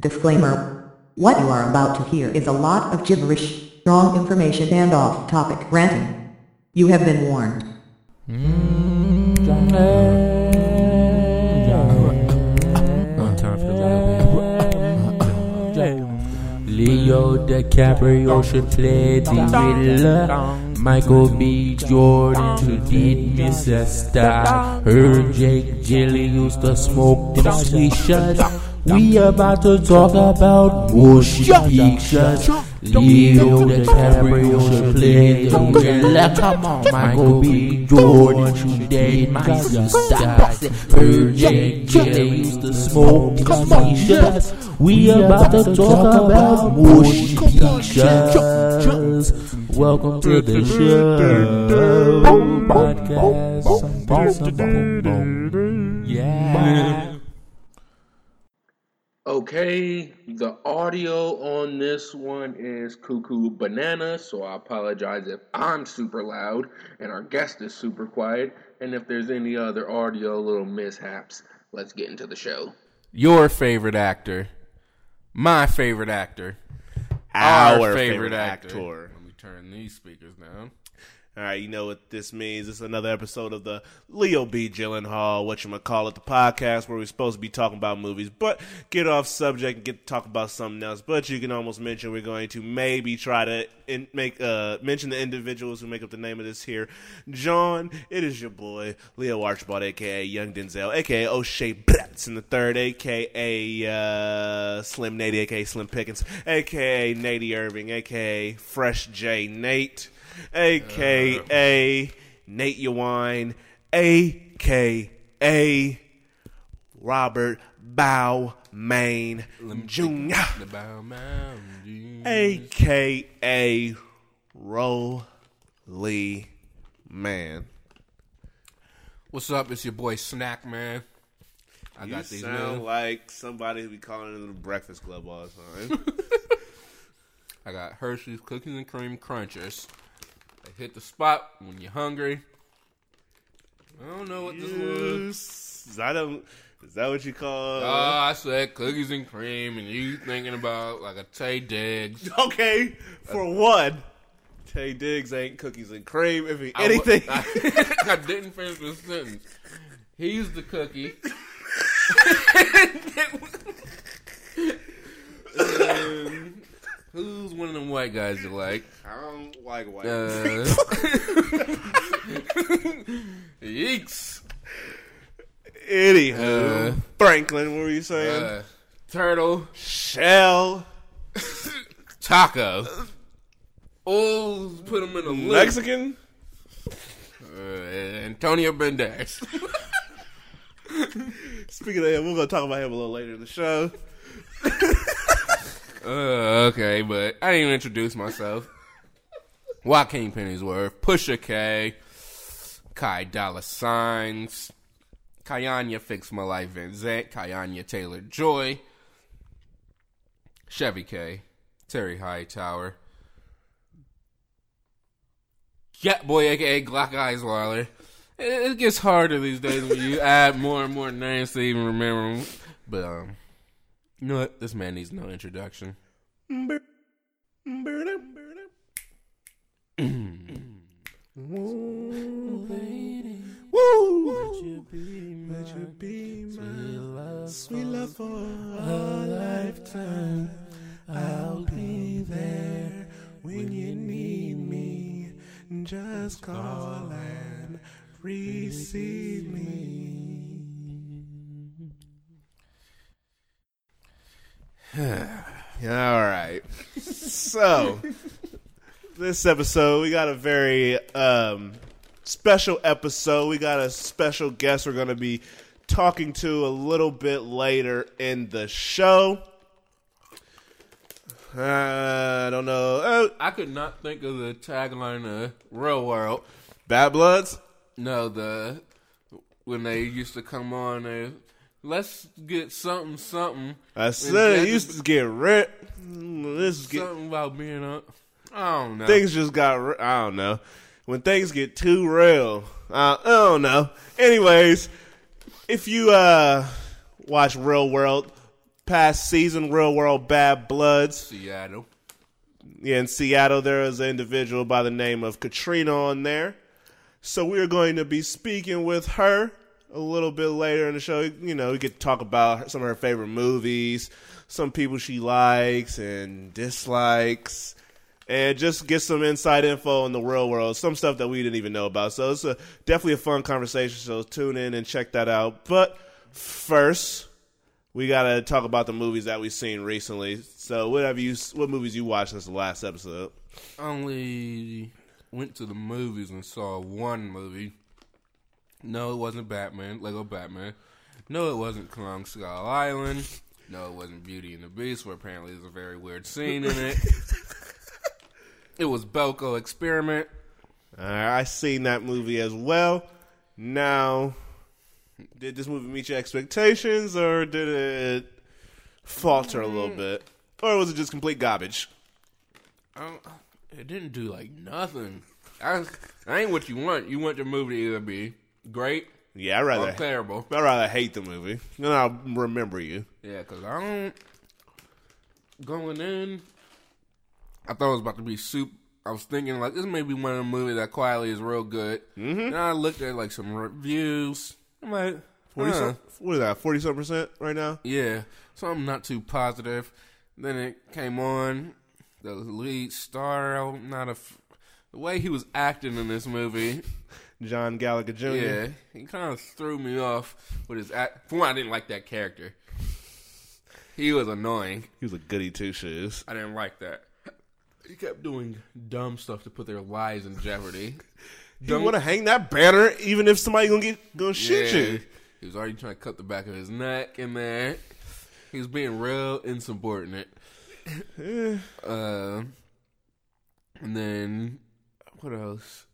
Disclaimer. What you are about to hear is a lot of gibberish, wrong information and off-topic ranting. You have been warned. Love. Leo DiCaprio should play the Riddler. Michael B. Jordan should did Miss Esther. Her Jake Gilly used to smoke them sweet shots. We about to talk about bullshit pictures. Leo DiCaprio should play the Riddler. Come on, Michael B. Jordan date my sister. Gilly used to smoke shots. We about to talk about bullshit pictures. Welcome to the show. Podcast. Some, boom, boom. Yeah. Okay, the audio on this one is cuckoo banana, so I apologize if I'm super loud and our guest is super quiet, and if there's any other audio little mishaps. Let's get into the show. your favorite actor, my favorite actor, Our favorite actor. Let me turn these speakers down. All right, you know what this means. It's another episode of the Leo B. Gyllenhaal, what you call it, the podcast where we're supposed to be talking about movies, but get off subject and get to talk about something else. But you can almost mention we're going to maybe try to in, make uh, mention the individuals who make up the name of this here. John, it is your boy Leo Archibald, aka Young Denzel, aka O'Shea Bratson the third, aka uh, Slim Nady, aka Slim Pickens, aka Nady Irving, aka Fresh J Nate aka Nate Yawine, aka Robert Bow Main Jr., The Bow Mountain. aka Rolly Man. What's up? It's your boy Snack Man. I You got these sound new. like somebody who be calling into the Breakfast Club all the time. I got Hershey's cookies and cream crunchers. Hit the spot when you're hungry. I don't know what this was. I don't. is that what you call? Oh, I said cookies and cream, and you thinking about like a Taye Diggs. okay, for one, Taye Diggs ain't cookies and cream. If he anything, I, I didn't finish the sentence. He's the cookie. And who's one of them white guys you like? I don't like white. Uh, Yeeks. Anywho, Uh, Franklin, what were you saying? Uh, turtle. Shell, Taco. Oh, put him in a loop. Mexican. Uh, Antonio Banderas. Speaking of him, we're gonna talk about him a little later in the show. Uh, okay, but I didn't even introduce myself. Joaquin Pennyworth, Pusha K, Kai Dollar Signs, Kayanya Fix My Life Vincent, Kayanya Taylor Joy, Chevy K, Terry Hightower, Jet Boy aka Glock Eisweiler. It, it gets harder these days when you add more and more names to even remember them. But um, you know what? This man needs no introduction. Woo! Let you be my sweet love for a lifetime. I'll be there when you need me. Just call and receive me. All right. So, this episode, we got a very um, special episode. We got a special guest we're going to be talking to a little bit later in the show. Uh, I don't know. Oh, I could not think of the tagline of Real World. Bad Bloods? No, the when they used to come on, they, let's get something, something, I said it used to get. This is get, something about being up. I don't know. things just got. I don't know. When things get too real, uh, I don't know. Anyways, if you uh watch Real World, past season, Real World Bad Bloods. Seattle. Yeah, in Seattle, there is an individual by the name of Katrina on there. So we are going to be speaking with her a little bit later in the show. You know, we get to talk about some of her favorite movies, some people she likes and dislikes, and just get some inside info in the real world, some stuff that we didn't even know about. So it's a, definitely a fun conversation. So tune in and check that out. But first, we gotta talk about the movies that we've seen recently. So what have you? What movies you watched since the last episode? I only went to the movies and saw one movie. No, it wasn't Batman, Lego Batman. No, it wasn't Kong Skull Island. No, it wasn't Beauty and the Beast, where apparently there's a very weird scene in it. it was Belko Experiment. Uh, I seen that movie as well. Now, did this movie meet your expectations, or did it falter a little bit, or was it just complete garbage? Don't- it didn't do like nothing. I, I ain't what you want. You want your movie to either be great Yeah, I rather terrible. I rather hate the movie. Then I'll remember you. Yeah, because I don't. Going in, I thought it was about to be soup. I was thinking, like, this may be one of the movies that quietly is real good. Mm-hmm. And I looked at, like, some reviews. I'm like, Forty huh. what is that? Forty something percent right now. Yeah, so I'm not too positive. Then it came on. The lead star, I'm not a. F- the way he was acting in this movie, John Gallagher Jr. yeah, he kind of threw me off with his act. For one, I didn't like that character. He was annoying. he was a goody two shoes. I didn't like that. He kept doing dumb stuff to put their lives in jeopardy. You want to hang that banner even if somebody gonna get gonna shoot Yeah. you. He was already trying to cut the back of his neck in there. He was being real insubordinate. uh, and then what else?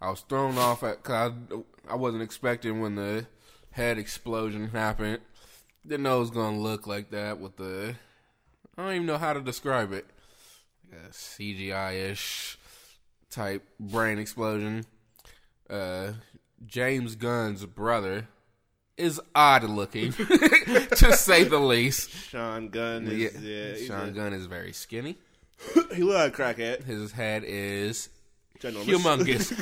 I was thrown off at cause I, I wasn't expecting when the head explosion happened. Didn't know it was gonna look like that with the. I don't even know how to describe it. CGI ish type brain explosion. Uh, James Gunn's brother is odd looking, to say the least. Sean Gunn is yeah, he's Sean a- Gunn is very skinny. he look like a crackhead. His head is. Humongous.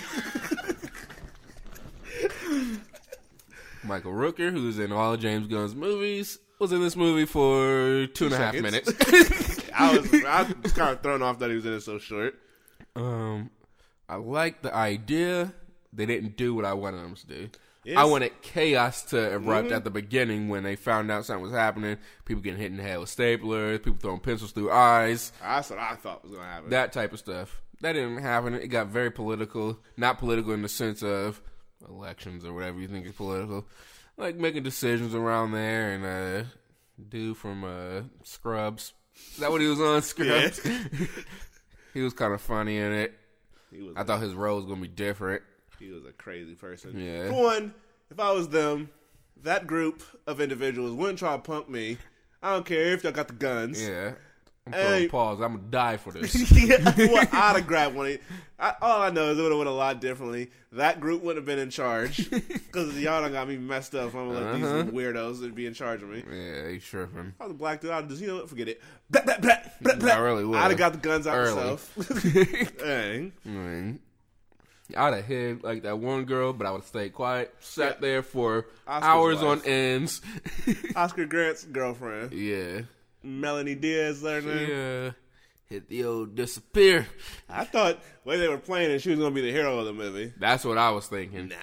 Michael Rooker, who's in all of James Gunn's movies, was in this movie for two and a half minutes. I was I was kind of thrown off that he was in it so short. um, I like the idea. They didn't do what I wanted them to do. Yes. I wanted chaos to erupt at the beginning when they found out something was happening. People getting hit in the head with staplers, people throwing pencils through eyes, That's what I thought was gonna happen. that type of stuff. That didn't happen. It got very political. Not political in the sense of elections or whatever you think is political. Like making decisions around there and uh dude from uh Scrubs. Is that what he was on Scrubs? he was kind of funny in it. he was I thought his role was gonna be different. he was a crazy person. Yeah. For one, if I was them, that group of individuals wouldn't try to punk me. I don't care if y'all got the guns. Yeah. I'm Hey. pause. I'm gonna die for this. yeah, well, I'd have grabbed one. of- I, all I know is it would have went a lot differently. That group wouldn't have been in charge because y'all done got me messed up. I'm gonna let Uh-huh. these weirdos that be in charge of me. yeah, he's tripping. I was a black dude. I'd just you know what, forget it. Blah, blah, blah, blah, blah. I really would. I'd have got the guns out Early. myself. Dang. I mean, I'd have hit like that one girl, but I would have stayed quiet. Sat Yeah. there for Oscar's hours wife. on ends. Oscar Grant's girlfriend, yeah. Melonie Diaz, her name. Yeah. Hit the old disappear. I thought when they were playing it, she was gonna be the hero of the movie. That's what I was thinking. Nah,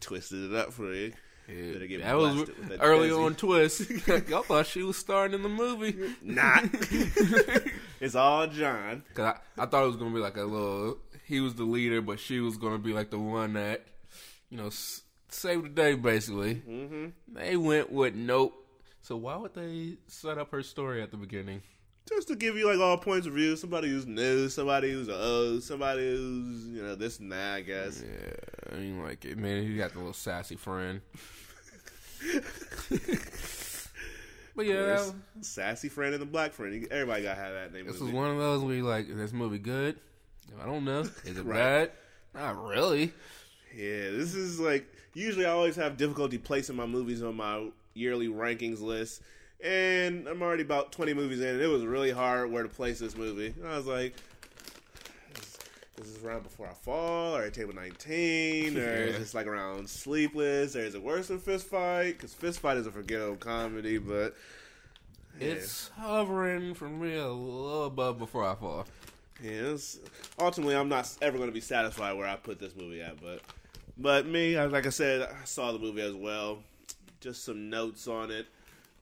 twisted it up for you. Yeah, that was that early on twist. I thought she was starring in the movie. Not. it's all John. Cause I, I thought it was gonna be like a little. He was the leader, but she was gonna be like the one that, you know, s- saved the day basically. Mm-hmm. They went with nope. So why would they set up her story at the beginning? Just to give you like all points of view. Somebody who's new, somebody who's old, somebody who's you know this and that. I guess. Yeah, I mean, like it, man. You got the little sassy friend. but yeah, sassy friend and the black friend. Everybody got to have that name. this was one of those where you like, is this movie good? I don't know. Is it bad? Not really. Yeah, this is like usually I always have difficulty placing my movies on my yearly rankings list, and I'm already about 20 movies in. And it was really hard where to place this movie. I was like, is, is this around before I fall, or table 19, or is Yeah. this like around Sleepless, or is it worse than Fist Fight? Because Fist Fight is a forgettable comedy, but It's hovering for me a little above before I fall. yeah, it's, ultimately I'm not ever going to be satisfied where I put this movie at. But but me, like I said, I saw the movie as well. Just some notes on it.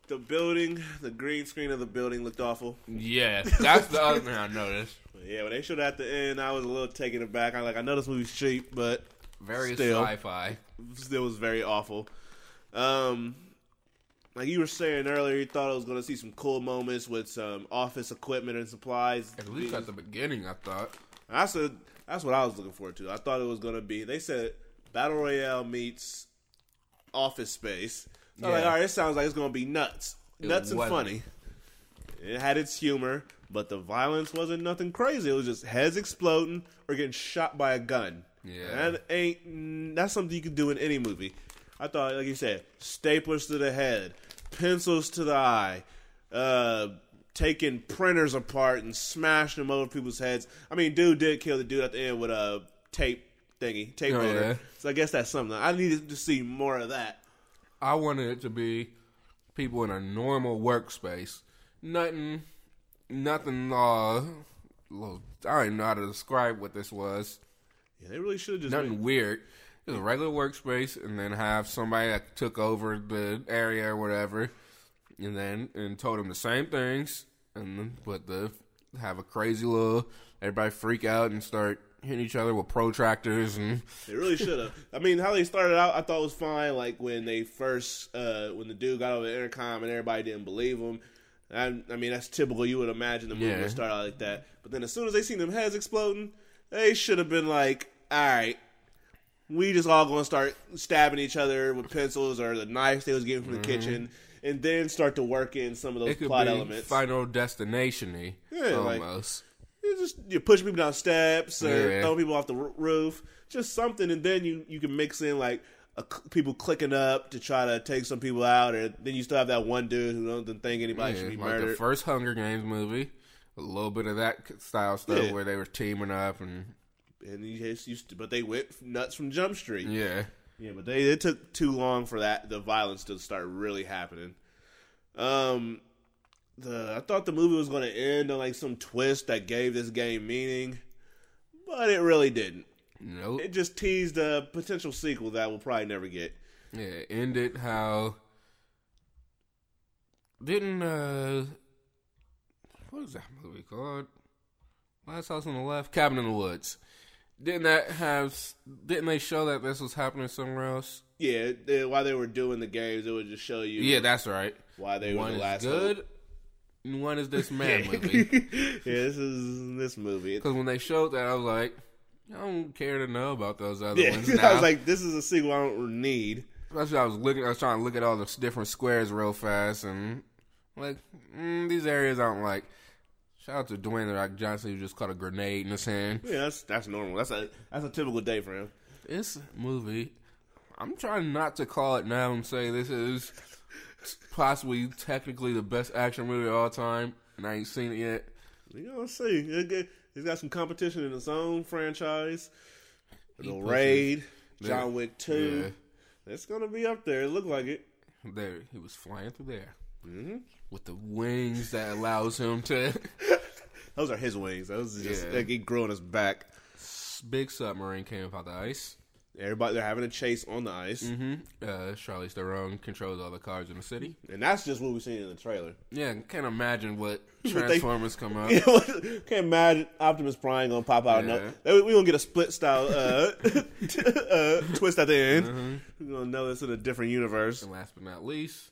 The building, the green screen of the building looked awful. Yeah, that's the other thing I noticed. Yeah, when they showed it at the end, I was a little taken aback. I like, I know this movie's cheap, but Very Still. sci-fi. still was very awful. Um, like you were saying earlier, you thought I was going to see some cool moments with some office equipment and supplies. At least at the beginning, I thought. That's a, that's what I was looking forward to. I thought it was going to be. They said battle royale meets office space. So like, all right, it sounds like it's going to be nuts, It nuts and wasn't. funny. It had its humor, but the violence wasn't nothing crazy. It was just heads exploding or getting shot by a gun. Yeah. that ain't. That's something you can do in any movie. I thought, like you said, staplers to the head, pencils to the eye, uh, taking printers apart and smashing them over people's heads. I mean, dude did kill the dude at the end with a tape thingy, tape Oh, loader. yeah. So I guess that's something. I needed to see more of that. I wanted it to be people in a normal workspace. Nothing, nothing. Uh, well, I don't even know how to describe what this was. Yeah, they really should have just. Nothing made- weird. It was a regular workspace, and then have somebody that took over the area or whatever, and then and told them the same things, and then but the have a crazy little everybody freak out and start hitting each other with protractors and They really should have. I mean, how they started out, I thought was fine. Like when they first, uh, when the dude got over the intercom and everybody didn't believe him. I, I mean, that's typical. You would imagine the movie Yeah. would start out like that. But then as soon as they seen them heads exploding, they should have been like, "All right, we just all going to start stabbing each other with pencils or the knives they was getting from the kitchen, and then start to work in some of those Mm-hmm. it could plot be elements." Final Destination Yeah, like- almost. You just you push people down steps or Yeah. throw people off the roof, just something, and then you you can mix in like a, people clicking up to try to take some people out, or then you still have that one dude who doesn't think anybody Yeah, should be like the murdered. first Hunger Games movie, a little bit of that style stuff Yeah. where they were teaming up and and you just used to, but they went nuts from Jump Street. yeah, Yeah, but they it took too long for that the violence to start really happening. Um, the I thought the movie was going to end on like some twist that gave this game meaning, but it really didn't. nope. It just teased a potential sequel that we'll probably never get. Yeah, it ended how didn't uh what was that movie called? Last House on the Left, Cabin in the Woods. Didn't that have? Didn't they show that this was happening somewhere else? Yeah, they, while they were doing the games, it would just show you. Yeah, that's right. why they were the last good, and one is this man movie. yeah, this is this movie. Because when they showed that, I was like, I don't care to know about those other yeah, ones I was like, this is a sequel I don't need. Especially, I was looking. I was trying to look at all the different squares real fast, and like mm, these areas I don't like. Shout out to Dwayne Rock Johnson who just caught a grenade in his hand. Yeah, that's that's normal. That's a that's a typical day for him. This movie, I'm trying not to call it now and say this is possibly technically the best action movie of all time, and I ain't seen it yet. You know, see. It He's got some competition in his own franchise. The Raid, Yeah. John Wick Two. It's gonna be up there. It looked like it. There, he was flying through there hmm with the wings that allows him to. Those are his wings. Those are just Yeah. like he grew on his back. Big submarine came up out the ice. Everybody they're having a chase on the ice, hmm Uh, Charlize Theron controls all the cars in the city. and that's just what we've seen in the trailer. Yeah, can't imagine what they- Transformers come out. Can't imagine Optimus Prime gonna pop out. Yeah. No, we gonna get a split style uh, uh, twist at the end. Mm-hmm. We're gonna know this in a different universe. And last but not least,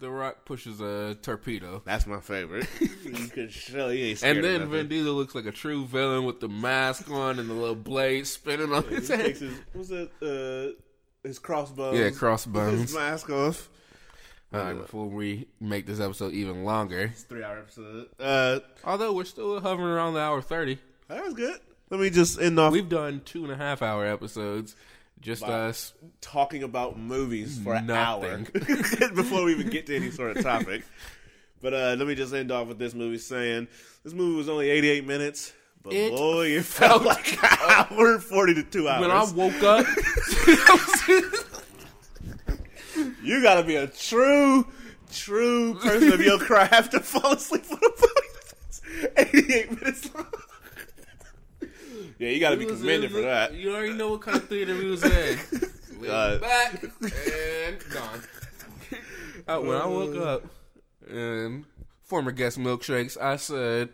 The Rock pushes a torpedo. That's my favorite. you can show he ain't scared And then nothing. Vin Diesel looks like a true villain with the mask on and the little blade spinning on He his takes head. his what's that? Uh, his crossbones. Yeah, His mask off. All right, before we make this episode even longer, It's a three hour episode. Uh, although we're still hovering around the hour 30, that was good. Let me just end off we've done two and a half hour episodes. Just us. talking about movies for an hour before we even get to any sort of topic. But uh, let me just end off with this movie saying this movie was only 88 minutes, but It boy, it felt like an hour and 40 to two hours. When I woke up, you gotta be a true, true person of your craft to fall asleep for a 88 minutes long. Yeah, you gotta be we was commended for that. You already know what kind of theater we was in. We Uh, back and gone. Uh, when I woke up and former guest milkshakes, I said,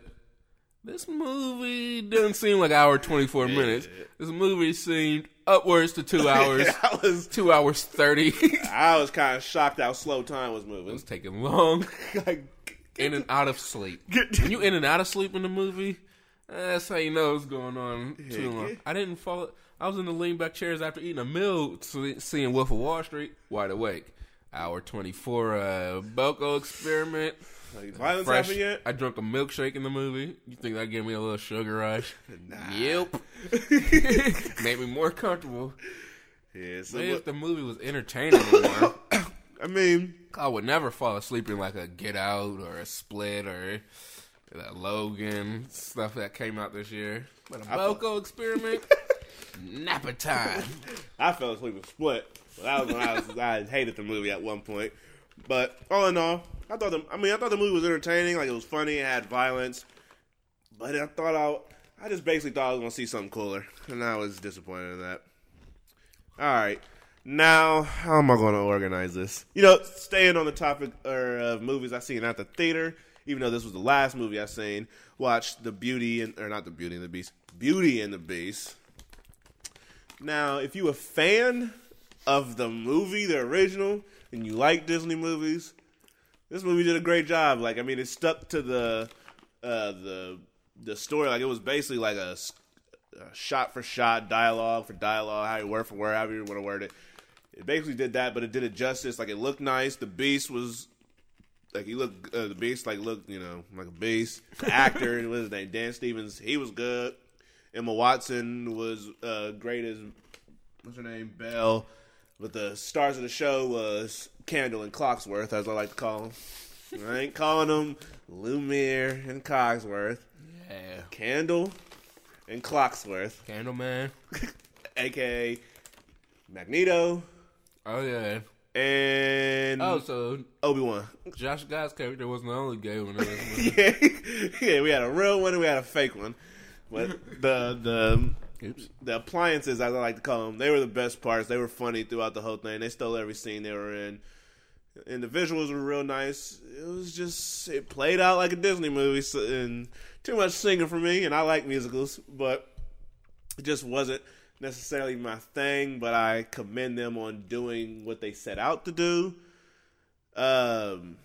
"This movie doesn't seem like hour twenty four minutes. This movie seemed upwards to two hours, I was, two hours thirty. I was kind of shocked how slow time was moving. It was taking long, Like, in and out of sleep. Get- When you in and out of sleep in the movie, that's how you know what's going on too long. I didn't fall. I was in the lean back chairs after eating a meal, seeing Wolf of Wall Street, wide awake. Hour twenty four, uh, Belko experiment. like, violence Fresh. happened yet? I drank a milkshake in the movie. You think that gave me a little sugar rush? Yep. Made me more comfortable. Yeah, so Maybe what- if the movie was entertaining more, I mean, I would never fall asleep in like a Get Out or a Split or Logan stuff that came out this year. But a Belko experiment, napa time. I fell asleep with Split. That was when I was I hated the movie at one point. But all in all, I thought the I mean I thought the movie was entertaining, like it was funny, it had violence. But I thought I I just basically thought I was gonna see something cooler, and I was disappointed in that. All right, now how am I gonna organize this? You know, staying on the topic of movies I seen at the theater. Even though this was the last movie I seen, watched the Beauty and or not the Beauty and the Beast, Beauty and the Beast. Now, if you a fan of the movie, the original, and you like Disney movies, this movie did a great job. Like, I mean, it stuck to the uh, the the story. Like, it was basically like a, shot for shot, dialogue for dialogue, how you word for word, however you want to word it. It basically did that, but it did it justice. Like, it looked nice. The Beast was like he looked uh, the Beast like looked you know like a beast. Actor, what was his name? Dan Stevens. He was good. Emma Watson was uh, great as what's her name Belle. But the stars of the show was Candle and Clocksworth, as I like to call them. I ain't calling them Lumiere and Cogsworth. Yeah, Candle and Clocksworth, Candleman. aka Magneto Oh yeah. And Oh, so Obi Wan. Josh Gad's character wasn't the only gay one. in this movie. yeah, yeah, we had a real one and we had a fake one. But the the Oops. the appliances, as I like to call them, they were the best parts. They were funny throughout the whole thing. They stole every scene they were in, and the visuals were real nice. It was just it played out like a Disney movie, so, and too much singing for me. And I like musicals, but it just wasn't necessarily my thing. But I commend them on doing what they set out to do. Um,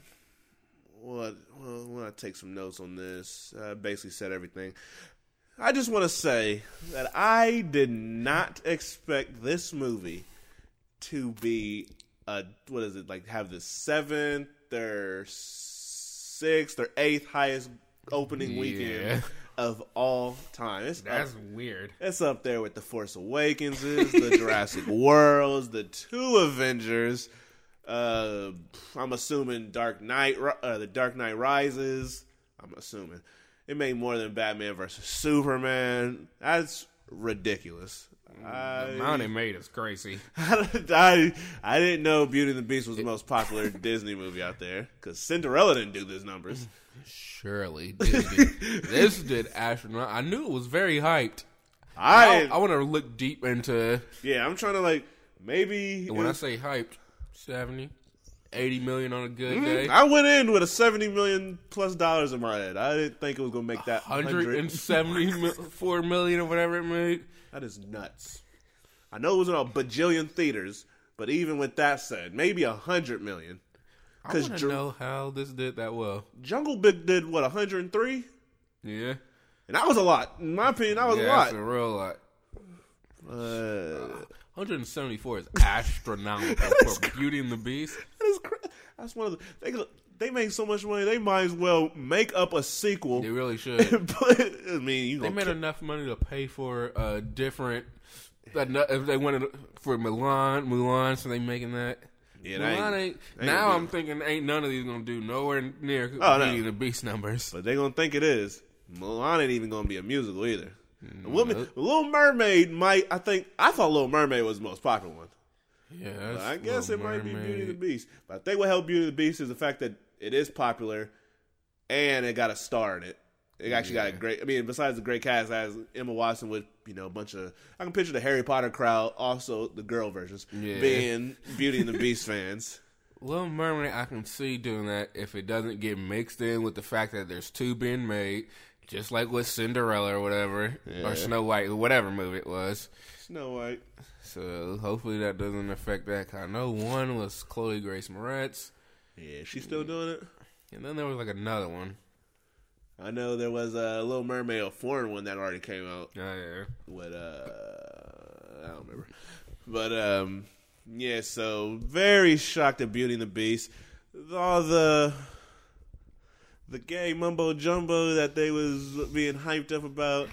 what? Well, when I take some notes on this, I basically said everything. I just want to say that I did not expect this movie to be a what is it like have the seventh or sixth or eighth highest opening Yeah. weekend of all time. It's That's up, weird. it's up there with the Force Awakens, the Jurassic Worlds, the two Avengers. Uh, I'm assuming Dark Knight, uh, the Dark Knight Rises. I'm assuming it made more than Batman versus Superman. That's ridiculous. The amount it made is crazy. I I didn't know Beauty and the Beast was the most popular Disney movie out there because Cinderella didn't do those numbers. Surely, this did astronaut. I knew it was very hyped. I, I, I want to look deep into yeah, I'm trying to like maybe when I say hyped, 70, 80 million on a good Mm, day. I went in with a seventy million plus dollars in my head. I didn't think it was gonna make that 174 million or whatever it made. That is nuts. I know it was in a bajillion theaters, but even with that said, maybe a hundred million. I Because want to know how this did that well. Jungle Book did what 103, Yeah, and that was a lot. In my opinion, that was yeah, a lot. that's a real lot. Uh, 174 is astronomical for Beauty and the Beast. that is cra- that's one of the they they make so much money. They might as well make up a sequel. They really should. but I mean, you They gonna made enough money to pay for a different. That if they wanted for Mulan, Mulan, so they making that. Mulan ain't- ain't, now I'm thinking ain't none of these gonna do nowhere near Oh, no. Beauty and the Beast numbers. But they gonna think it is. Mulan ain't even gonna be a musical either. The mm, woman, Nope. Little Mermaid might. I think I thought Little Mermaid was the most popular one. Yeah, But that's I guess it Little might be Beauty and the Mermaid. Beast. But I think what helped Beauty and the Beast is the fact that it is popular and it got a star in it. It actually got a great. I mean, besides the great cast, it has Emma Watson with you know a bunch of. I can picture the Harry Potter crowd, also the girl versions, Yeah. being Beauty and the Beast fans. Little Mermaid, I can see doing that if it doesn't get mixed in with the fact that there's two being made, just like with Cinderella or whatever, Yeah. or Snow White, whatever movie it was. Snow White. So hopefully that doesn't affect that. I know one was Chloe Grace Moretz, Yeah, she's still doing it. and then there was like another one. I know there was a Little Mermaid, a foreign one that already came out. Oh, yeah. with uh I don't remember. But um yeah, so very shocked at Beauty and the Beast. All the the gay mumbo jumbo that they was being hyped up about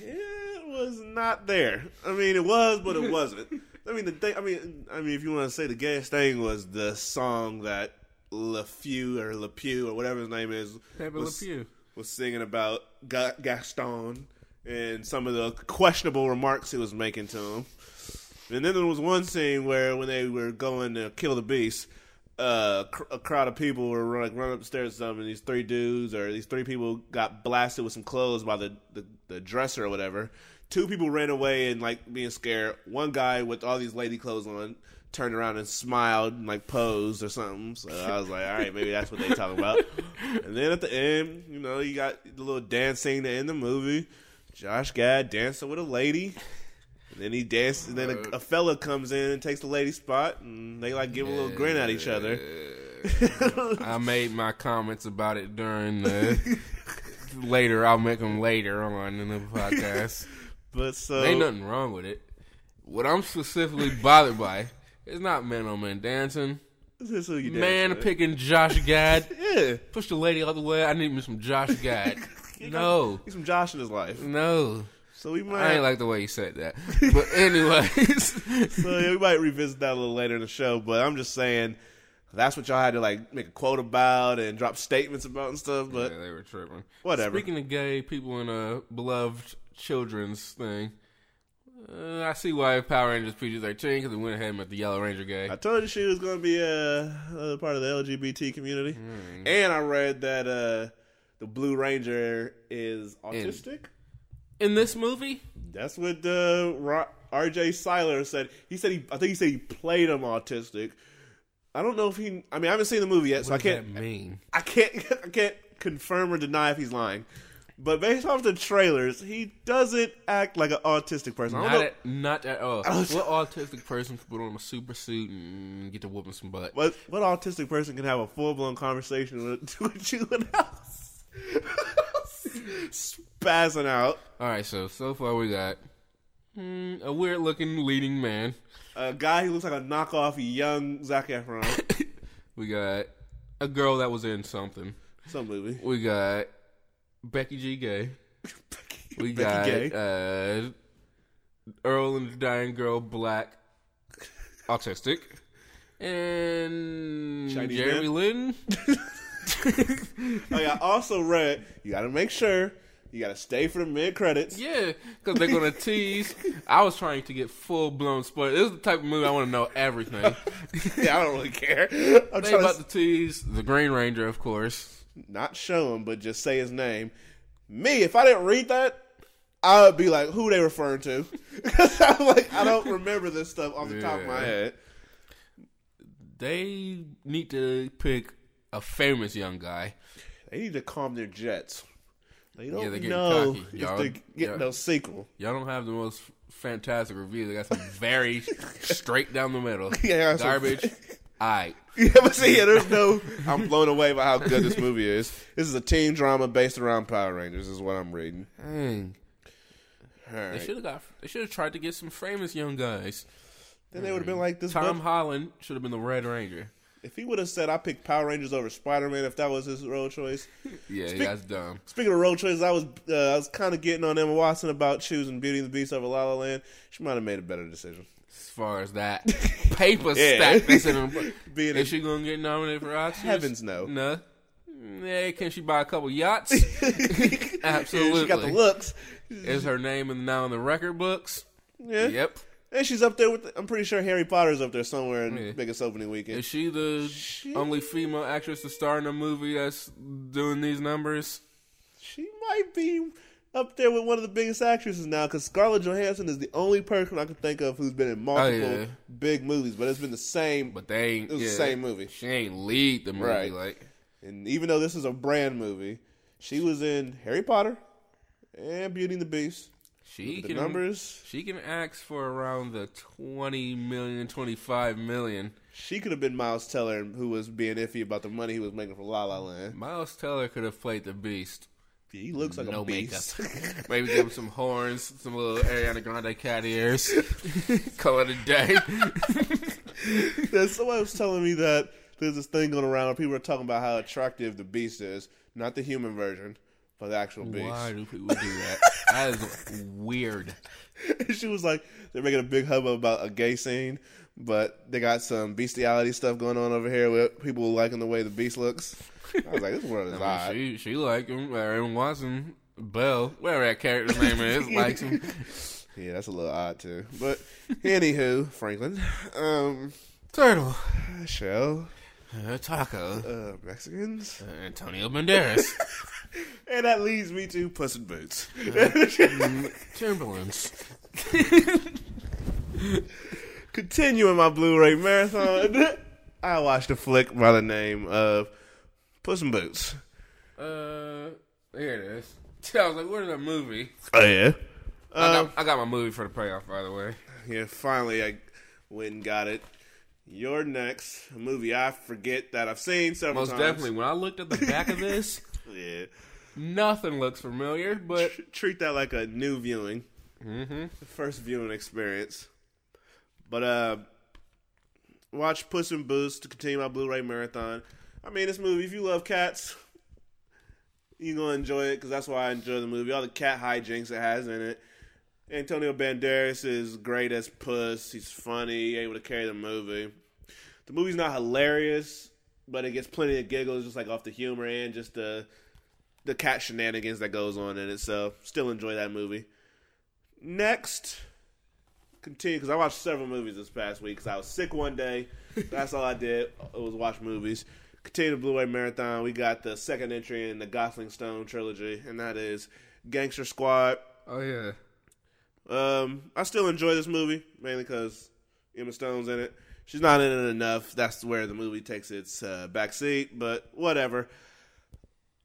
it was not there. I mean it was but it wasn't. I mean the thing I mean I mean if you want to say the gayest thing was the song that LeFew or LePew or whatever his name is Pepe was- Le Pew. was singing about Ga- Gaston and some of the questionable remarks he was making to him. And then there was one scene where when they were going to kill the beast, uh, cr- a crowd of people were like running upstairs or something. And these three dudes or these three people got blasted with some clothes by the, the, the dresser or whatever. Two people ran away and like being scared. One guy with all these lady clothes on turned around and smiled and like posed or something. So I was like, all right, maybe that's what they talking about. And then at the end, you know, you got the little dancing to end the movie. Josh Gad dancing with a lady. And then he dances, and then a, a fella comes in and takes the lady's spot, and they like give a little grin at each other. I made my comments about it during the. later, I'll make them later on in the podcast. But so Ain't nothing wrong with it. What I'm specifically bothered by is not man on oh man dancing. this is who you Man with. picking Josh Gad. Yeah, Push the lady out the way. I need me some Josh Gad. no. he's some Josh in his life. No. So we might. I ain't like the way you said that. But anyways. so yeah, we might revisit that a little later in the show. But I'm just saying, that's what y'all had to like make a quote about and drop statements about and stuff. But yeah, they were tripping. Whatever. Speaking of gay people in a beloved children's thing, uh, I see why Power Rangers PG thirteen because they went ahead and made the Yellow Ranger gay. I told you she was going to be a, a part of the LGBT community, Hmm. and I read that uh, the Blue Ranger is autistic. In this movie, That's what uh, R.J. Cyler said. He said he, I think he said he played him autistic. I don't know if he. I mean, I haven't seen the movie yet, so I can't. mean? I can't. I can't confirm or deny if he's lying. But based off the trailers, he doesn't act like an autistic person. Not at, not at all. What autistic person can put on a super suit and get to whooping some butt? What what autistic person can have a full blown conversation with, with you the house? Spazzing out. All right, so so far we got hmm, a weird looking leading man. A guy who looks like a knockoff young Zac Efron. We got a girl that was in something. Some movie. We got Becky G. Gay. We Becky got Gay. uh, Earl and the Dying Girl, black, autistic, and Chinese Jeremy man? Lin. Oh, yeah, I also read you got to make sure you got to stay for the mid credits. Yeah, because they're gonna tease. I was trying to get full blown spoilers. This is the type of movie I want to know everything. Yeah, I don't really care. I'm they trying to about to tease the Green Ranger, of course. Not show him, but just say his name. Me, if I didn't read that, I would be like, "Who they referring to?" Because I'm like, I don't remember this stuff off the top of my head. They need to pick a famous young guy. They need to calm their jets. They don't they're know cocky. if Y'all- they're getting no sequel. Y'all don't have the most fantastic reviews. They got some very straight down the middle. Yeah, some- garbage. Alright. Yeah, but see, yeah, there's no. I'm blown away by how good this movie is. This is a teen drama based around Power Rangers. Is what I'm reading. Dang. All They right. should have got. They should have tried to get some famous young guys. Then they would have been like this. Tom Holland should have been the Red Ranger. if he would have said, "I picked Power Rangers over Spider Man," if that was his role choice. Yeah, that's dumb. Speaking of role choices, I was uh, I was kind of getting on Emma Watson about choosing Beauty and the Beast over La La Land. She might have made a better decision. As far as that paper Yeah. stack that's in her. Being Is a- she gonna get nominated for Oscars? Heavens no. No. Yeah, can she buy a couple yachts? Yeah, Absolutely. she got the looks. Is her name in, now in the record books? Yeah. Yep. And she's up there with. I'm pretty sure Harry Potter's up there somewhere in Yeah. biggest opening weekend. Is she the only female actress to star in a movie that's doing these numbers? She might be up there with one of the biggest actresses now because Scarlett Johansson is the only person I can think of who's been in oh, multiple yeah. big movies, but it's been the same. But they ain't. It was the yeah, same movie. She ain't lead the movie Right. like. and even though this is a brand movie, she was in Harry Potter and Beauty and the Beast. She The can numbers, She can ask for around the 20 million, 25 million. she could have been Miles Teller, who was being iffy about the money he was making for La La Land. Miles Teller could have played the Beast. He looks like no a beast. makeup. Maybe give him some horns, some little Ariana Grande cat ears. Call it a day. Someone was telling me that there's this thing going around where people are talking about how attractive the beast is, not the human version, but the actual beast. Why do people do that? That is weird. she was like, they're making a big hubbub about a gay scene, but they got some bestiality stuff going on over here with people liking the way the beast looks. I was like, this world is I odd. mean, she she liked him. Aaron Watson, Belle, whatever that character's name is, likes him. Yeah, that's a little odd too. But anywho, Franklin, um, Turtle, Shell, uh, Taco, uh, Mexicans, uh, Antonio Banderas, and that leads me to Puss in Boots. Timberlands. Continuing my Blu-ray marathon, I watched a flick by the name of Puss in Boots. Uh, here it is. I was like, "Where's that movie?" Oh yeah, I, um, got, I got my movie for the payoff, by the way. yeah. Finally, I went and got it. You're next. A movie I forget that I've seen several Most times. definitely. When I looked at the back of this, Yeah. nothing looks familiar, but Tr- treat that like a new viewing, mm-hmm. first viewing experience. But uh, watch Puss in Boots to continue my Blu-ray marathon. I mean, this movie. If you love cats, you're gonna enjoy it because that's why I enjoy the movie. All the cat hijinks it has in it. Antonio Banderas is great as Puss. He's funny, able to carry the movie. The movie's not hilarious, but it gets plenty of giggles, just like off the humor and just the the cat shenanigans that goes on in it. So, still enjoy that movie. Next, continue because I watched several movies this past week because I was sick one day. That's all I did. It was watch movies. Continue the Blu-ray marathon. We got the second entry in the Gosling Stone trilogy, and that is Gangster Squad. Oh yeah. Um, I still enjoy this movie mainly because Emma Stone's in it. She's not in it enough. That's where the movie takes its uh, back seat, but whatever.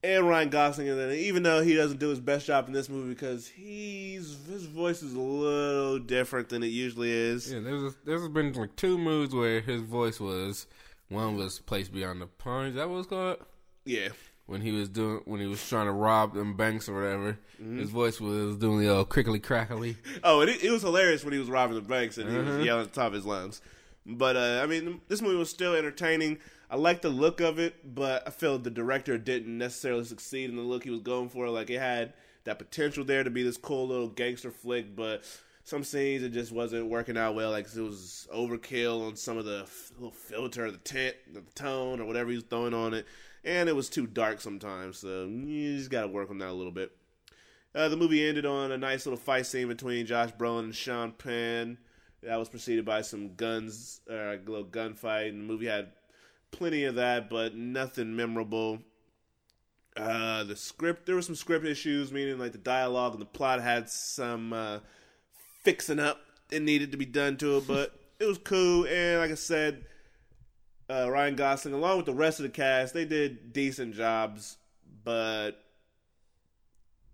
And Ryan Gosling in it, even though he doesn't do his best job in this movie because he's his voice is a little different than it usually is. Yeah, there's there's been like two movies where his voice was one was placed beyond the pines. That was it's called? Yeah, When he was doing when he was trying to rob them banks or whatever, Mm-hmm. his voice was doing the old crickly crackly. Oh, and it, it was hilarious when he was robbing the banks and he Uh-huh. was yelling at the top of his lungs. But uh, I mean, this movie was still entertaining. I like the look of it, but I feel the director didn't necessarily succeed in the look he was going for. Like it had that potential there to be this cool little gangster flick, but some scenes it just wasn't working out well. Like it was overkill on some of the little filter, the tint, the tone, or whatever he was throwing on it, and it was too dark sometimes. So you just got to work on that a little bit. Uh, the movie ended on a nice little fight scene between Josh Brolin and Sean Penn. That was preceded by some guns, uh, a little gunfight. And the movie had plenty of that, but nothing memorable. Uh, the script, there were some script issues, meaning like the dialogue and the plot had some uh, fixing up that needed to be done to it, but it was cool. And like I said, uh, Ryan Gosling, along with the rest of the cast, they did decent jobs, but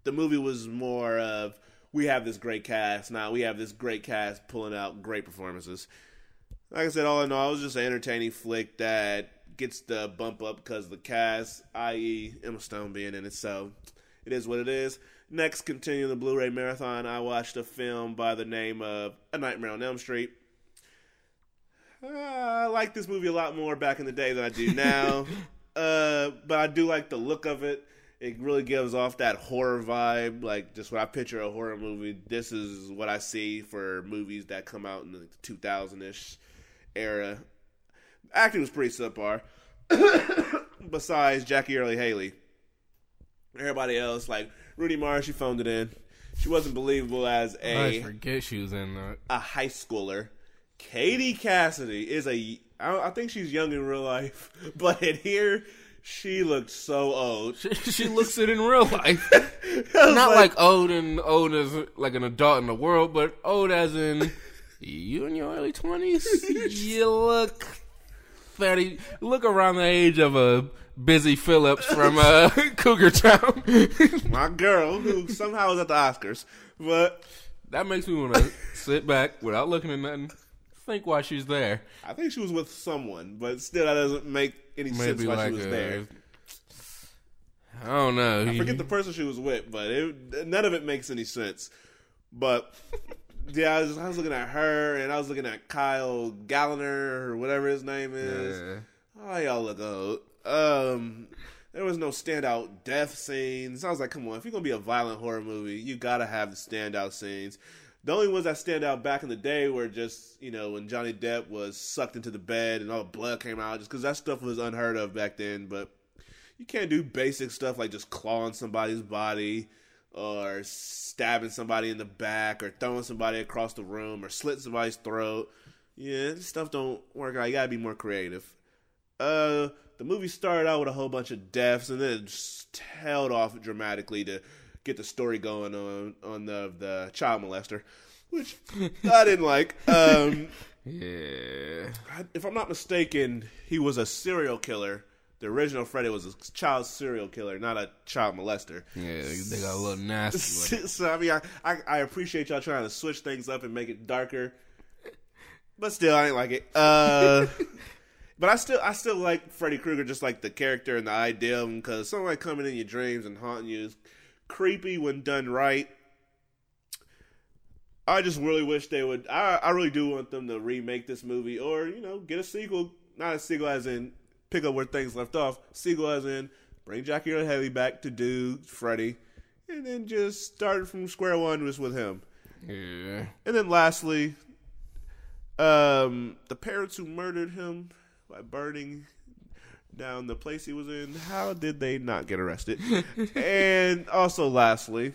the movie was more of we have this great cast now we have this great cast pulling out great performances like i said all in all it was just an entertaining flick that gets the bump up because of the cast i.e emma stone being in it. So it is what it is. Next continue the blu-ray marathon i watched a film by the name of a nightmare on elm street. Uh, i like this movie a lot more back in the day than i do now. Uh, but i do like the look of it. It really gives off that horror vibe, like just when I picture a horror movie. This is what I see for movies that come out in the 2000 ish era. Acting was pretty subpar. Besides Jackie Earle Haley, everybody else like Rooney Mara, she phoned it in. She wasn't believable as I a forget she was in that. a high schooler. Katie Cassidy is a. I, think she's young in real life, but in here, she looked so old. She, she looks it in real life. Not like, old and old as like an adult in the world, but old as in you in your early twenties. you look thirty. Look around the age of a Busy Philipps from uh, Cougar Town. my girl who somehow is at the Oscars. But that makes me want to sit back without looking at nothing. Think why she's there. I think she was with someone, but still, that doesn't make any sense Maybe why like she was a- there. I don't know. I forget the person she was with, but it, none of it makes any sense. But yeah, I was, I was looking at her, and I was looking at Kyle Gallner or whatever his name is. Yeah. Oh, y'all look old. Um, there was no standout death scenes. I was like, come on, if you're gonna be a violent horror movie, you gotta have the standout scenes. The only ones that stand out back in the day were just, you know, when Johnny Depp was sucked into the bed and all the blood came out, just because that stuff was unheard of back then. But you can't do basic stuff like just clawing somebody's body or stabbing somebody in the back or throwing somebody across the room or slitting somebody's throat. Yeah, this stuff don't work out. You gotta be more creative. Uh, the movie started out with a whole bunch of deaths and then tailed off dramatically to get the story going on on the the child molester, which I didn't like. Um, Yeah. I- if I'm not mistaken, he was a serial killer. The original Freddy was a child serial killer, not a child molester. Yeah, they got a little nasty. so I mean, I, I I appreciate y'all trying to switch things up and make it darker, but still, I ain't like it. Uh, but I still I still like Freddy Krueger, just like the character and the idea of him, because someone coming in your dreams and haunting you is creepy when done right. I just really wish they would. I I really do want them to remake this movie, or you know, get a sequel. Not a sequel as in pick up where things left off. Sequel as in bring Jackie Earle Haley back to do Freddy, and then just start from square one just with him. Yeah. And then lastly, um, the parents who murdered him by burning down the place he was in, how did they not get arrested? and also lastly,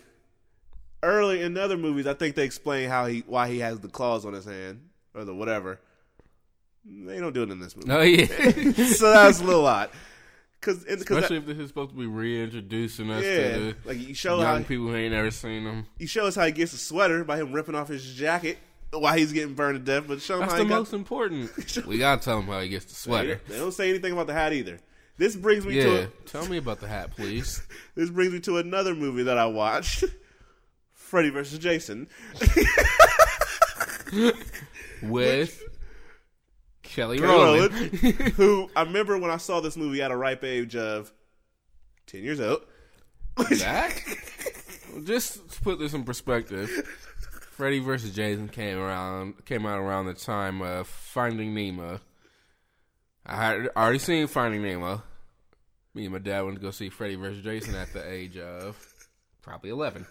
early in other movies, I think they explain how he why he has the claws on his hand or the whatever. They don't do it in this movie. Oh yeah. so that's a little odd. Cause, cause Especially if this is supposed to be reintroducing us yeah, to the like you show young how people who ain't ever seen them. you show us how he gets a sweater by him ripping off his jacket while he's getting burned to death, but show him That's how the he got most important. we gotta tell him how he gets the sweater. They don't say anything about the hat either. This brings me to a, tell me about the hat, please. this brings me to another movie that I watched, Freddy vs. Jason. With Kelly Kelly Rowland. Who I remember when I saw this movie at a ripe age of ten years old. that? Just to put this in perspective, Freddy vs. Jason came around came out around the time of Finding Nemo. I had already seen Finding Nemo. Me and my dad went to go see Freddy vs. Jason at the age of probably eleven.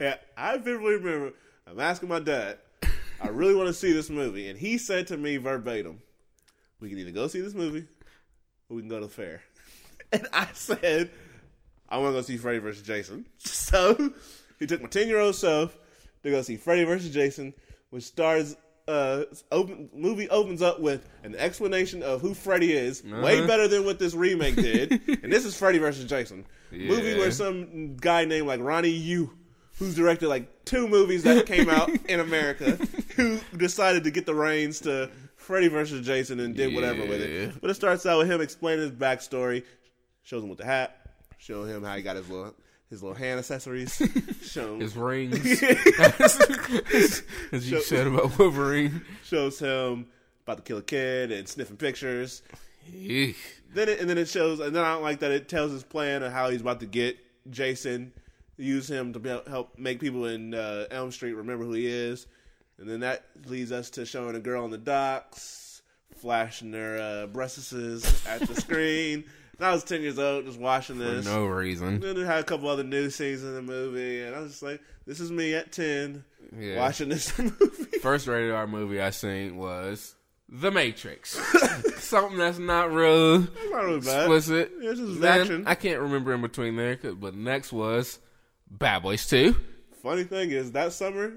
Yeah, I vividly remember. I'm asking my dad. I really want to see this movie, and he said to me verbatim, "We can either go see this movie, or we can go to the fair." And I said, "I want to go see Freddy vs. Jason." So he took my ten year old self to go see Freddy vs. Jason, which stars. Uh, open movie opens up with an explanation of who Freddy is, way better than what this remake did. and this is Freddy vs. Jason, movie where some guy named like Ronnie Yu, who's directed like two movies that came out in America, who decided to get the reins to Freddy versus Jason and did whatever with it. But it starts out with him explaining his backstory, shows him with the hat, showing him how he got his little his little hand accessories, show him, His rings, as you said about Wolverine. shows him about to kill a kid and sniffing pictures. Eek. Then it, and then it shows, and then I don't like that it tells his plan of how he's about to get Jason, use him to be, help make people in uh, Elm Street remember who he is, and then that leads us to showing a girl on the docks, flashing her uh, breasts at the screen, I was ten years old, just watching this. For no reason. Then it had a couple other new scenes in the movie, and I was just like, "This is me at ten Yeah. watching this movie." First rated R movie I seen was The Matrix. Something that's not real not really bad. explicit. It's just Then, action. I can't remember in between there, but next was Bad Boys 2. Funny thing is, that summer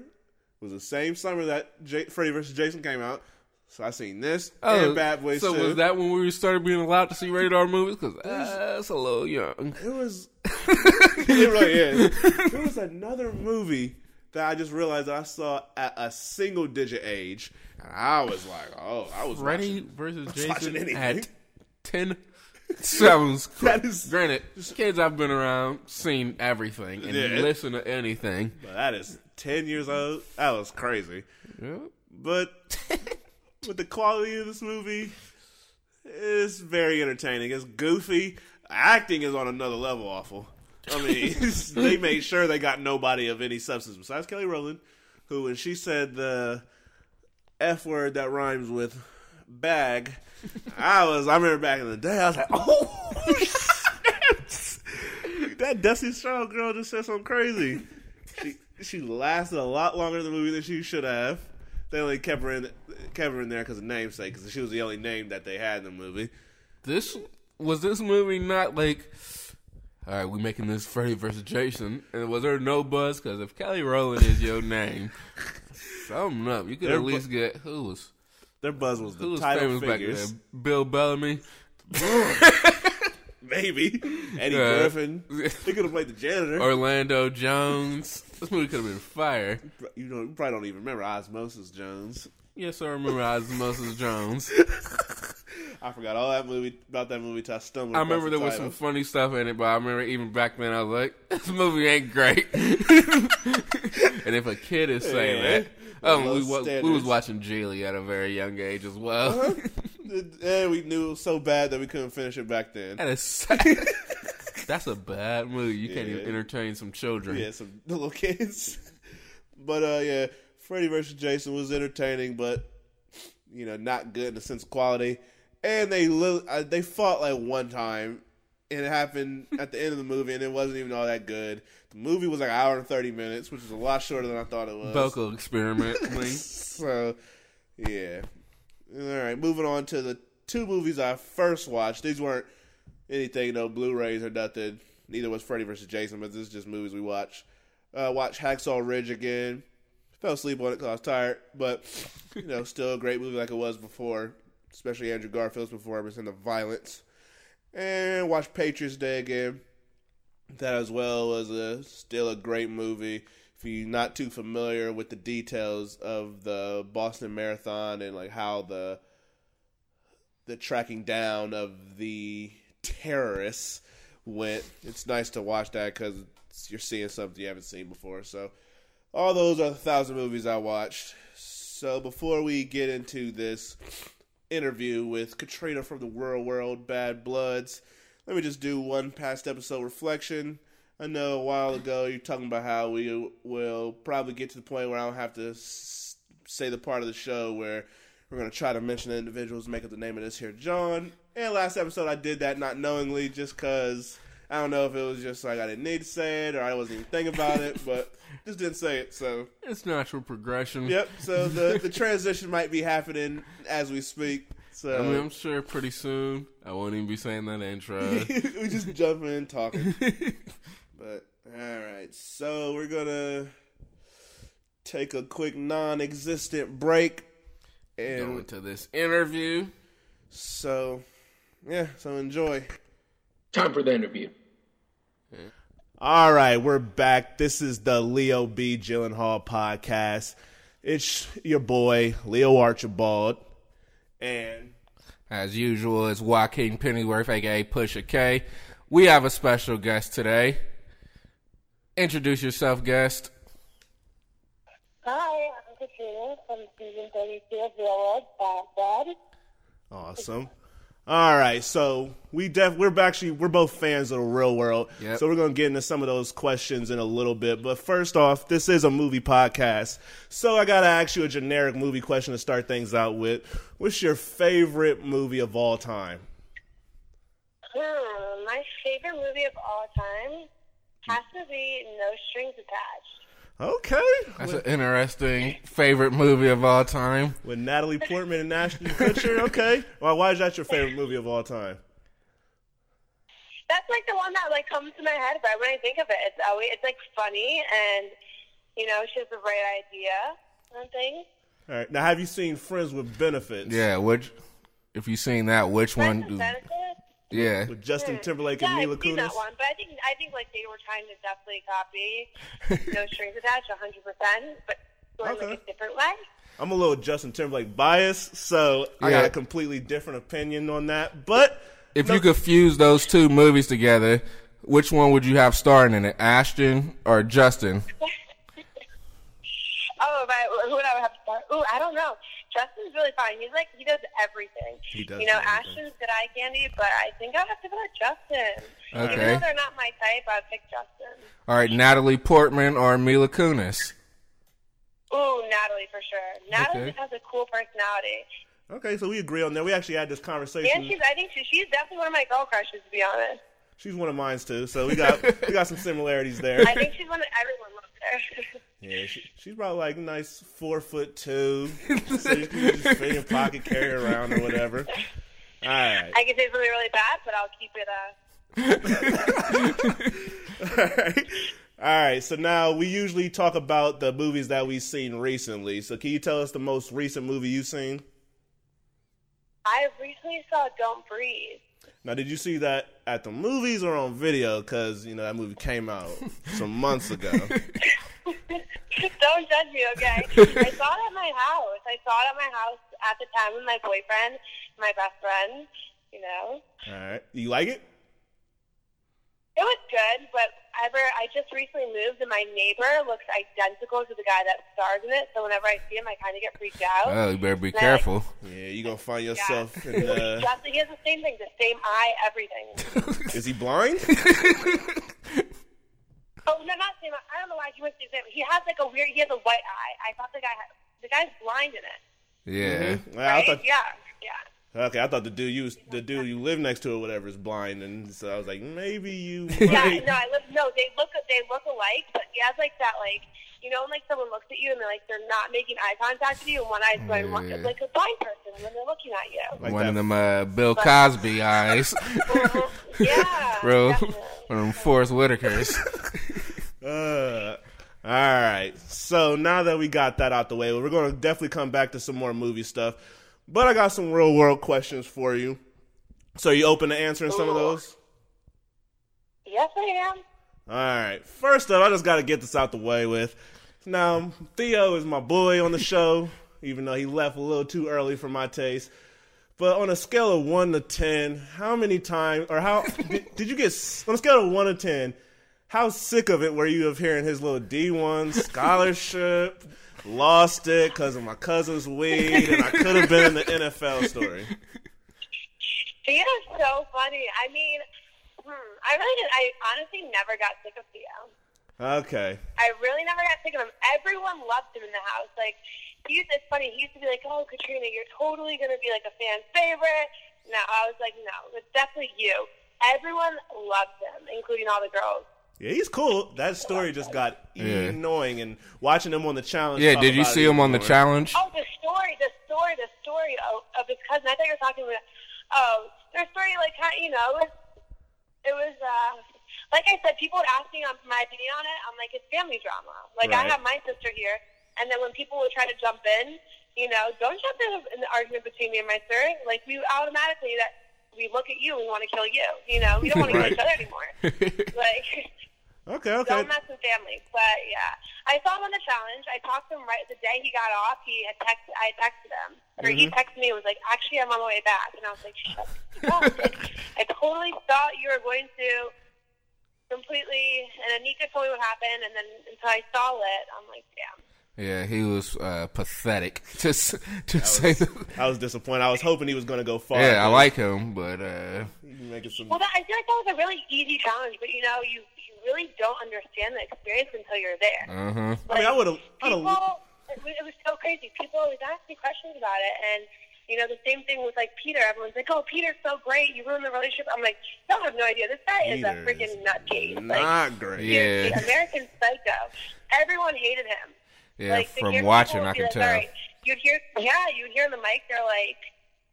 was the same summer that J- Freddy vs. Jason came out. So I seen this oh, and Bad Boys Oh, so 2. was that when we started being allowed to see rated R movies? Because that's a little young. It was. it really is. There was another movie that I just realized I saw at a single digit age, and I was like, "Oh, I was Freddy watching- versus Jason at 10 sounds. That is- Granted, kids I've been around, seen everything, and Yeah. listen to anything. But that is ten years old. That was crazy. Yeah. But with the quality of this movie, it's very entertaining. It's goofy. Acting is on another level. Awful. I mean, they made sure they got nobody of any substance besides Kelly Rowland, who when she said the f word that rhymes with bag, I was. I remember back in the day, I was like, oh. that Dusty Strong girl just said something crazy. She she lasted a lot longer in the movie than she should have. They only kept her in kept her in there because of namesake, because she was the only name that they had in the movie. This was this movie not like, all right, we making this Freddy versus Jason, and was there no buzz? Because if Kelly Rowland is your name, something up. You could There at bu- least get who was Their buzz was the who was title figures. then? Bill Bellamy. Maybe Eddie Yeah. Griffin. He could have played the janitor. Orlando Jones. This movie could have been fire. you know, you probably don't even remember Osmosis Jones. Yes, I remember Osmosis Jones. I forgot all that movie about that movie till I stumbled. I remember the there was some funny stuff in it, but I remember even back then I was like, "This movie ain't great." and if a kid is saying Yeah. that, Low oh, we, we was watching Gigli at a very young age as well. Uh-huh. and we knew it was so bad that we couldn't finish it back then. that is sad. That's a bad movie. You can't even entertain some children. Yeah, some little kids. but uh, yeah, Freddy vs. Jason was entertaining, but you know, not good in the sense of quality. And they li- uh, they fought like one time, and it happened at the end of the movie, and it wasn't even all that good. The movie was like an hour and thirty minutes, which is a lot shorter than I thought it was. Vocal experiment. So, yeah. All right, moving on to the two movies I first watched. These weren't anything, no Blu-rays or nothing. Neither was Freddy vs. Jason, but this is just movies we watch. Uh, watched Hacksaw Ridge again. Fell asleep on it because I was tired, but you know, still a great movie like it was before. Especially Andrew Garfield's performance and the violence. And watch Patriots Day again. That as well was a still a great movie. If you're not too familiar with the details of the Boston Marathon and like how the the tracking down of the terrorists went, it's nice to watch that because you're seeing something you haven't seen before. So all those are the thousand movies I watched. So before we get into this interview with Katrina from the World World Bad Bloods, let me just do one past episode reflection. I know a while ago you're talking about how we will probably get to the point where I don't have to say the part of the show where we're going to try to mention the individuals, make up the name of this here, John. And last episode I did that not knowingly just because I don't know if it was just like I didn't need to say it or I wasn't even thinking about it, but just didn't say it. So it's natural progression. Yep. So the the transition might be happening as we speak. So I mean, I'm sure pretty soon I won't even be saying that intro. we just jump in talking. but all right, so we're gonna take a quick non-existent break, Go and into this interview. so yeah, so enjoy. Time for the interview. All right, we're back. This is the Leo B. Gyllenhaal podcast. It's your boy Leo Archibald, and As usual, it's Joaquin Pennyworth, aka Pusha K. We have a special guest today. Introduce yourself, guest. Hi, I'm Katrina from season 32 of Railroad Bad Bad. Awesome. All right, so we def we're actually we're both fans of the real world, Yep. so we're gonna get into some of those questions in a little bit. But first off, this is a movie podcast, so I gotta ask you a generic movie question to start things out with. What's your favorite movie of all time? Hmm, my favorite movie of all time has to be No Strings Attached. Okay. That's an interesting favorite movie of all time. With Natalie Portman and Ashton Kutcher. Okay. Well, why is that your favorite movie of all time? That's like the one that like comes to my head right when I think of it. It's always it's like funny and you know she has the right idea and things. All right. Now, have you seen Friends with Benefits? Yeah, which if you've seen that, which Friends one? do- Benefits? Yeah, With Justin. Timberlake yeah, and Mila I've seen Kunis? that one, but I think I think like they were trying to definitely copy No Strings Attached, hundred percent, but sort of Okay. like a different way. I'm a little Justin Timberlake biased, so I got a completely different opinion on that. But if No. you could fuse those two movies together, which one would you have starring in it, Ashton or Justin? Oh, right. Who would I have to start? Ooh, I don't know. Justin's really fun. He's like he does everything. He does You know, do everything. Ashton's good eye candy, but I think I'd have to go with Justin. Even Okay. though they're not my type, I'd pick Justin. All right, Natalie Portman or Mila Kunis? Ooh, Natalie for sure. Natalie Okay. has a cool personality, okay, so we agree on that. We actually had this conversation. and she's I think she, she's definitely one of my girl crushes to be honest. She's one of mine too, so we got we got some similarities there. I think she's one that everyone loves her. Yeah, she, she's probably like nice four foot two, so you can just fit in your pocket, carry around or whatever. All right, I can say something really bad, but I'll keep it. Uh, all right, all right. So now we usually talk about the movies that we've seen recently. So can you tell us the most recent movie you've seen? I recently saw Don't Breathe. Now, did you see that at the movies or on video? Because you know that movie came out some months ago. Don't judge me, okay? I saw it at my house. I saw it at my house at the time with my boyfriend, my best friend. You know, All right, you like it? it was good, but ever I just recently moved, and my neighbor looks identical to the guy that stars in it. So whenever I see him, I kind of get freaked out. Oh, you better be Like- careful. Yeah, you're gonna find Yeah. yourself in uh, the. Just, he has the same thing, the same eye, everything. Is he blind? oh no, not same. eye. I don't know why he went to the same. He has like a weird. He has a white eye. I thought the guy had, the guy's blind in it. Yeah. Mm-hmm. Well, I Right? thought, yeah, yeah. Okay, I thought the dude you the dude you live next to or whatever is blind, and so I was like, maybe you. Yeah, no, I live. No, they look they look alike, but he has like that like you know when like someone looks at you and they're like they're not making eye contact with you, and one eye's going one, Yeah. like a blind person when they're looking at you. Like one that. of them uh, Bill Cosby eyes. Mhm. yeah, Bro, definitely. one of them Forrest Whitakers. Uh, all right. So now that we got that out the way, we're going to definitely come back to some more movie stuff. But I got some real world questions for you. So you open to answering some of those? Yes, I am. All right. First up, I just got to get this out the way with. Now, Theo is my boy on the show, even though he left a little too early for my taste. But on a scale of one to ten, how many times, or how did, did you get on a scale of one to ten? How sick of it were you of hearing his little D one scholarship? Lost it because of my cousin's weed, and I could have been in the NFL story. Theo is so funny. I mean, hmm, I really did. I honestly never got sick of Theo. Okay. I really never got sick of him. Everyone loved him in the house. Like he used, it's funny. He used to be like, "Oh, Katrina, you're totally gonna be like a fan favorite." No, I was like, "No, it's definitely you." Everyone loved him, including all the girls. Yeah, he's cool. That story just got Yeah. annoying, and watching him on the challenge. Yeah, did you see him on the more. challenge? Oh, the story, the story, the story of, of his cousin. I thought you were talking about. Oh, their story, like kind, you know, it was, it was uh, like I said. People would ask me on my opinion on it. I'm like, it's family drama. Like I have my sister here, and then when people would try to jump in, you know, don't jump in in the argument between me and my sister. Like we automatically that we look at you and we want to kill you. You know, we don't want to Right. kill each other anymore. like. Okay, okay. Don't mess with family. But yeah, I saw him on the challenge. I talked to him right the day he got off. He had text. I texted him, or he Mm-hmm. texted me and was like, "Actually, I'm on the way back." And I was like, "Shut up!" Like, I totally thought you were going to completely. And Anika told me what happened, and then until I saw it, I'm like, "Damn." Yeah, he was uh, pathetic. To s- to say, the, I was disappointed. I was hoping he was going to go far. yeah, I like him, but uh, he's making some. Well, that, I feel like that was a really easy challenge, but you know, you you really don't understand the experience until you're there. uh huh. I mean, I would have. People, it was, so crazy. People always ask me questions about it, and You know, the same thing with like Peter. Everyone's like, "Oh, Peter's so great. You ruined the relationship." I'm like, "Y'all have no idea. This guy is a freaking is nutcase. Like, Not great. Yeah. seriously, American Psycho. Everyone hated him. Yeah, like, from watching, I can like, tell. All right, you'd hear, yeah, you'd hear on the mic. They're like,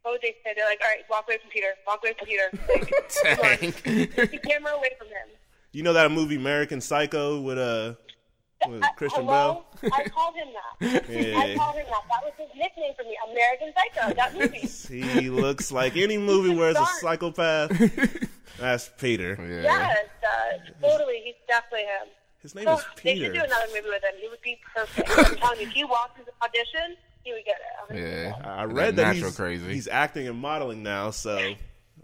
what would they say? They're like, all right, walk away from Peter. Walk away from Peter. Like, come on. Dang. Keep the camera away from him. You know that movie American Psycho with uh with I- Christian hello? Bale? I called him that. I called him that. That was his nickname for me, American Psycho. That movie. He looks like any movie where it's a psychopath. That's Peter. Yeah. Yes, uh, totally. He's definitely him. His name Oh, is Peter. they should do another movie with him. He would be perfect. I'm telling you, if he walked into the audition, he would get it. Yeah. I read that, natural he's, crazy. he's acting and modeling now, so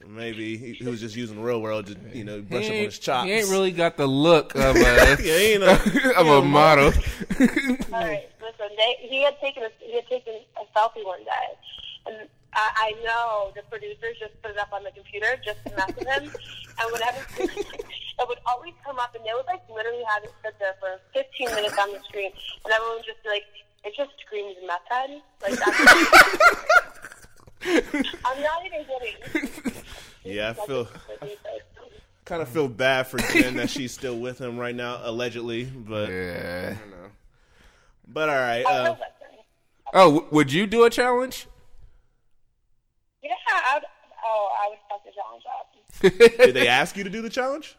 maybe he, he was just using real world to you know brush up on his chops. he ain't really got the look of a yeah, he ain't a, of a model. All right, listen. They, he had taken a, he had taken a selfie one day, and I, I know the producers just put it up on the computer just to mess with him. and whenever it would always come up, and they would like literally have it sit there for 15 minutes on the screen, and everyone would just be like, "It just screams meth head." Like that's. I'm not even kidding. Yeah, I feel Like, kind of feel bad for Jen that she's still with him right now, allegedly. But yeah. I don't know. But all right, uh. Oh, would you do a challenge? Yeah, I'd, oh, I would fuck the challenge up. did they ask you to do the challenge?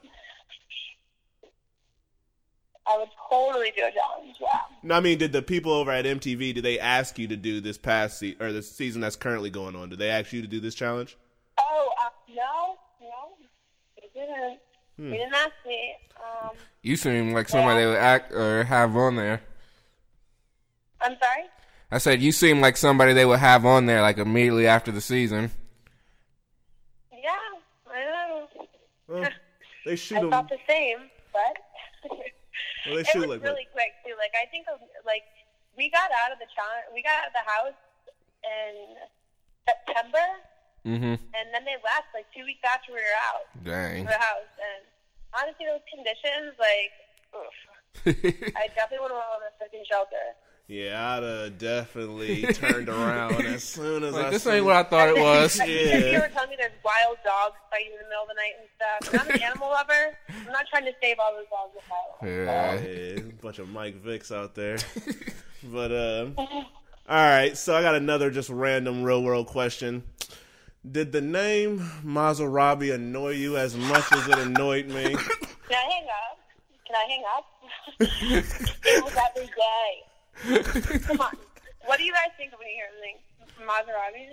I would totally do a challenge. Yeah. No, I mean, did the people over at MTV did they ask you to do this past se- or the season that's currently going on? Did they ask you to do this challenge? Oh, uh, no, no, they didn't. Hmm. They didn't ask me. Um, You seem like somebody they would act or have on there. I'm sorry. I said you seem like somebody they would have on there like immediately after the season. Yeah, I know. Well, they shoot I them. thought the same, but Well, they it was like really quick too. Like I think, like we got out of the challenge, we got out of the house in September, Mm-hmm. and then they left like two weeks after we were out Dang. the house. And honestly, those conditions, like, oof, I definitely would have went with a freaking shelter. Yeah, I'd have definitely turned around as soon as I like this seen- ain't what I thought it was. Like, Yeah. You were telling me there's wild dogs fighting in the middle of the night and stuff. And I'm an animal lover. I'm not trying to save all those dogs with my. Yeah. Yeah, a bunch of Mike Vicks out there. but uh, all right, so I got another just random real world question. Did the name Maserati annoy you as much as it annoyed me? Can I hang up? Can I hang up? it was every day. Come on. What do you guys think when you hear name Maserati?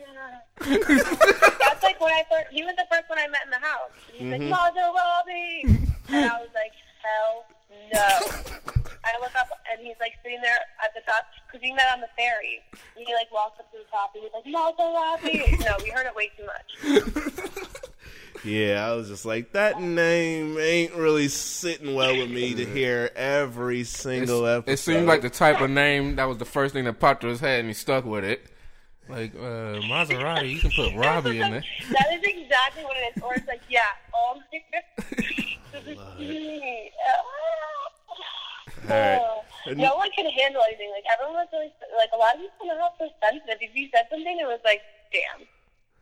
That's like when I first, he was the first one I met in the house. He's like, mm-hmm. Maserati! And I was like, hell no. I look up and he's like sitting there at the top because we met on the ferry. And he like walks up to the top and he's like, Maserati! No, we heard it way too much. Yeah, I was just like, that name ain't really sitting well with me to hear every single episode. It seemed like the type of name that was the first thing that popped to his head, and he stuck with it. Like uh, Maserati, you can put Robbie in there. that is exactly what it is. Or it's like, yeah, oh Alright. my No one can handle anything. Like everyone was really like a lot of people in the house were sensitive. If you said something, it was like, damn.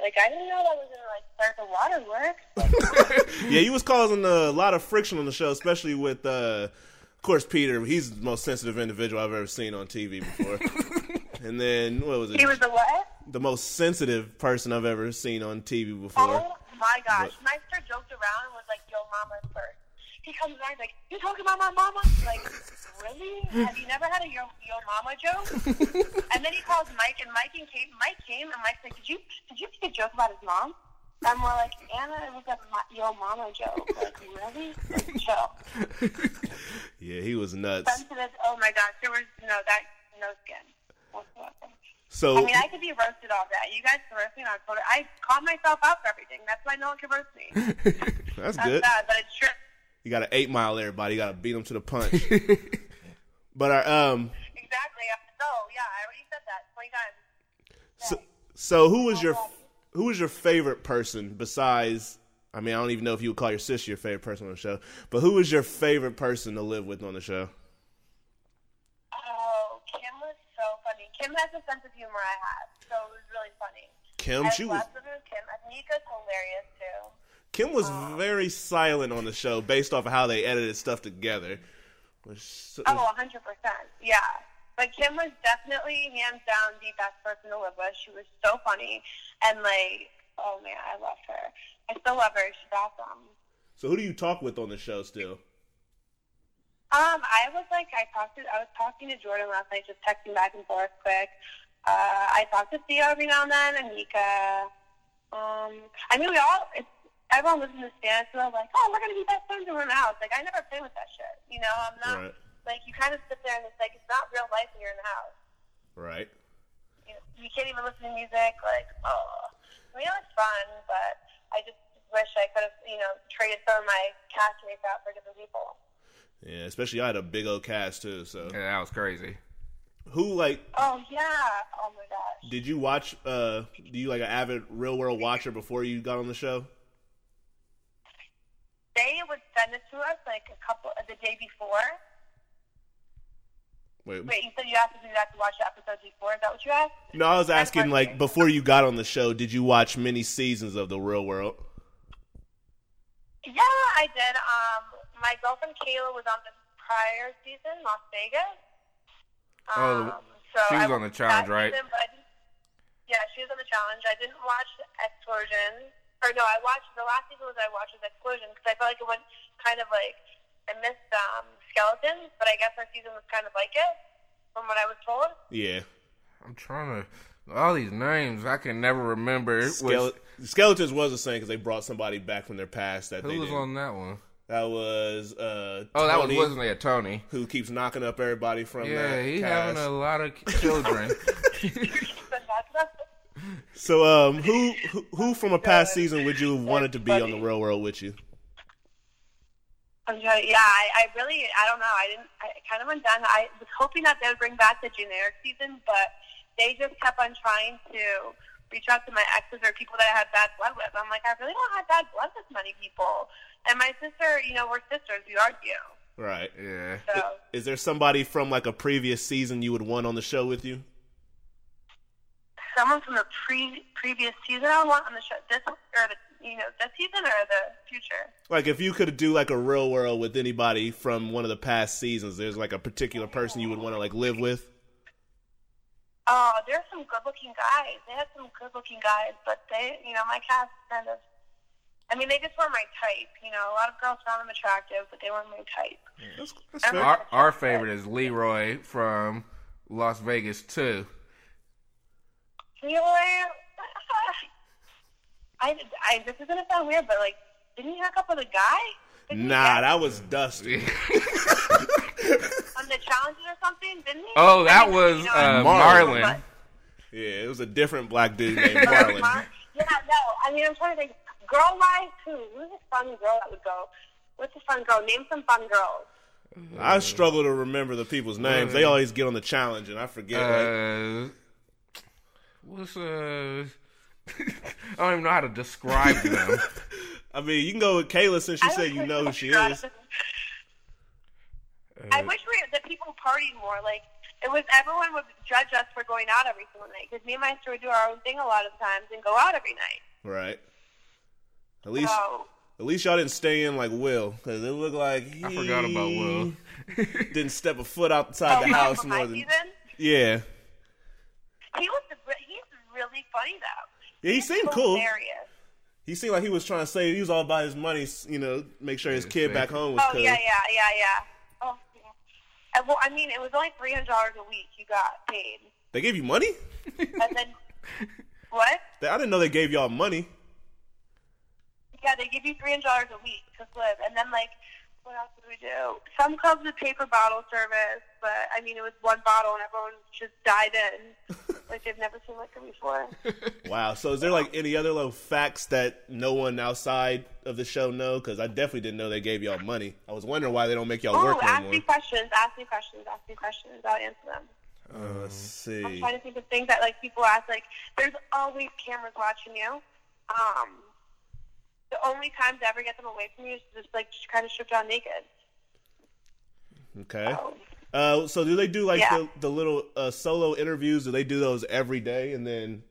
Like I didn't know that was gonna like start the water work. yeah, he was causing a lot of friction on the show, especially with, uh, of course, Peter. He's the most sensitive individual I've ever seen on TV before. and then what was it? He was the what? the most sensitive person I've ever seen on TV before. Oh my gosh. Meister joked around and was like, yo mama first. He comes around he's like, You talking about my mama? Like, really? Have you never had a yo yo mama joke? and then he calls Mike and Mike and Kate Mike came and Mike's like, Did you did you make a joke about his mom? And we're like, Anna, it was a yo mama joke. Like, really? Like, chill. Yeah, he was nuts. Sensitive oh my gosh, there was no that no skin. whatsoever. So I mean, I could be roasted all that. You guys can roast me on Twitter. I call myself out for everything. That's why no one can roast me. that's That's good. bad, but it's true. You got to eight mile everybody. You got to beat them to the punch. but our, um, Exactly. So yeah, I already said that twenty times. so, so who was your who was your favorite person besides? I mean, I don't even know if you would call your sister your favorite person on the show, but who was your favorite person to live with on the show? Oh, Kim was so funny. Kim has a sense of humor I have, so it was really funny. Kim, I she was love living with Kim. Anika's hilarious too. Kim was very silent on the show based off of how they edited stuff together. Which, Oh, hundred percent. Yeah. But Kim was definitely hands down the best person to live with. She was so funny and like, oh man, I love her. I still love her. She's awesome. so who do you talk with on the show still? Um, I was like, I talked to, I was talking to Jordan last night, just texting back and forth quick. Uh, I talked to Theo every now and then, Anika. Um, I mean, we all, it's, everyone was in the stands, so they're like, oh, we're gonna be best friends when we're in the house. Like, I never play with that shit. You know, I'm not Right. like you kind of sit there and it's like it's not real life when you're in the house. Right. You, know, you can't even listen to music. Like, oh, I mean, it was fun, but I just wish I could have, you know, traded some of my castmates out for different people. Yeah, especially I had a big old cast too. So Yeah, that was crazy. who like Oh yeah. Oh my gosh. did you watch? uh Do you like an avid real world watcher before you got on the show? They would send it to us like a couple the day before. Wait, Wait, you said you have to do that to watch the episode before? Is that what you asked? no, I was asking like before you got on the show, did you watch many seasons of the Real World? Yeah, I did. Um, my girlfriend Kayla was on the prior season, Las Vegas. Oh, Um, so she was I on the challenge, right? Season, but I yeah, she was on the challenge. I didn't watch Explosion. Or no, I watched the last season was I watched was Explosion because I felt like it went kind of like I missed um, skeletons, but I guess our season was kind of like it from what I was told. Yeah, I'm trying to. All these names I can never remember. Skele- Which, Skeletons was the same because they brought somebody back from their past that they who was didn't. on that one? That was uh Oh, that was wasn't it Tony? who keeps knocking up everybody from Yeah, that he cast. having a lot of children. So um who, who who from a past season would you have wanted to be on the Real World with you? I'm trying. Yeah, I, I really, I don't know. I didn't. I kind of went down. I was hoping that they would bring back the generic season, but they just kept on trying to reach out to my exes or people that I had bad blood with. I'm like, I really don't have bad blood with many people. And my sister, you know, we're sisters. We argue. Right. yeah. So Is there somebody from like a previous season you would want on the show with you? Someone from the pre previous season I want on the show. This or the you know this season or the future. Like if you could do like a real world with anybody from one of the past seasons, there's like a particular person you would want to like live with. Oh, there's some good looking guys. They had some good looking guys, but they, you know, my cast kind of. I mean, they just weren't my type. You know, a lot of girls found them attractive, but they weren't my type. That's, that's fair. Our our favorite is Leroy from Las Vegas too. Leroy, I, I, this is gonna sound weird, but like, didn't you hook up with a guy? Didn't Nah, that was Dusty. on the challenges or something? Didn't he? Oh, I that mean, was you know, uh, Marlon. Marlon. Yeah, it was a different black dude named Mar- Marlon. Mar- Yeah, no. I mean, I'm trying to think. Girl wise, who? Who's a fun girl that would go? What's a fun girl? Name some fun girls. I struggle to remember the people's names. They always get on the challenge, and I forget. like, Uh, what's uh? I don't even know how to describe them. I mean, you can go with Kayla since she I said you know who she try. is. I wish we that people partied more. Like it was, everyone would judge us for going out every single night because me and my sister would do our own thing a lot of times and go out every night. Right. At least, So at least y'all didn't stay in like Will, because it looked like he I forgot about Will. didn't step a foot outside oh, the house more than. season, Yeah. he was he's really funny though. Yeah, he He's seemed so cool. Hilarious. He seemed like he was trying to say he was all about his money, you know, make sure his kid back home was Oh cool. yeah, yeah, yeah, yeah. Oh, yeah. Well, I mean, it was only three hundred dollars a week you got paid, They gave you money? and then what? I didn't know they gave y'all money. Yeah, they give you three hundred dollars a week to live, and then like, what else did we do? Some clubs did paper bottle service, but I mean, it was one bottle, and everyone just died in, like they've never seen liquor before. Wow. So is there like any other little facts that no one outside of the show know? Because I definitely didn't know they gave y'all money. I was wondering why they don't make y'all Oh, work ask more. me questions, ask me questions, ask me questions. I'll answer them. Uh, let's see. I'm trying to think of things that like people ask. Like, there's always cameras watching you. Um, the only time to ever get them away from you is just like just kind of strip down naked. Okay. So, Uh, so do they do like Yeah. the, the little uh, solo interviews? Do they do those every day and then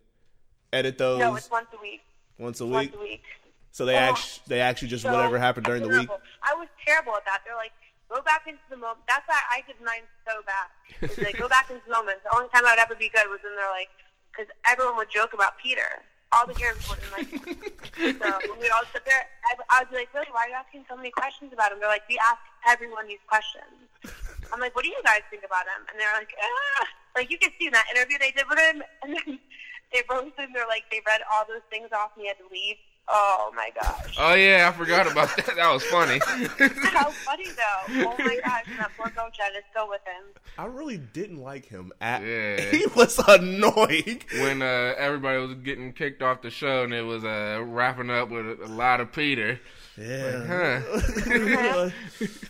edit those No, it's once a week. once a Once week? a week. So they Oh. actually they actually just So, whatever happened during the week. I was terrible at that. They're like, go back into the moment. That's why I did mine so bad. It's like, go back into the moment. The only time I would ever be good was when they're like, because everyone would joke about Peter. All the heroes wouldn't like him. So when we'd all sit there, I, I be like, really, why are you asking so many questions about him? They're like, we ask everyone these questions. I'm like, what do you guys think about him? And they're like, ah. Like, you can see in that interview they did with him. And then they roasted him. They're like, they read all those things off and he had to leave. Oh, my gosh. Oh yeah, I forgot about that. That was funny. How funny though! Oh my gosh, that poor Goat Jet is still with him. I really didn't like him at Yeah. he was annoying. when uh, everybody was getting kicked off the show and it was uh, wrapping up with a, a lot of Peter. Yeah. Huh.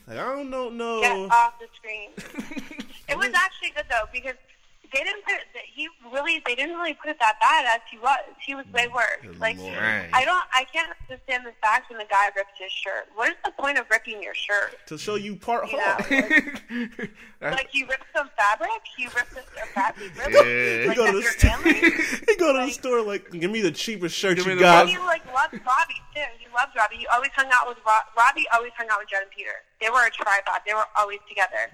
like, I don't know no Get off the screen. It was actually good though because they didn't put it, he really they didn't really put it that bad as he was. He was way mm. worse. Good Like Lord. I don't, I can't understand the fact when the guy rips his shirt. What is the point of ripping your shirt? to show you part You hard. know, That's- like you rip some fabric, you rip some fabric. Rip Yeah. it, He go to that's the your store. family. he go to the Like- store like, give me the cheapest shirt you the got. most- He like loved Robbie too. He loved Robbie. He always hung out with Ro- Robbie. Always hung out with Jen and Peter. They were a tripod. They were always together.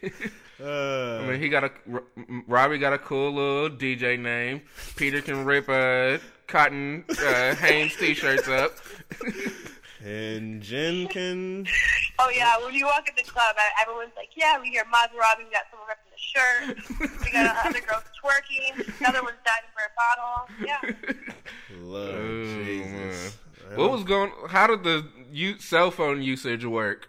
Dang. Uh, I mean, he got a R- Robbie got a cool little DJ name. Peter can rip uh, cotton uh, Hanes t-shirts up. and Jen can. Oh yeah, when you walk in the club, everyone's like, "Yeah, we hear Maserati. We got someone ripping the shirt. We got another girl twerking. Another one's diving for a bottle. Yeah, Lord Oh, Jesus. man. What was going? How did the u- cell phone usage work?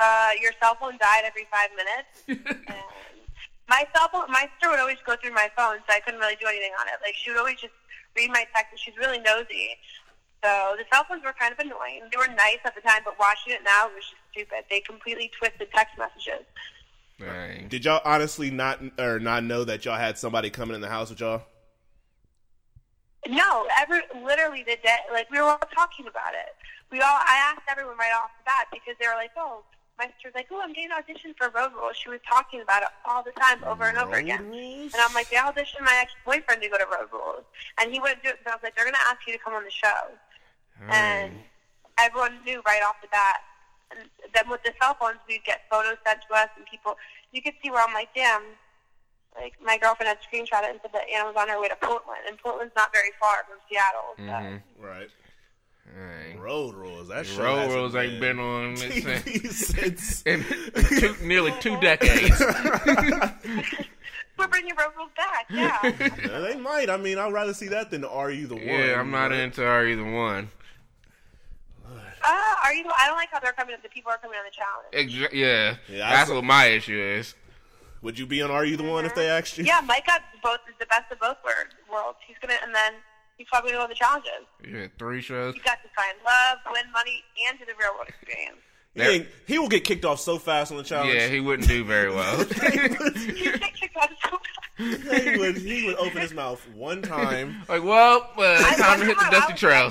Uh, your cell phone died every five minutes. and my cell phone, my sister would always go through my phone, so I couldn't really do anything on it. Like she would always just read my text, and she's really nosy. So the cell phones were kind of annoying. They were nice at the time, but watching it now it was just stupid. They completely twisted text messages. Dang. Did y'all honestly not or not know that y'all had somebody coming in the house with y'all? No, every literally the day, like we were all talking about it. We all, I asked everyone right off the bat because they were like, "Oh, my sister's like, oh, I'm getting auditioned for Road Rules." She was talking about it all the time, over and over Road again. Rules? And I'm like, they auditioned my ex-boyfriend to go to Road Rules, and he wouldn't do it. So I was like, they're gonna ask you to come on the show, and everyone knew right off the bat. And then with the cell phones, we'd get photos sent to us, and people, you could see where I'm like, damn. Like my girlfriend had screenshot it and said that Anna was on her way to Portland, and Portland's not very far from Seattle. So. Mhm. Right. Dang. Road rules. That shit Road hasn't rules ain't been on TV since. in two, nearly two decades. We're bringing Road Rules back, yeah. Yeah, they might. I mean, I'd rather see that than Are You the One? yeah, I'm not right? into are either one. uh, are you? The One? I don't like how they're coming. up. The people are coming on the challenge. Exa- yeah, Yeah, that's what my issue is. Would you be on Are You the One if they asked you? Yeah, Mike got both is the best of both wor- worlds. He's gonna, and then he's probably gonna go to the challenges. Yeah, three shows. He got to find love, win money, and do the real world experience. He, he will get kicked off so fast on the challenge. Yeah, he wouldn't do very well. He's kicked out so fast. he would he would open his mouth one time. like, well, uh, time to hit the how- dusty I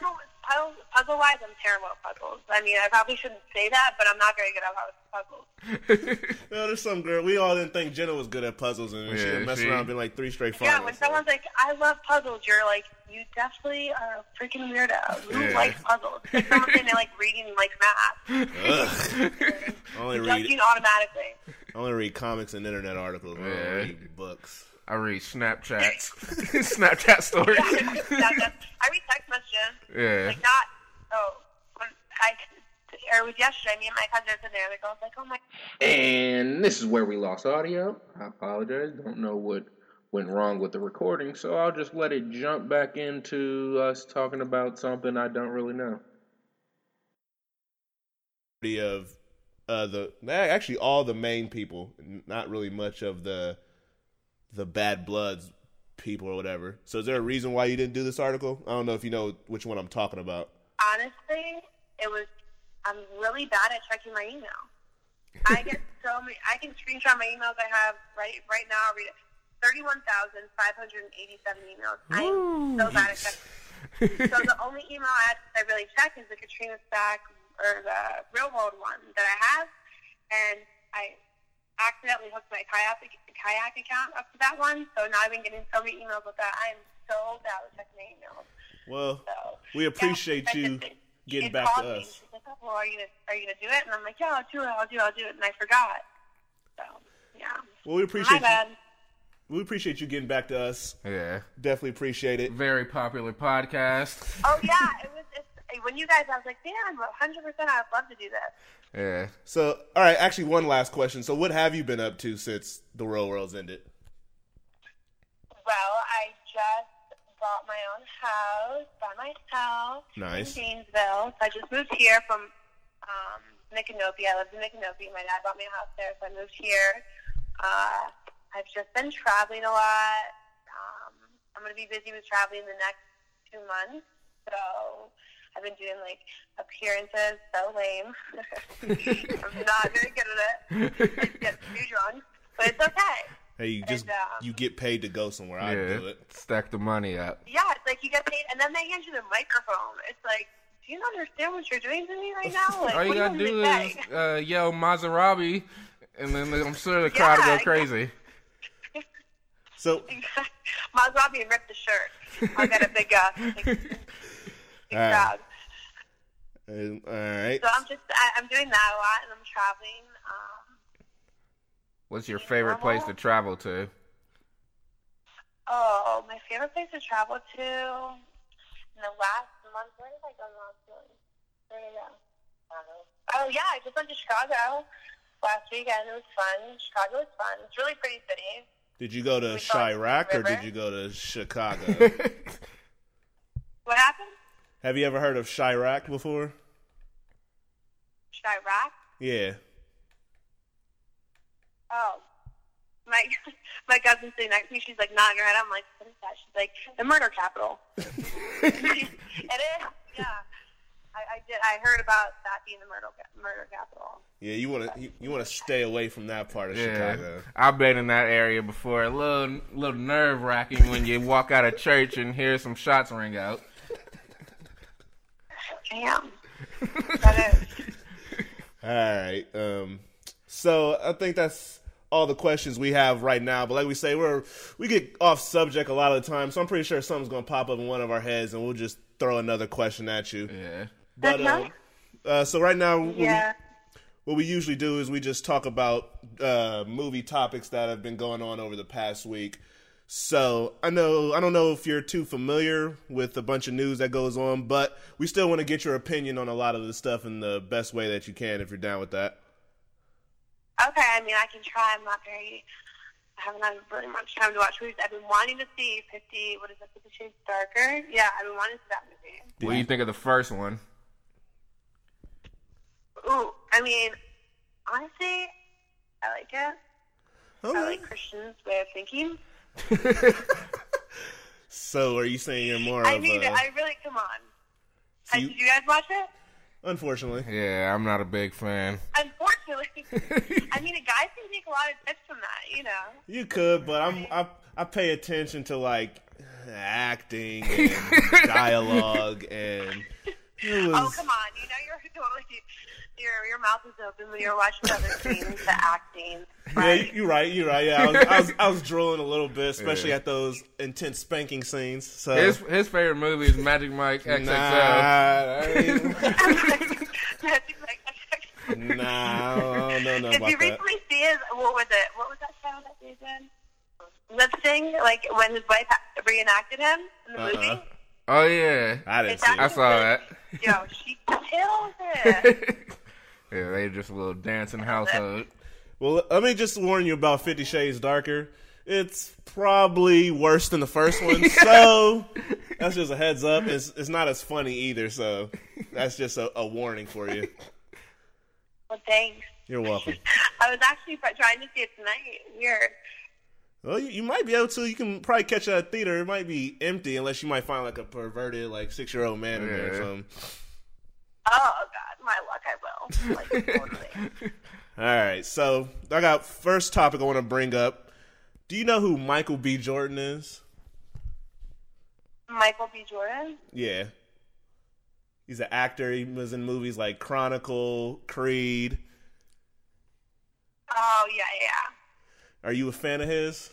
was trails. thinking about it. Puzzle, puzzle, puzzle wise, I'm terrible at puzzles. I mean, I probably shouldn't say that, but I'm not very good at puzzles. Well, there's some girl. We all didn't think Jenna was good at puzzles, and she Yeah, would mess she- around being like three straight finals. Yeah, when someone's like, "I love puzzles," you're like, "You definitely are a freaking weirdo. Who Yeah. likes puzzles?" It's like someone saying they like reading like math. Ugh. I only read automatically. I only read comics and internet articles. I don't read books. I read Snapchats, Snapchat stories. That- that- I read text messages. yeah, Like not. Oh, when I. Or it was yesterday. Me and my cousin are sitting there. The girl's like, "Oh my." And this is where we lost audio. I apologize. Don't know what went wrong with the recording, so I'll just let it jump back into us talking about something I don't really know. of uh, the actually all the main people, not really much of the the bad bloods people or whatever. So is there a reason why you didn't do this article? I don't know if you know which one I'm talking about. Honestly, it was. I'm really bad at checking my email. I get so many. I can screenshot my emails I have right right now. I'll read it. Thirty-one thousand five hundred and eighty-seven emails. I'm so bad at checking. so the only email I, I really check is the Katrina Stack or the Real World one that I have, and I accidentally hooked my kayak kayak account up to that one, so now I've been getting so many emails with that. I am so bad with checking my emails. Well, So we appreciate yeah, you she getting had back called to me, us. She's like, oh, well, are you gonna are you gonna do it? And I'm like, yeah, I'll do it. I'll do it. I'll do it. And I forgot. So yeah. Well, we My appreciate you, bad. we appreciate you getting back to us. Yeah. Definitely appreciate it. Very popular podcast. Oh yeah, it was. It's, when you guys, I was like, damn, 100. percent I would love to do this. Yeah. So, all right, actually, one last question. So, what have you been up to since the Real World's ended? Well, I just bought my own house by myself Nice. in Gainesville. So I just moved here from um, Micanopy. I lived in Micanopy. My dad bought me a house there, so I moved here. Uh, I've just been traveling a lot. Um, I'm going to be busy with traveling the next two months. So I've been doing like appearances. So lame. I'm not very good at it. I just get too drunk, but it's okay. Hey, you just And, um, you get paid to go somewhere. I do it. Stack the money up. Yeah, it's like you get paid, and then they hand you the microphone. It's like, do you understand what you're doing to me right now? Like, All you gotta do do is uh, yell Maserati, and then I'm sure the crowd will Yeah, go crazy. So, Maserati and rip the shirt. I'll get a big, uh, big, big All right. crowd. all right. So I'm just, I, I'm doing that a lot, and I'm traveling. Um, What's your favorite place to travel to? oh, my favorite place to travel to in the last month. Where did I go last month? Where did I go? Oh yeah, I just went to Chicago last weekend. It was fun. Chicago was fun. It's a really pretty city. Did you go to We Chiraq or did you go to Chicago? What happened? Have you ever heard of Chiraq before? Chiraq. Yeah. Oh, my my cousin sitting next to me. She's like nodding her head. I'm like, what is that? She's like, the murder capital. it is. Yeah. I, I did. I heard about that being the murder murder capital. Yeah, you want to you, you want to stay away from that part of Yeah, Chicago. I've been in that area before. A little, little nerve wracking when you walk out of church and hear some shots ring out. Damn. that is. All right. Um, so I think that's all the questions we have right now. But like we say, we're we get off subject a lot of the time, so I'm pretty sure something's gonna pop up in one of our heads, and we'll just throw another question at you. Yeah. But um, uh, so right now, what we- Yeah. what we usually do is we just talk about uh, movie topics that have been going on over the past week. So I know I don't know if you're too familiar with a bunch of news that goes on, but we still want to get your opinion on a lot of the stuff in the best way that you can if you're down with that. Okay. I mean, I can try. I'm not very. I haven't had really much time to watch movies. I've been wanting to see Fifty. What is it? Fifty Shades Darker. Yeah, I've been wanting to see that movie. What do you think of the first one? Ooh, I mean, honestly, I like it. I like Christian's way of thinking. So are you saying you're more I of mean, a? I really come on. so you- did you guys watch it? unfortunately, Yeah, I'm not a big fan. Unfortunately, I mean, a guy can take a lot of tips from that, you know. you could, but I'm I I pay attention to like acting and dialogue and. Was, Oh come on, you know you're totally your your mouth is open when you're watching other scenes, the acting. Yeah, you're right. You're right. Yeah, I was, I was, I was drooling a little bit, especially Yeah. at those intense spanking scenes. So His his favorite movie is Magic Mike XXL. nah, I ain't- That's nah, I don't Did about you that. recently see his? What was it? What was that show that they did? Lip sync, like when his wife reenacted him in the Uh-uh. movie. Uh-huh. Oh yeah, I didn't It's see I it. actually- saw that. Yo, she kills it. Yeah, they just a little dancing household. Well, let me just warn you about Fifty Shades Darker. It's probably worse than the first one, so that's just a heads up. It's it's not as funny either, so that's just a, a warning for you. well, thanks. You're welcome. I was actually trying to see it tonight. Weird. Well, you, you might be able to. You can probably catch it at a theater. It might be empty unless you might find like a perverted, like six year old man in there or something. Oh God, my luck, I will. Like totally. All right, so I got first topic I want to bring up. Do you know who Michael B. Jordan is? Michael B. Jordan. Yeah, he's an actor. He was in movies like Chronicle, Creed. Oh yeah, yeah. Are you a fan of his?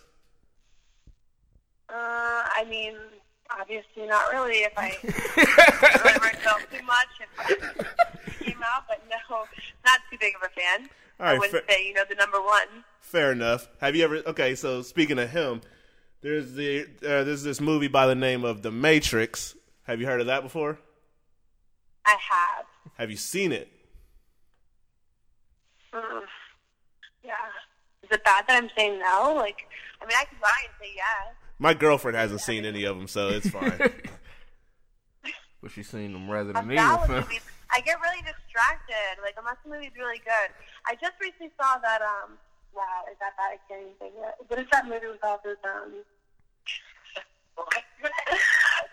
Uh, I mean, obviously not really. If I really myself too much, if it came out, but no, not too big of a fan. All right, I wouldn't fa- say you know the number one. Fair enough. Have you ever? Okay, so speaking of him, there's the uh, there's this movie by the name of The Matrix. Have you heard of that before? I have. Have you seen it? Mm, yeah. Is it bad that I'm saying no? Like, I mean, I could lie and say yes. My girlfriend hasn't seen any of them, so it's fine. But she's seen them Resident I'm Evil bad with films. movies. I get really distracted. Like, unless the movie's really good. I just recently saw that. Um, wow, is that bad? I can't even think of it. What is that movie with all those um?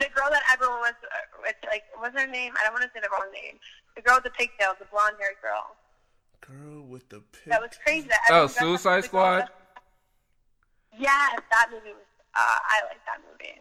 the girl that everyone was, uh, it's like, what's her name? I don't want to say the wrong name. The girl with the pigtails, the blonde-haired girl. Girl with the pig. That was crazy. That Oh, everyone dressed up Suicide as the girl Squad? that- Yes, that movie was. Uh, I like that movie.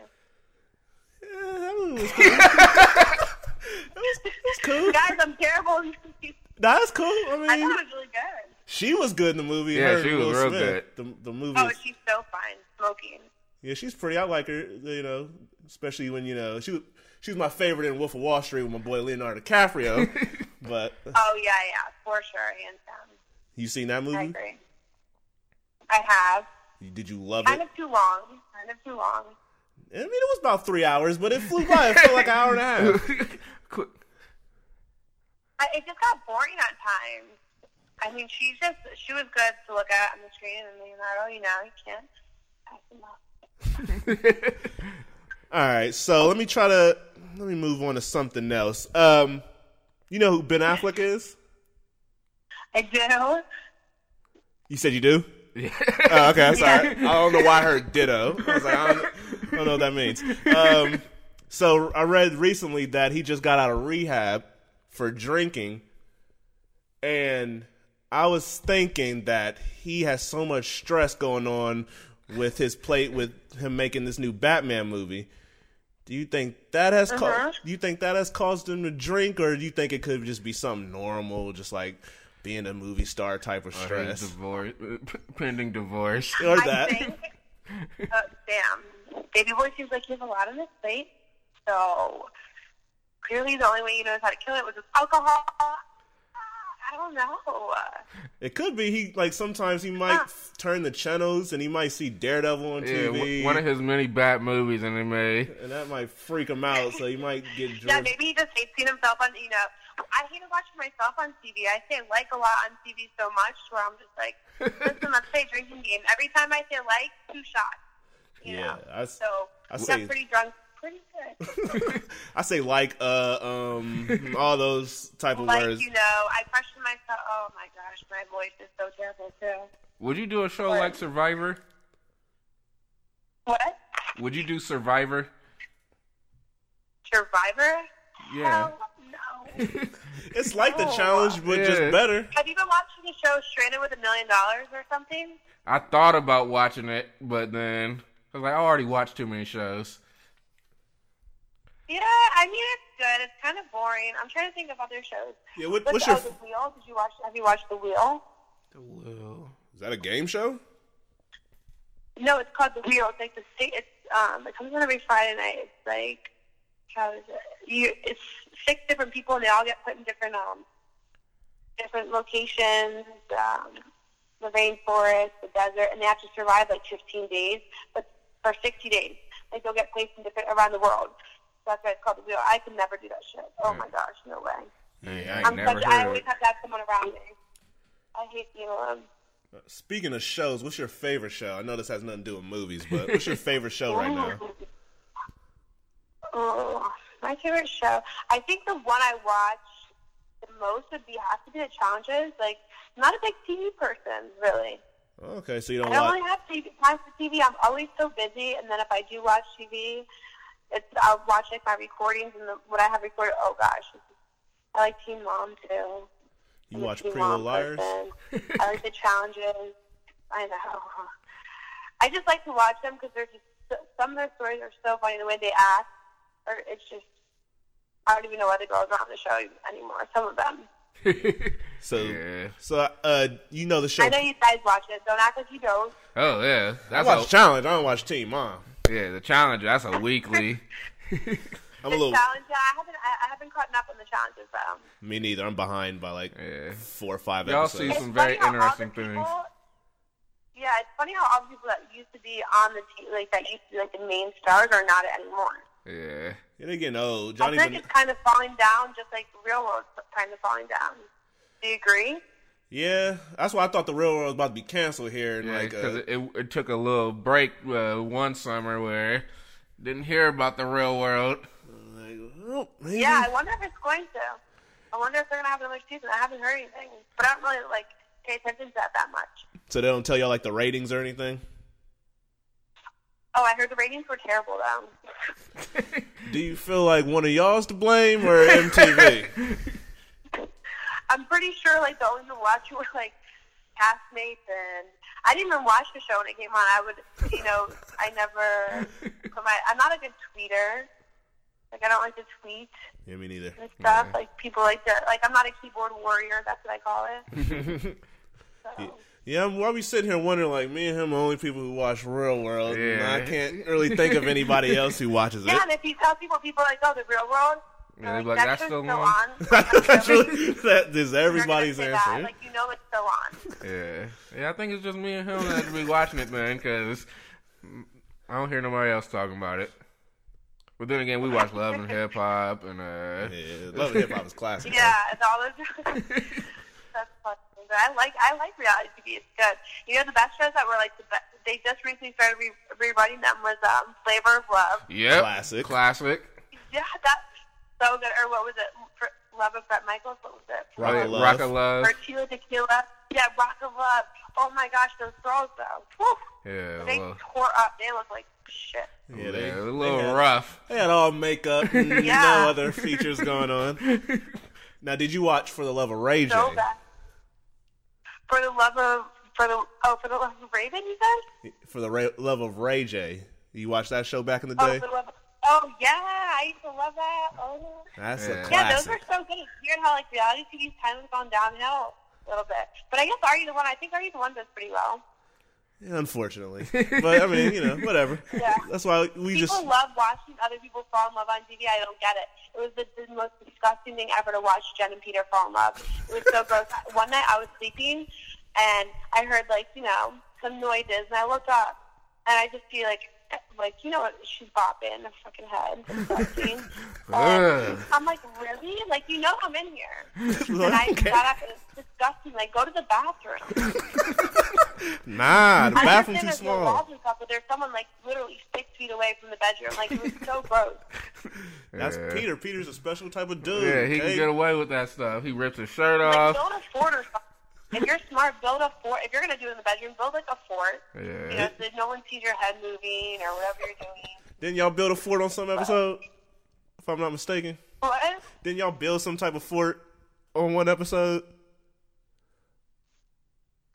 Yeah, that movie was cool. that was, that was cool. Guys, I'm terrible. That's cool. I I mean, thought it was really good. she was good in the movie. Yeah, her she was Will real Smith. The, the movie. Oh, is- she's so fine. Smoking. yeah, she's pretty. I like her. You know, especially when you know she was. She was my favorite in Wolf of Wall Street with my boy Leonardo DiCaprio. but Oh yeah, yeah, for sure, hands down. you seen that I movie? agree. I have. Did you love Kind it? Kind of too long. Kind of too long. I mean, it was about three hours, but it flew by. It felt like an hour and a half. It just got boring at times. I mean, she just she was good to look at on the screen, and Leonardo, you know, you can't pass him up. All right, so let me try to let me move on to something else. Um, you know who Ben Affleck is? I do. You said you do. Oh, okay, I'm sorry. I don't know why I heard ditto. I was like, I don't, I don't know what that means. Um, so I read recently that he just got out of rehab for drinking, and I was thinking that he has so much stress going on with his plate with him making this new Batman movie. Do you think that has Uh-huh. caused? Do you think that has caused him to drink, or do you think it could just be something normal, just like being a movie star type of His stress, divorce, pending divorce. or I that? think. Uh, damn, Baby Boy seems like he has a lot on his plate. So clearly, the only way he knows how to kill it was with alcohol. I don't know. It could be he like sometimes he might f- turn the channels and he might see Daredevil on Yeah, TV, one- one of his many bad movies and they made. and that might freak him out. So he might get Yeah, maybe he just hates seeing himself on. You know, I hate watching myself on TV. I say like a lot on TV so much where I'm just like, listen, let's play a drinking game. Every time I say like, two shots. You Yeah, know? I s- so I I say- got pretty drunk, pretty good. I say like uh um all those type of like words. you know, I question myself. Oh my gosh, my voice is so terrible too. Would you do a show What? like Survivor? What? Would you do Survivor? Survivor? Yeah. Hell no. It's like the Oh. challenge, but just better. Have you been watching the show Stranded with a Million Dollars or something? I thought about watching it, but then I was like, I already watched too many shows. Yeah, I mean it's good. It's kind of boring. I'm trying to think of other shows. Yeah, what, What's what's the, your? oh, the Wheel? Did you watch? Have you watched The Wheel? The Wheel. Is that a game show? No, it's called The Wheel. It's like the state. It's um, it comes on every Friday night. It's like how is it? You, it's six different people, and they all get put in different um, different locations. Um, the rainforest, the desert, and they have to survive like 15 days, but for 60 days, like they'll get placed in different around the world. So that's why it's called The Wheel. I could never do that shit. Oh my gosh, no way. yeah, I ain't I'm never such. I heard. always have to have someone around me. I hate being alone. Speaking of shows, what's your favorite show? I know this has nothing to do with movies, but what's your favorite show right now? Oh, my favorite show. I think the one I watch the most would be have to be the challenges. Like, I'm not a big TV person, really. Okay, so you don't don't watch. really have TV, time for TV. I'm always so busy, and then if I do watch TV, it's I'll watch like my recordings and the, what I have recorded. Oh gosh, I like Teen Mom too. You I'm watch Pretty Little Liars? I like the challenges. I know. I just like to watch them because they're just some of their stories are so funny. The way they act, or it's just I don't even know why the girls are on the show anymore. Some of them. So, Yeah. so uh, you know the show. I know you guys watch it. Don't act like you don't. Oh yeah, I that's watch a, Challenge. I don't watch Teen Mom. yeah the challenge. That's a weekly. I'm a little. challenge, yeah, I haven't, I, I haven't caught up on the challenges though. Me neither. I'm behind by like Yeah. four or five Y'all episodes. see some very funny how interesting things. people- Yeah, it's funny how all the people that used to be on the team, like that used to be like the main stars, are not anymore. Yeah. Yeah, they're getting old. I Johnny. feel like Ban- it's kind of falling down, just like the real world's kind of falling down. Do you agree? yeah, that's why I thought the real world was about to be canceled here. And Yeah, like, because uh, it, it, it took a little break uh, one summer where didn't hear about the real world. like, well, maybe. Yeah, I wonder if it's going to. I wonder if they're gonna have another season. I haven't heard anything, but I don't really like pay attention to that that much. So they don't tell y'all like the ratings or anything. Oh, I heard the ratings were terrible though. Do you feel like one of y'all's to blame or MTV? I'm pretty sure like the only people watching were like castmates and I didn't even watch the show when it came on. I would, you know, I never put my. I'm not a good tweeter. Like I don't like to tweet yeah, me neither. and stuff. Like people like to. Like I'm not a keyboard warrior. That's what I call it. So. Yeah, I'm, why we sitting here wondering like me and him are the only people who watch Real World. and I can't really think of anybody else who watches it. Yeah, and if you tell people, people are like, oh, the real world. Yeah, they're like, "That's show's still still on." on. That's Really? really, that is everybody's answer. That. Like you know it's still on. Yeah. Yeah, I think it's just me and him that be watching it, man, because I don't hear nobody else talking about it. But then again, we watch Love and Hip Hop and, uh, yeah, Love and Hip Hop is classic. Yeah, it's all those. That's funny. But I like I like reality TV. It's good. You know the best shows that were like the best. They just recently started re- rerunning them was um, Flavor of Love. Yeah, Classic. Classic. Yeah, that's so good. Or what was it? For Love of Bret Michaels. What was it? Rock of Love. Rock of Love. Or Tila Tequila. Yeah, Rock of Love. Oh my gosh, those girls though. Whew. Yeah, They well, tore up. They look like shit. Yeah, yeah, they, a they little had, rough. They had all makeup, and Yeah. no other features going on. Now, did you watch For the Love of Ray J? So bad. For the love of for the oh for the love of Raven, you said? For the Ray, Love of Ray J. You watched that show back in the Oh, day? for the love of, oh yeah, I used to love that. Oh. That's Yeah. a Yeah, those classic. are so good. It's weird how like reality TV's kind of gone downhill a little bit. But I guess Are You the One? I think Are You the One does pretty well. Unfortunately, but I mean, you know, whatever. Yeah. That's why we People just love watching other people fall in love on TV. I don't get it. It was the, the most disgusting thing ever to watch Jen and Peter fall in love. It was so gross. One night I was sleeping and I heard like you know some noises and I looked up and I just see like like you know what she's bopping her fucking head. Disgusting. And I'm like really like you know I'm in here. And I got up and it's disgusting. Like go to the bathroom. nah. The I bathroom too there's no small. walls and stuff, but there's someone like literally six feet away from the bedroom. Like it was so gross. That's Yeah. Peter. Peter's a special type of dude. Yeah, he okay? can get away with that stuff. He rips his shirt Like off. build a fort or something. If you're smart, build a fort. If you're gonna do it in the bedroom, build like a fort. You know, Yeah. so that no one sees your head moving or whatever you're doing. Didn't y'all build a fort on some episode? If I'm not mistaken. What? Didn't y'all build some type of fort on one episode?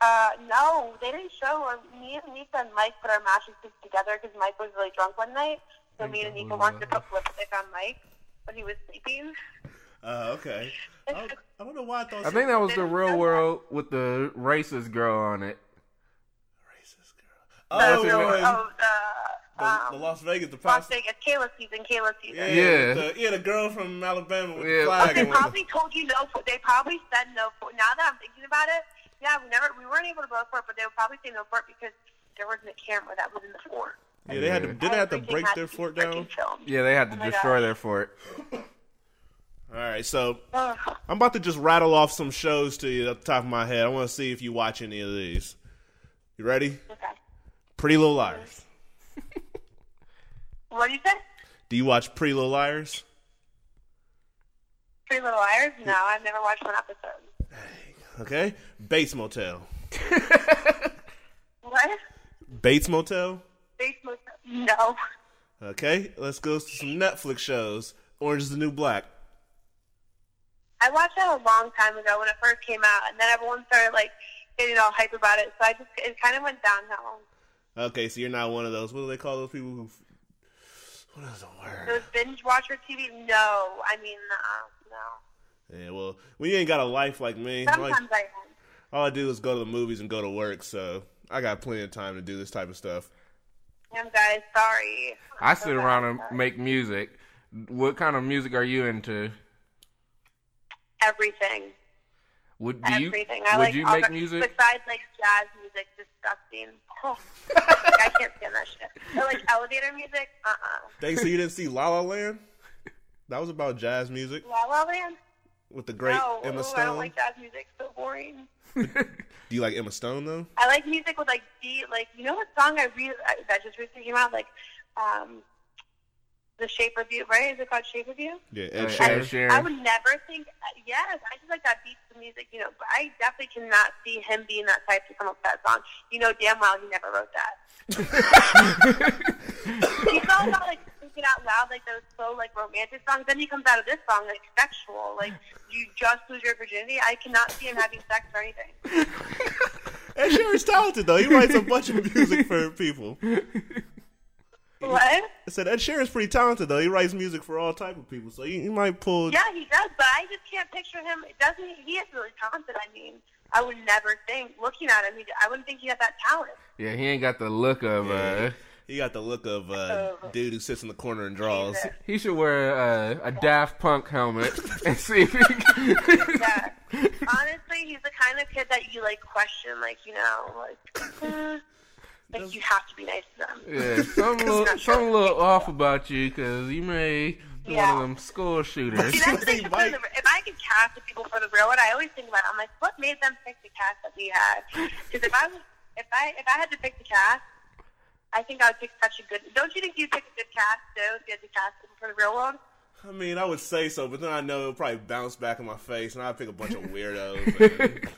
Uh, no, they didn't show. Or me and Nika and Mike put our mattresses together because Mike was really drunk one night. So me and Nika wanted to put lipstick on Mike when he was sleeping. Uh, okay. I don't, I don't know why I thought. I think that was the real world with the racist girl on it. racist girl. Oh, Oh, no, oh, the, the, um, the Las Vegas, the Las. Vegas, Kayla season, Kayla season. Yeah, Yeah. The, yeah, the girl from Alabama with Yeah. the flag. But they and whatnot. probably told you no. For, they probably said no. For, now that I'm thinking about it, yeah, we never, we weren't able to go for it, but they would probably say no for it because there wasn't a camera that was in the fort. Yeah, they had to. Did they have to break their fort down? filmed. Yeah, they had to Oh destroy gosh. their fort. All right, so uh-huh. I'm about to just rattle off some shows to you at the top of my head. I want to see if you watch any of these. You ready? Okay. Pretty Little Liars. What do you say? Do you watch Pretty Little Liars? Pretty Little Liars? No, I've never watched one episode. Okay. Bates Motel. What? Bates Motel. Bates Motel. No. Okay. Let's go to some Netflix shows. Orange is the New Black. I watched that a long time ago when it first came out, and then everyone started like getting all hype about it. So I just it kind of went downhill. Okay, so you're not one of those. What do they call those people who? What is the word? was binge watcher TV. No, I mean, uh, no. Yeah, well, when you ain't got a life like me, all I, Sometimes I am. all I do is go to the movies and go to work, so I got plenty of time to do this type of stuff. Damn, guys, sorry. I So sit bad. around and make music. What kind of music are you into? Everything. Would do you everything. I would like you make the- music? besides like jazz music, disgusting. Oh, I can't stand that shit. Or like elevator music, uh uh Thanks, so you didn't see La La Land? That was about jazz music La La Land? with the great no, Emma ooh, Stone. I don't like jazz music. So boring. Do you like Emma Stone though? I like music with like beat. Like you know what song I really that just recently came out? Like, um, The Shape of You. Right? Is it called Shape of You? Yeah, Ed Ed Sheeran. Sheeran. I would never think. uh, Yes, I just like that beat to music. You know, but I definitely cannot see him being that type to come up with that song. You know damn well he never wrote that. He's all about like thinking out loud, like those slow, like romantic songs. Then he comes out of this song like sexual, like you just lose your virginity. I cannot see him having sex or anything. Ed Sheeran's talented though. He writes a bunch of music for people. What? I said Ed Sheeran's pretty talented though. He writes music for all type of people, so he, he might pull. Yeah, he does, but I just can't picture him. Doesn't he? He is really talented. I mean, I would never think, looking at him, he, I wouldn't think he had that talent. Yeah, he ain't got the look of uh He got the look of uh, Oh. dude who sits in the corner and draws. Jesus. he should wear uh, a Daft Punk helmet and see if he can. Yeah. Honestly, he's the kind of kid that you like question, like you know, like, like you have to be nice to them. Yeah, something a little, something a little off about you because you may be Yeah. one of them school shooters. See, that's the thing. might. the- If I could cast the people for the real one, I always think about. It. I'm like, what made them pick the cast that we had? Because if I was, if I, if I had to pick the cast, I think I would pick such a good. Don't you think you'd pick a good cast too? If you had to cast them for the real world. I mean, I would say so, but then I know it'll probably bounce back in my face, and I'd pick a bunch of weirdos. and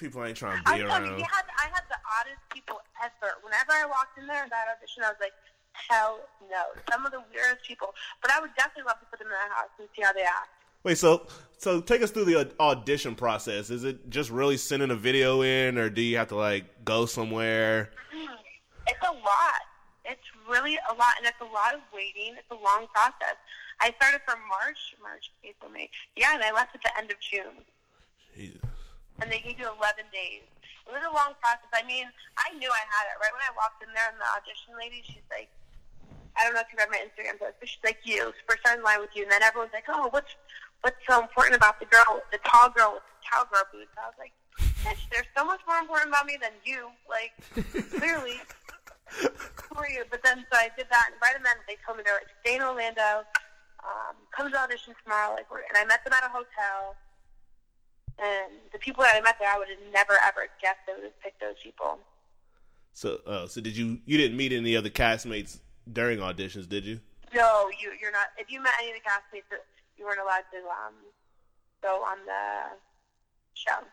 people ain't trying to be tell you, around. you had, I had the oddest people ever. Whenever I walked in there in that audition, I was like, hell no. Some of the weirdest people. But I would definitely love to put them in that house and see how they act. Wait, so so take us through the audition process. Is it just really sending a video in, or do you have to like go somewhere? Mm-hmm. It's a lot. It's really a lot, and it's a lot of waiting. It's a long process. I started from March, March, April, May. Yeah, and I left at the end of June. Jesus. and they gave you 11 days. It was a long process. I mean, I knew I had it. Right when I walked in there, and the audition lady, she's like, I don't know if you read my Instagram post, but she's like, you, first in line with you. And then everyone's like, oh, what's what's so important about the girl, the tall girl with the cowgirl boots? I was like, bitch, there's so much more important about me than you. Like, clearly. Who are you? But then, so I did that, and right then they told me they were like, in Orlando, um, come to audition tomorrow. Like, we're, and I met them at a hotel. And the people that I met there, I would have never ever guessed they would have picked those people. So, uh, so did you? You didn't meet any other castmates during auditions, did you? No, you you're not. If you met any of the castmates, you weren't allowed to um go on the show.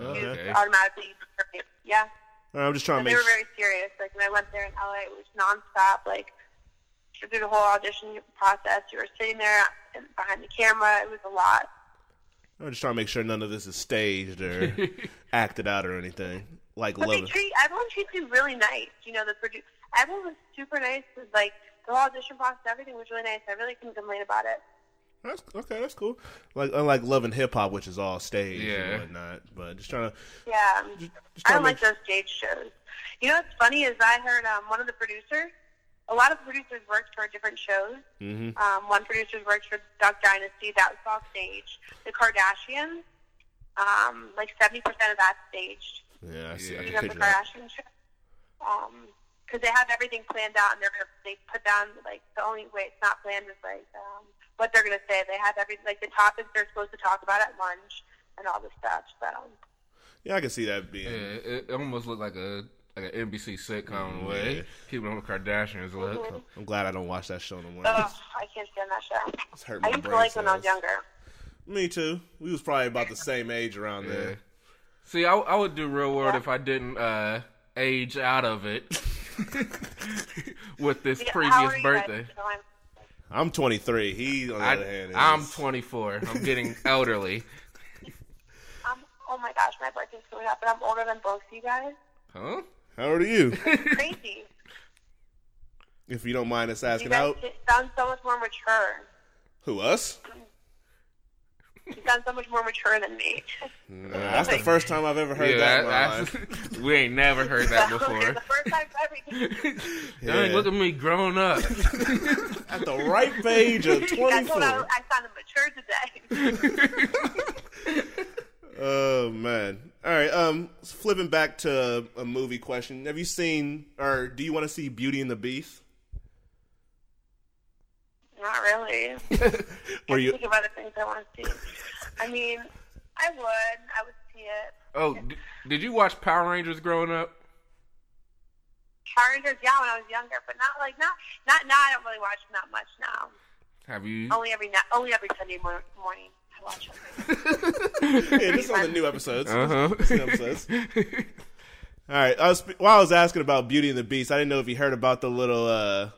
Okay. automatically, yeah. I'm just trying And to they make. were very serious. Like when I went there in LA, it was nonstop. Like through the whole audition process, you were sitting there behind the camera. It was a lot. I'm just trying to make sure none of this is staged or acted out or anything. Like But they treat everyone treats you really nice. You know, the produ- everyone was super nice. It was like the whole audition process, everything was really nice. I really couldn't complain about it. That's okay. That's cool. Like unlike Love and Hip Hop, which is all staged Yeah. and whatnot. But just trying to. Yeah, just I trying don't to like those stage shows. You know what's funny is I heard um, one of the producers. A lot of producers worked for different shows. hmm Um, one producer worked for Duck Dynasty. That was all staged. The Kardashians, um, like seventy percent of that's staged. Yeah, I see. Yeah. I can the picture that. Kardashian show. Um, because they have everything planned out, and they're gonna they put down like the only way it's not planned is like um, what they're gonna say. They have everything like the topics they're supposed to talk about at lunch and all this stuff. So Yeah, I can see that being. Yeah, it, it almost looked like a like an NBC sitcom Mm, way yeah. people on the Kardashians look. I'm glad I don't watch that show no more. ugh, I can't stand that show. It's hurt I used to brain like when I was younger. Me too. We was probably about the same age around Yeah. there. See, I, I would do real world Yeah. if I didn't uh, age out of it with this Yeah, previous birthday. Guys? I'm- I'm 23. He, on the I, other hand, is, I'm 24. I'm getting elderly. I'm, oh my gosh, my birthday's coming up, and I'm older than both of you guys. Huh? How old are you? Crazy. if you don't mind us you asking guys out. sound so much more mature. Who us? You sound so much more mature than me. That's the first time I've ever heard yeah, that. that, life. we ain't never heard that before. the first time for everything. Dang, Yeah. look at me growing up. At the right age of That's what I, 24. I sounded mature today. Oh man! All right. Um, flipping back to a movie question. Have you seen, or do you want to see Beauty and the Beast? Not really. Were you? think of other things I want to see. I mean, I would. I would see it. Oh, d- did you watch Power Rangers growing up? Power Rangers, yeah, when I was younger, but not like not not now. I don't really watch them that much now. Have you? Only every na- only every Sunday mor- morning I watch them. Yeah, just on the new episodes. Uh huh. New episodes. All right. I was, while I was asking about Beauty and the Beast, I didn't know if you heard about the little, uh,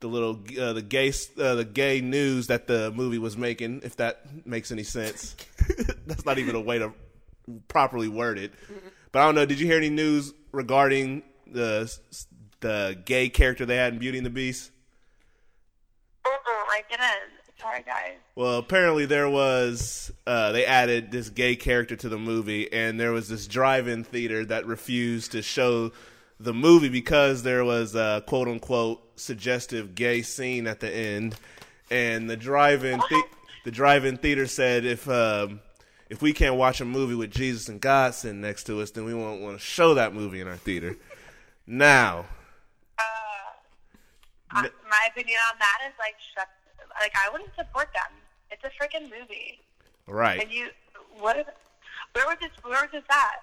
the little, uh, the gay, uh, the gay news that the movie was making. If that makes any sense, that's not even a way to properly word it. But I don't know. Did you hear any news regarding the the gay character they had in Beauty and the Beast? Mm-mm, I didn't. Sorry, guys. Well, apparently there was uh, they added this gay character to the movie, and there was this drive-in theater that refused to show the movie because there was a quote unquote suggestive gay scene at the end, and the drive-in the- the drive-in theater said if um, if we can't watch a movie with Jesus and God sitting next to us, then we won't want to show that movie in our theater. Now, Uh, my opinion on that is like, shut. Like, I wouldn't support them. It's a freaking movie, right? and you. What? Is, where was this? Where was this at?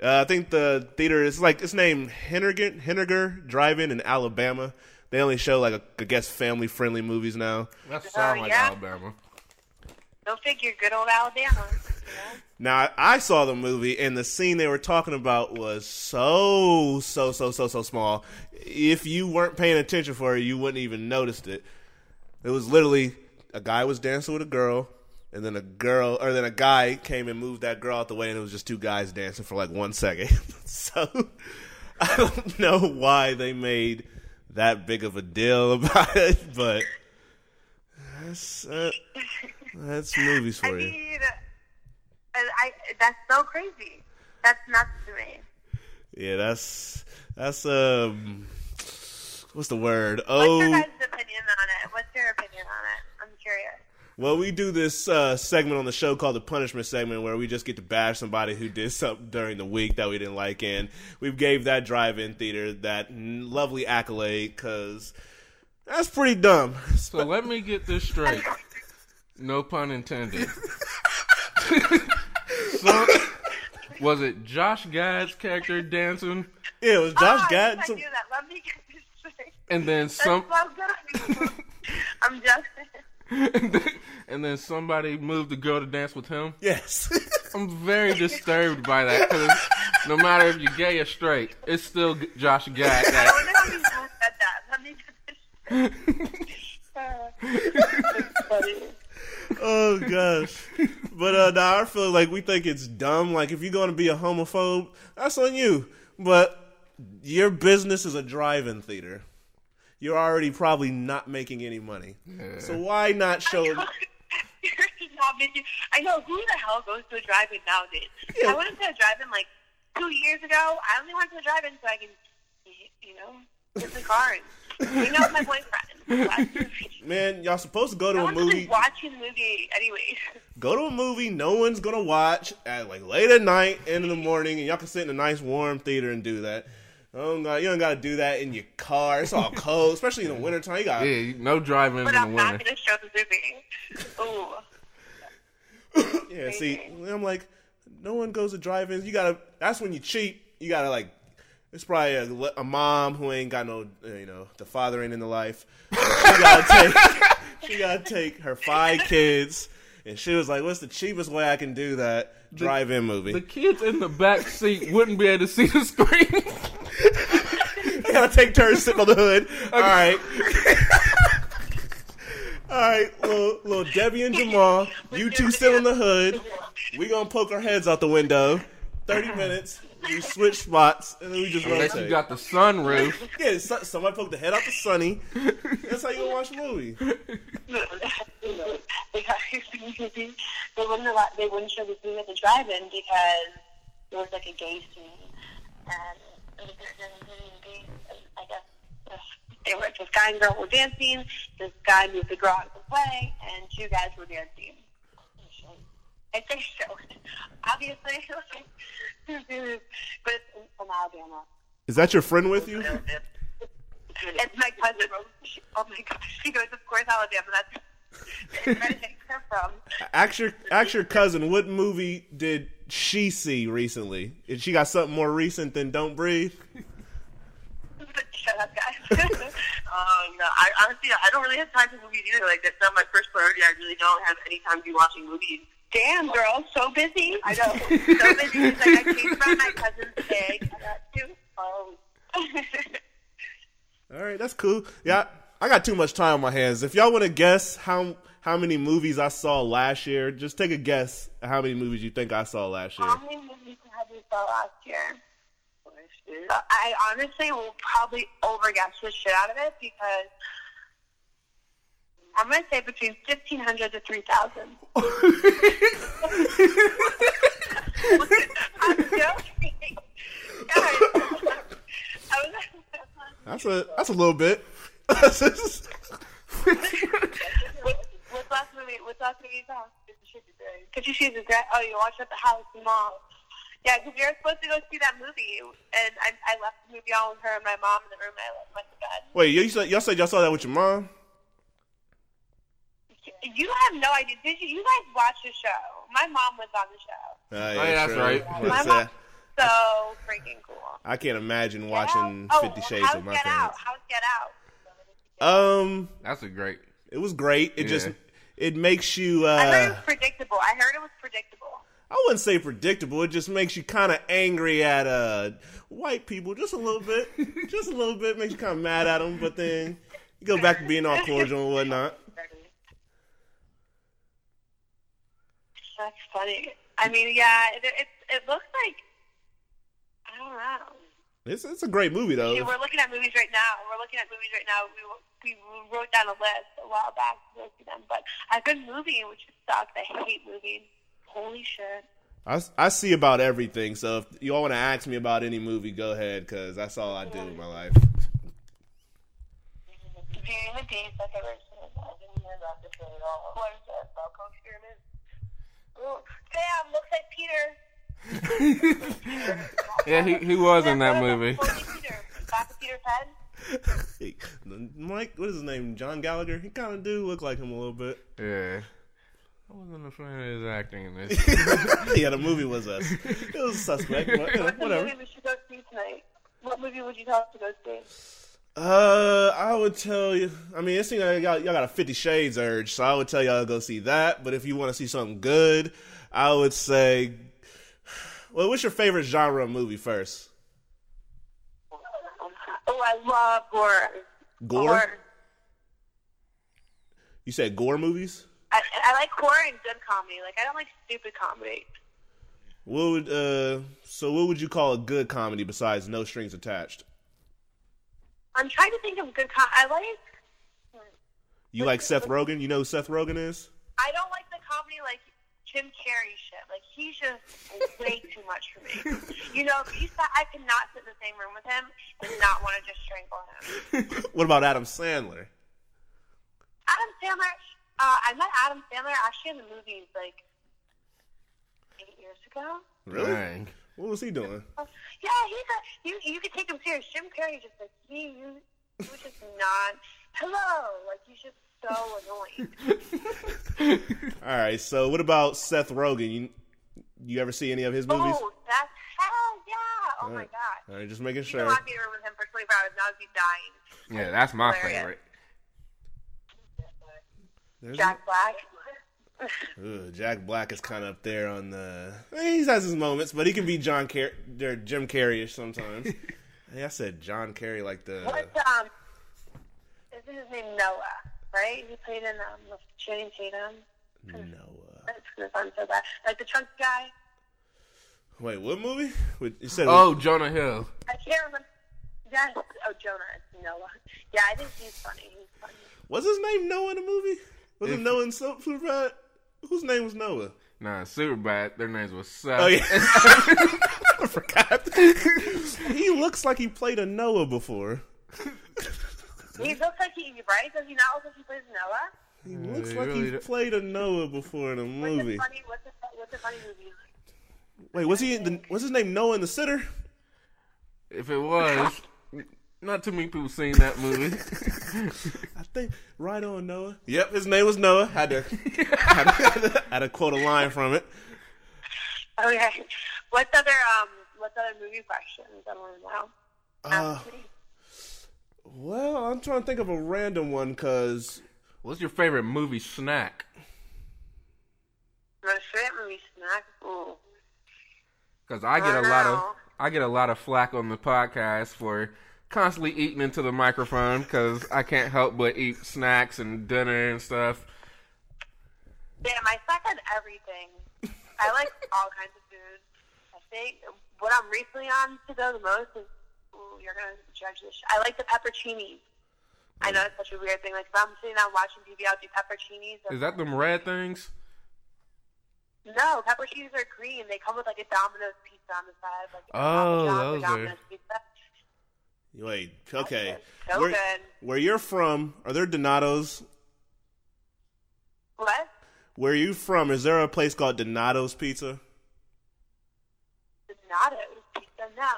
Uh, I think the theater is like it's named Henagar Henagar Drive-In in Alabama. They only show like I guess family friendly movies now. That sound like yeah. Alabama. Go figure. Good old Alabama. You know? Now I saw the movie and the scene they were talking about was so so so so so small. If you weren't paying attention for it, you wouldn't even noticed it. It was literally a guy was dancing with a girl, and then a girl or then a guy came and moved that girl out the way, and it was just two guys dancing for like one second. so I don't know why they made that big of a deal about it, but that's uh, that's movies I for you. mean, I, I that's so crazy. That's nuts to me. Yeah, that's that's um, what's the word? Oh, guys' opinion on it? What's your opinion on it? I'm curious. well, we do this uh, segment on the show called the punishment segment, where we just get to bash somebody who did something during the week that we didn't like, and we gave that drive-in theater that n- lovely accolade because that's pretty dumb. So let me get this straight. No pun intended. so, was it Josh Gad's character dancing, Yeah, it was Josh oh, I Gad. wish I knew that. Let me get this straight. and then That's some, so good. I'm just. and then, and then somebody moved the girl to dance with him? Yes. I'm very disturbed by that because no matter if you're gay or straight, it's still Josh Gad. I That, wonder how people said that. Let me get. That's funny. oh gosh. But uh nah, I feel like we think it's dumb. Like if you're gonna be a homophobe, that's on you. But your business is a drive-in theater. You're already probably not making any money. So why not show You're not making- I know who the hell goes to a drive-in nowadays. Yeah. I went to a drive-in like two years ago. I only went to a drive-in so I can, you know, get the car and hang out with my boyfriend. Man, y'all supposed to go to No a movie. watching the movie anyway. Go to a movie no one's gonna watch at like late at night, end of the morning, and y'all can sit in a nice warm theater and do that. Oh God, you don't gotta do that in your car. It's all cold, especially in the wintertime. You got yeah, no driving in But the I'm not going to show the movie. Ooh. Yeah, see, I'm like, no one goes to drive-ins. You gotta. That's when you cheat. You gotta like. It's probably a, a mom who ain't got no, uh, you know, the father ain't in the life. She gotta take. she gotta take her five kids, and she was like, "What's the cheapest way I can do that drive-in movie?" The kids in the back seat wouldn't be able to see the screen. I gotta take turns sitting on the hood. All right. All right, little, little Debbie and Jamal, you two sit on the hood. We gonna poke our heads out the window. thirty minutes. We switch spots, and then we just Unless rotate. you got the sunroof. yeah, so, somebody poke the head out the sunny. That's how you gonna watch a movie. they wouldn't allow, they wouldn't show this movie at the drive-in because there was like a gay scene, and I guess they were this guy and girl were dancing. This guy moved the girl out of the way, and two guys were dancing. I think so. Obviously, but it's from Alabama. Is that your friend with you? It's my cousin. Oh my gosh, she goes, of course, Alabama. That's where I think her from. Ask your, ask your cousin what movie did she see recently? If she got something more recent than Don't Breathe? Shut up, guys. Um, no, I honestly, I don't really have time for movies either. Like that's not my first priority. I really don't have any time to be watching movies. Damn, girl, so busy. I know, so busy. It's like I came from my cousin's pig. I got two phones. All right, that's cool. Yeah, I got too much time on my hands. If y'all want to guess how how many movies I saw last year, just take a guess how many movies you think I saw last year. How many movies have you saw last year? I honestly will probably overguess the shit out of it because I'm going to say between 1,500 to 3,000. I'm joking. Guys, I was, That's a that's a little bit. What's what's last movie? What's last movie you saw? Fifty Shades of Grey. Oh, you watched it at the house, mom. Yeah, because we were supposed to go see that movie, and I, I left the movie on with her and my mom in the room, and I went to bed. Wait, you said y'all said y'all saw that with your mom? You have no idea. Did you? You guys watch the show? My mom was on the show. Uh, yeah, that's sure. right. I was My gonna mom, so freaking cool. I can't imagine Get watching Out? Fifty oh, Shades how's with my Get Out? parents. How's Get Out? Um, That's a great. it was great. It Yeah. just it makes you. I heard it uh was predictable. I heard it was predictable. I wouldn't say predictable. It just makes you kind of angry at uh white people, just a little bit, just a little bit. Makes you kind of mad at them, but then you go back to being all cordial and whatnot. That's funny. I mean, yeah, it, it, it looks like I don't know. It's it's a great movie though. See, we're looking at movies right now. We're looking at movies right now. We we wrote down a list a while back to go see them, but a good movie, which sucks. I hate movies. Holy shit. I, I see about everything. So if you all want to ask me about any movie, go ahead because that's all I do in my life. Beauty the Beast. I've never seen it. I didn't hear about this at all. What is it? Belko Experiment. Oh, damn! Looks like Peter. Yeah, he he was in that movie. Peter. Back Peter's head. Mike, what is his name? John Gallagher. He kind of do look like him a little bit. Yeah. I wasn't a fan of his acting in this. yeah, the movie was us. It was a suspect, but you know, What's the whatever. movie we should go see tonight? What movie would you tell us to go see? Uh, I would tell you. I mean, it seems like y'all, y'all got a Fifty Shades urge, so I would tell y'all to go see that. But if you want to see something good, I would say, well, what's your favorite genre of movie first? Oh, I love gore. Gore. Horror. You said gore movies. I, I like gore and good comedy. Like I don't like stupid comedy. What would uh? So what would you call a good comedy besides No Strings Attached? I'm trying to think of good com. I like. You like Seth Rogen? You know who Seth Rogen is? I don't like the comedy like Jim Carrey shit. Like he's just way too much for me. You know, if he sat, I cannot sit in the same room with him and not want to just strangle him. What about Adam Sandler? Adam Sandler. Uh, I met Adam Sandler actually in the movies like eight years ago. Really? Dang. What was he doing? Yeah, he's a you. You could take him serious. Jim Carrey just like he, you, he was just not. Hello, like you just so annoying. All right. So what about Seth Rogen? You you ever see any of his movies? Oh, that's hell yeah! Oh my Alright. god. All right, just making You sure. know I'd be room with him for 24 hours. Now I'd be dying. Yeah, that's my Hilarious. favorite. There's- Jack Black. Ugh, Jack Black is kind of up there on the. He has his moments, but he can be John Car- or Jim Carrey sometimes. hey, I said John Carrey like the. What's um? Isn't his name Noah? Right? He played in um with Channing Tatum. Noah. That's gonna sound so bad. Like the trunk guy. Wait, what movie? Wait, You said Oh, Jonah Hill. I can't remember. Yes. Oh, Jonah. It's Noah. Yeah, I think he's funny. He's funny. was his name Noah in the movie? Was it Noah in Super- Superbad? Whose name was Noah? Nah, super bad. Their names was Seth. Oh yeah, I forgot. he looks like he played a Noah before. He looks like he, right? Does he not look like he plays Noah? He looks he like really he do- played a Noah before in a What's movie. a funny? What's a, what's a funny movie? Wait, was he? In the, was his name Noah in the Sitter? If it was, not too many people seen that movie. I think right on Noah. Yep, his name was Noah. Had to had to, had to quote a line from it. Okay. What's other um? What's other movie questions? I want to know. Uh, Ask me. Well, I'm trying to think of a random one because What's your favorite movie snack? My favorite movie snack. Ooh. Because I get a I lot of. I get a lot of flack on the podcast for constantly eating into the microphone because I can't help but eat snacks and dinner and stuff. Yeah, my snack has everything. I like all kinds of food. I think what I'm recently on to go the most is. Ooh, you're gonna judge this. I like the pepperoncinis. I know it's such a weird thing. Like if I'm sitting down watching TV, I'll do pepperoncinis. Is that them red things? No, pepperoncinis are green. They come with like a Domino's pizza on the side. Like Oh, Papa John's or those are- Domino's pizza. wait, okay, So where, good. where you're from? Are there Donato's? What? Where you from? Is there a place called Donato's Pizza? Donato's pizza?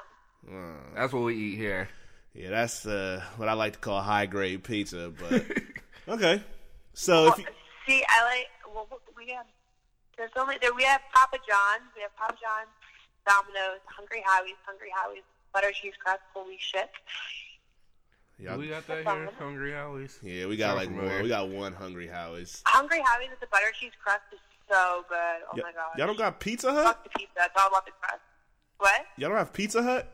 No. Uh, That's what we eat here. yeah, that's uh, what I like to call high grade pizza. But okay, so if you, see, I like. Well, we have. There's only there. We have Papa John's. We have Papa John's, Domino's, Hungry Howie's, Hungry Howie's, butter cheese crust. Holy shit! y'all- we got that here, Hungry Howie's. yeah, we got Sound like familiar. one. We got one Hungry Howie's. Hungry Howie's with the butter cheese crust is so good. Oh Y- my god! y'all don't got Pizza Hut? Fuck the pizza. It's all about the crust. What? Y'all don't have Pizza Hut?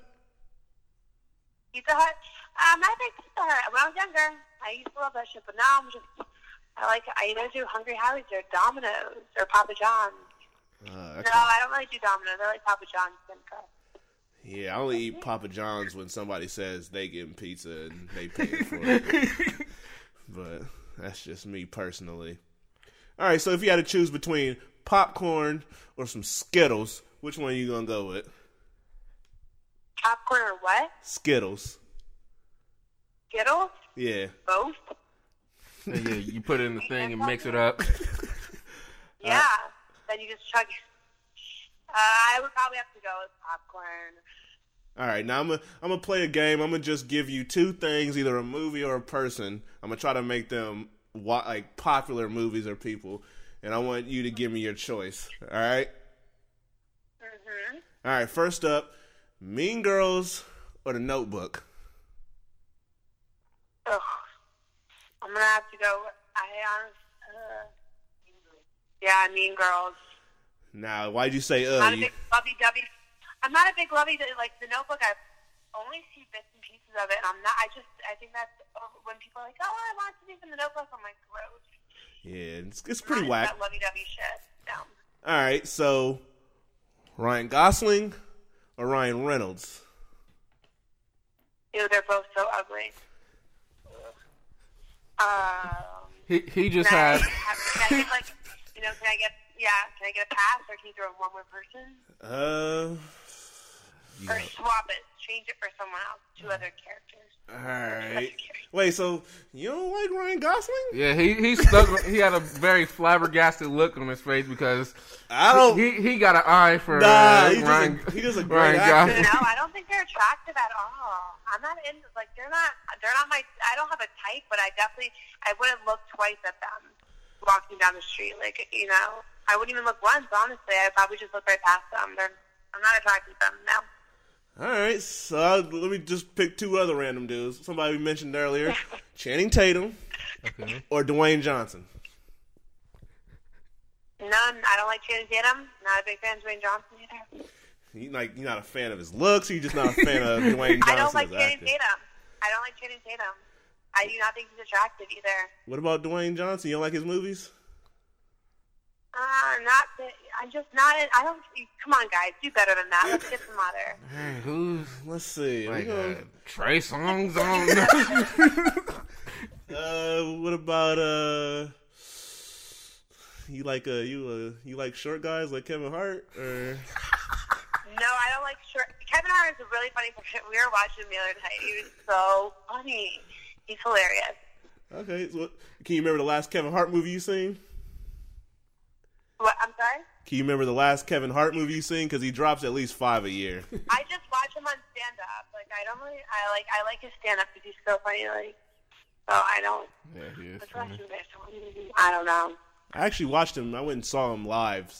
Pizza Hut? Um, I think Pizza Hut. When I was younger, I used to love that shit, but now I'm just. I like. I either do Hungry Howie's or Domino's or Papa John's. Uh, No, I don't really do Domino's. I like Papa John's thin crust. yeah, I only eat Papa John's when somebody says they getting pizza and they pay for it. but that's just me personally. All right, so if you had to choose between popcorn or some Skittles, which one are you gonna go with? Popcorn or what? Skittles. Skittles? Yeah. Both? And you, you put it in the thing and mix it up. Yeah. then you just chug. Uh, I would probably have to go with popcorn. All right, now I'm gonna I'm gonna play a game. I'm gonna just give you two things, either a movie or a person. I'm gonna try to make them wa- like popular movies or people, and I want you to give me your choice. All right. hmm All right. First up, Mean Girls or The Notebook. Ugh. I'm gonna have to go. I. Uh, yeah, Mean Girls. Now, why'd you say uh? Not a big lovey-dovey. I'm not a big lovey like the Notebook. I've only seen bits and pieces of it, and I'm not. I just. I think that's uh, when people are like, "Oh, I want to see from the Notebook." I'm like, gross. yeah, it's, it's pretty whack. That lovey-dovey shit. No. All right, so Ryan Gosling or Ryan Reynolds. Ew, they're both so ugly. Um, He he just can had have, can I get like, you know, can I get, yeah, can I get a pass or can you throw in one more person? Uh. Or swap it, change it for someone else, two other characters. All right. Wait, so you don't like Ryan Gosling? yeah he he stuck he had a very flabbergasted look on his face because I don't. he he got an eye for Nah, uh, he's just a- Ryan he just a great Ryan actor. Gosling. No, I don't think they're attractive at all. I'm not in like they're not they're not my I don't have a type, but I definitely I wouldn't look twice at them walking down the street. Like you know, I wouldn't even look once. Honestly, I'd probably just look right past them. They're I'm not attracted to them. No. All right, so I'll, let me just pick two other random dudes. Somebody we mentioned earlier, Channing Tatum Okay. or Dwayne Johnson. None. I don't like Channing Tatum. Not a big fan of Dwayne Johnson either. You like you're not a fan of his looks. You're just not a fan of Dwayne Johnson I don't like Channing actor. Tatum. I don't like Channing Tatum. I do not think he's attractive either. What about Dwayne Johnson? You don't like his movies? Uh, not. that- I'm just not. I don't. Come on, guys, do better than that. Let's get some other. Hey, who's Let's see. We like gonna- uh, Trey Songz on? Uh, what about uh? You like uh you uh you like short guys like Kevin Hart or No, I don't like short. Kevin Hart is a really funny person. We were watching him the other night. He was so funny. He's hilarious. okay? So can you remember the last Kevin Hart movie you seen? What? I'm sorry. Can you remember the last Kevin Hart movie you seen? Because he drops at least five a year. I just watch him on stand up. Like I don't really. I like. I like his stand up because he's so funny. Like. So I don't. yeah, he is funny. I don't know. I actually watched him. I went and saw him live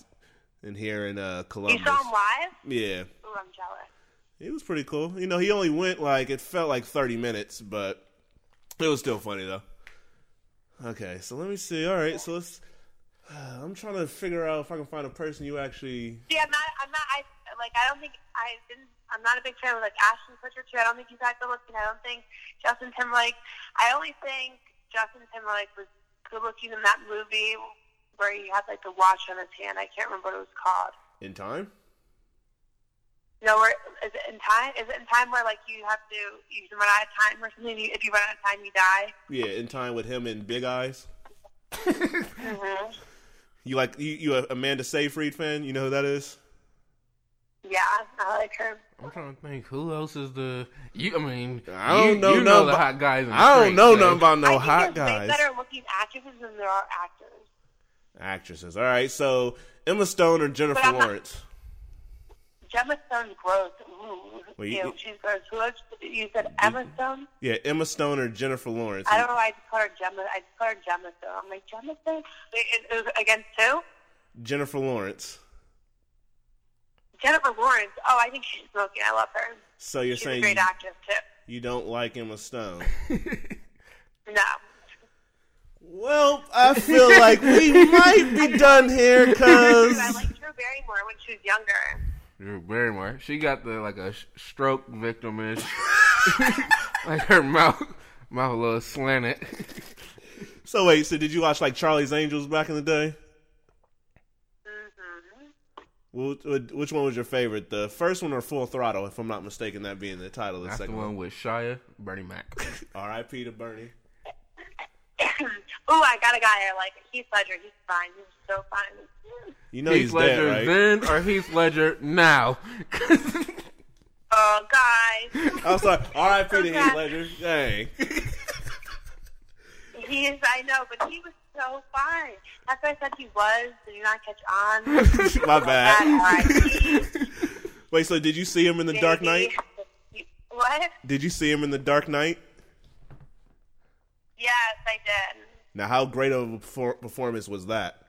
in here in uh, Columbus. You saw him live? Yeah, Ooh, I'm jealous. it was pretty cool. You know, he only went like it felt like thirty minutes, but it was still funny though. Okay, so let me see. All right, so let's. I'm trying to figure out if I can find a person you actually. See, I'm not. I'm not. I like. I don't think I didn't. I'm not a big fan of like Ashton Kutcher too. I don't think he's that good looking. I don't think Justin Timberlake. I only think Justin Timberlake was good looking in that movie where he had like the watch on his hand. I can't remember what it was called. In time? No, where is it in time? Is it in time where like you have to you can run out of time or something? If you run out of time, you die. Yeah, in time with him and Big Eyes. hmm You like you you a Amanda Seyfried fan? You know who that is? Yeah, I like her. I'm trying to think who else is the you. I mean, I don't you, know you nothing know the about- hot guys. In the I don't street, know so- nothing about no I hot there's way guys. better looking actresses than there are actors. Actresses. All right, so Emma Stone or Jennifer But I'm not- Lawrence? Gemma Stone's gross. Ooh, mm, Well, you- Ew, she's gross. Who else? You said Emma Stone? Yeah, Emma Stone or Jennifer Lawrence. I don't know. why I just call her Gemma. I just call her Gemma Stone. I'm like Gemma Stone. It, it, was against who? Jennifer Lawrence. Jennifer Lawrence. Oh, I think she's smoking. I love her. So you're She's a saying great you, actress too. you don't like Emma Stone? No. well, I feel like we might be done here because I because liked Drew Barrymore when she was younger. Drew Barrymore. She got the like a sh- stroke victimish, like her mouth mouth a little slanted. So wait, so did you watch like Charlie's Angels back in the day? hmm Wh- wh- Which one was your favorite? The first one or Full Throttle, if I'm not mistaken, that being the title of the That's the second one with Shia, Bernie Mac. R.I.P. to Bernie. Ooh, I got a guy I like. Heath Ledger. He's fine. He's so fine. You know Heath he's Ledger dead, right? Heath Ledger then or Heath Ledger now? Oh, guys. I'm sorry. R.I.P. to Okay. Heath Ledger. Dang. He is, I know, but he was so fine. That's why I said he was. Did you not catch on? My bad. R.I.P. Wait, so did you see him in The Dark Knight? What? Did you see him in The Dark Knight? Yes, I did. Now, how great of a perfor- performance was that?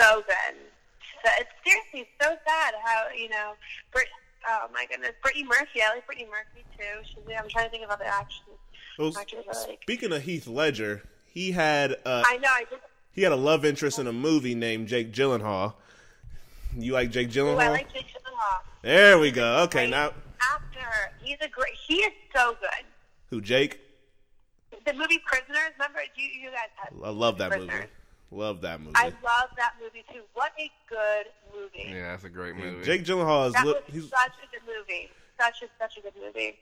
So good. So, it's seriously so sad how, you know, Brit- oh my goodness, Brittany Murphy. I like Brittany Murphy too. She's, I'm trying to think of other actions. Well, actors like. speaking of Heath Ledger, he had uh, I know, I he had a love interest in a movie named Jake Gyllenhaal. You like Jake ooh, Gyllenhaal? I like Jake Gyllenhaal. there we go. Okay, now actor. He's a great, he is so good. who? Jake? The movie Prisoners, remember, you, you guys had I love that movie. Love that movie. I love that movie too. What a good movie. yeah, that's a great movie. Jake Gyllenhaal is. That Li- was he's, such a good movie. Such a such a good movie.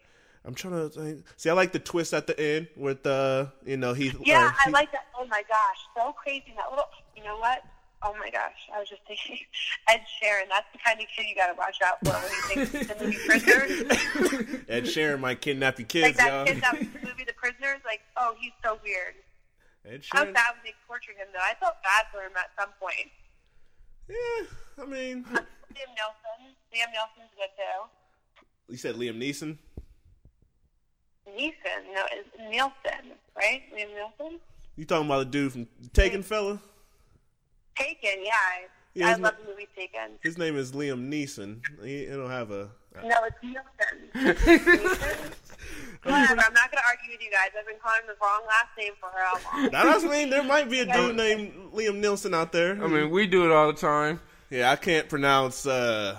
I'm trying to think. see. I like the twist at the end with uh, you know, Heath. Yeah, or I like that. Oh my gosh, so crazy. That little. You know what? Oh my gosh, I was just thinking, Ed Sheeran. That's the kind of kid you got to watch out for when you think the movie Prisoners. Ed Sheeran might kidnap your like that y'all. kid that was the movie The Prisoners. Like, oh, he's so weird. Ed Sheeran. felt bad when they tortured him though. I felt bad for him at some point. Yeah, I mean, Liam Nelson. Liam Nelson's good too. you said Liam Neeson. Neeson, no, it's Nielsen, right? Liam Nielsen. You talking about the dude from Taken fella? Taken, yeah. I, Yeah, I love it- the movie Taken. His name is Liam Neeson. He, he don't have a. No, it's Nielsen. Neeson? Whatever. I'm not going to argue with you guys. I've been calling him the wrong last name for how long? That doesn't mean there might be a dude named Liam Nielsen out there. I mean, we do it all the time. yeah, I can't pronounce. uh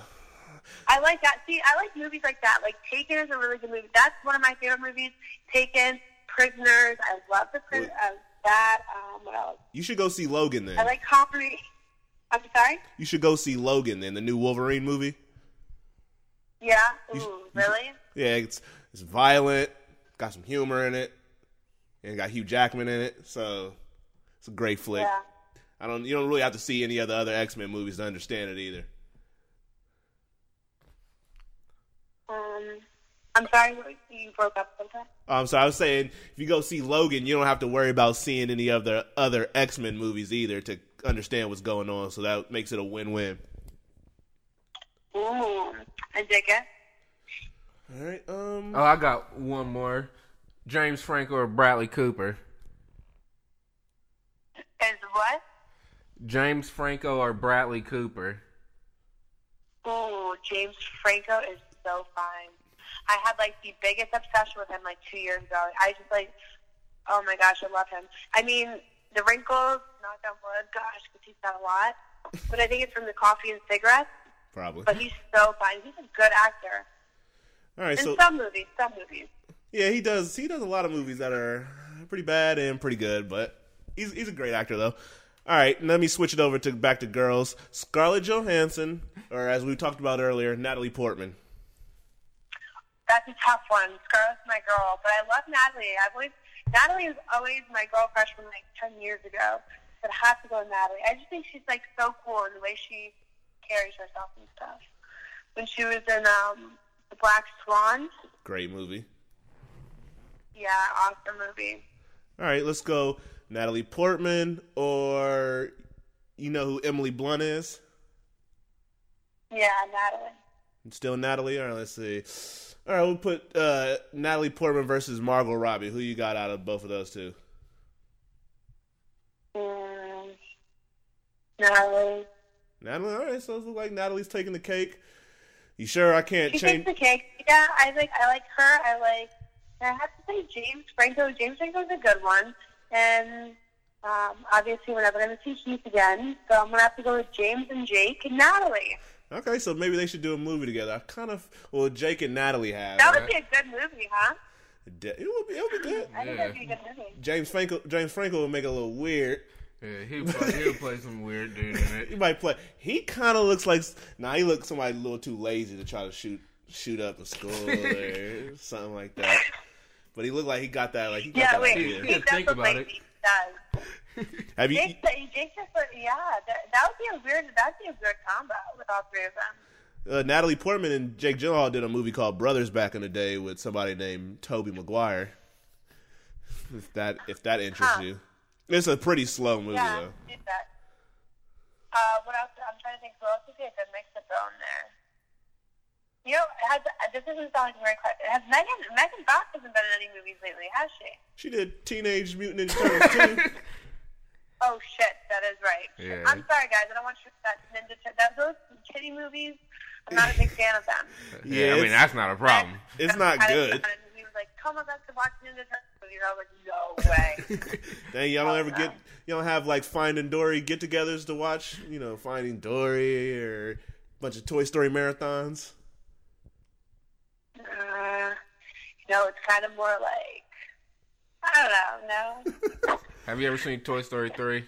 I like that. See, I like movies like that. Like Taken is a really good movie. That's one of my favorite movies. Taken, Prisoners. I love the pris- uh, that. Um, what else? You should go see Logan then. I like comedy. I'm sorry. you should go see Logan then, the new Wolverine movie. Yeah. Ooh, really? Yeah, it's it's violent, got some humor in it, and got Hugh Jackman in it. So it's a great flick. Yeah. I don't you don't really have to see any of the other X Men movies to understand it either. Um, I'm sorry. what- You broke up sometime. Um, so I was saying, if you go see Logan, you don't have to worry about seeing any of the other X Men movies either to understand what's going on. So that makes it a win win. Ooh, I dig it. All right. Um. Oh, I got one more. James Franco or Bradley Cooper? Is what? James Franco or Bradley Cooper? Ooh, James Franco is so fine. I had like the biggest obsession with him like two years ago. I just like, oh my gosh, I love him. I mean, the wrinkles, knock on wood, gosh, because he's got a lot. But I think it's from the coffee and cigarettes. Probably. But he's so fine. He's a good actor. All right. In So some movies, some movies. yeah, he does. He does a lot of movies that are pretty bad and pretty good, but he's he's a great actor though. All right, let me switch it over to back to girls. Scarlett Johansson, or as we talked about earlier, Natalie Portman. That's a tough one. Scarlett's my girl, but I love Natalie. I've always Natalie is always my girl crush from like ten years ago. But I have to go with Natalie. I just think she's like so cool in the way she carries herself and stuff. When she was in um the Black Swan, Great movie. yeah, awesome movie. All right, let's go. Natalie Portman, or you know who Emily Blunt is? Yeah, Natalie. Still Natalie. All right, let's see. All right, we'll put uh, Natalie Portman versus Margot Robbie. Who you got out of both of those two? Mm, Natalie. Natalie. All right, so it looks like Natalie's taking the cake. You sure I can't She change? takes the cake. Yeah, I like I like her. I like. I have to say James Franco. James Franco's a good one, and um, obviously we're never going to see Heath again. So I'm going to have to go with James and Jake and Natalie. Okay, so maybe they should do a movie together. I kind of well, Jake and Natalie have. That would right? be a good movie, huh? De- It would be. It would be good. I think Yeah. that'd be a good movie. James Franco. James Franco would make it a little weird. Yeah, he'll play, he'll play some weird dude in it. He might play. He kind of looks like. Nah, he looks somebody a little too lazy to try to shoot shoot up a school or something like that. But he looked like he got that. Like he got Yeah, that wait. idea. He Yeah, does think about like it. he does. Have you? Jake, Jake just, yeah, that, that would be a weird. That'd be a weird combo with all three of them. Uh, Natalie Portman and Jake Gyllenhaal did a movie called Brothers back in the day with somebody named Tobey Maguire. If that if that interests Huh. you, it's a pretty slow movie Yeah, though. that. Uh, what else? I'm trying to think. Who else would be a good mix throw in there? You know, has, this doesn't sound like a very question. Has Megan Megan Fox hasn't been in any movies lately, has she? She did Teenage Mutant Ninja Turtles too. Oh shit, that is right. Yeah. I'm sorry, guys. I don't want you to that Ninja Tur- that those kitty movies. I'm not a big fan of them. Yeah, I mean that's not a problem. It's I'm not kinda- good. and He was like, "Come on back to watch Ninja Turtles." movies." I was like, "No way." Dang, y'all don't ever no. get you don't have like Finding Dory get-togethers to watch. You know, Finding Dory or a bunch of Toy Story marathons. uh, you know, it's kind of more like I don't know. No, Have you ever seen Toy Story three?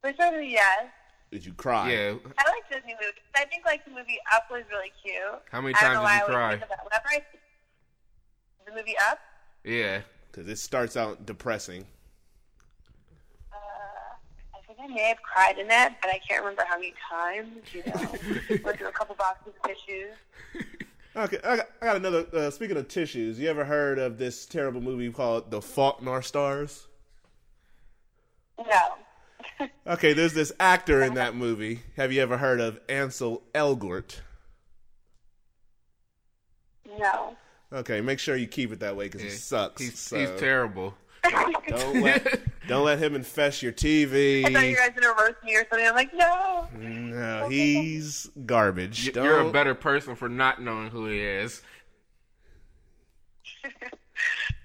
for sure, yes. Did you cry? Yeah. I like Disney movies. I think like the movie Up was really cute. How many I don't times know did why you I always cry? think that. Whenever I see the movie Up, Yeah. because it starts out depressing. uh, I think I may have cried in that, but I can't remember how many times. You know, went through a couple boxes of tissues. Okay, I got, I got another. Uh, speaking of tissues, you ever heard of this terrible movie called The Fault in Our Stars? No. Okay, there's this actor in that movie. Have you ever heard of Ansel Elgort? No. Okay, make sure you keep it that way because he sucks. He's, so he's terrible. Don't let don't let him infest your TV. I thought you guys were gonna roast me or something. I'm like, no. No, he's garbage. Y- You're a better person for not knowing who he is.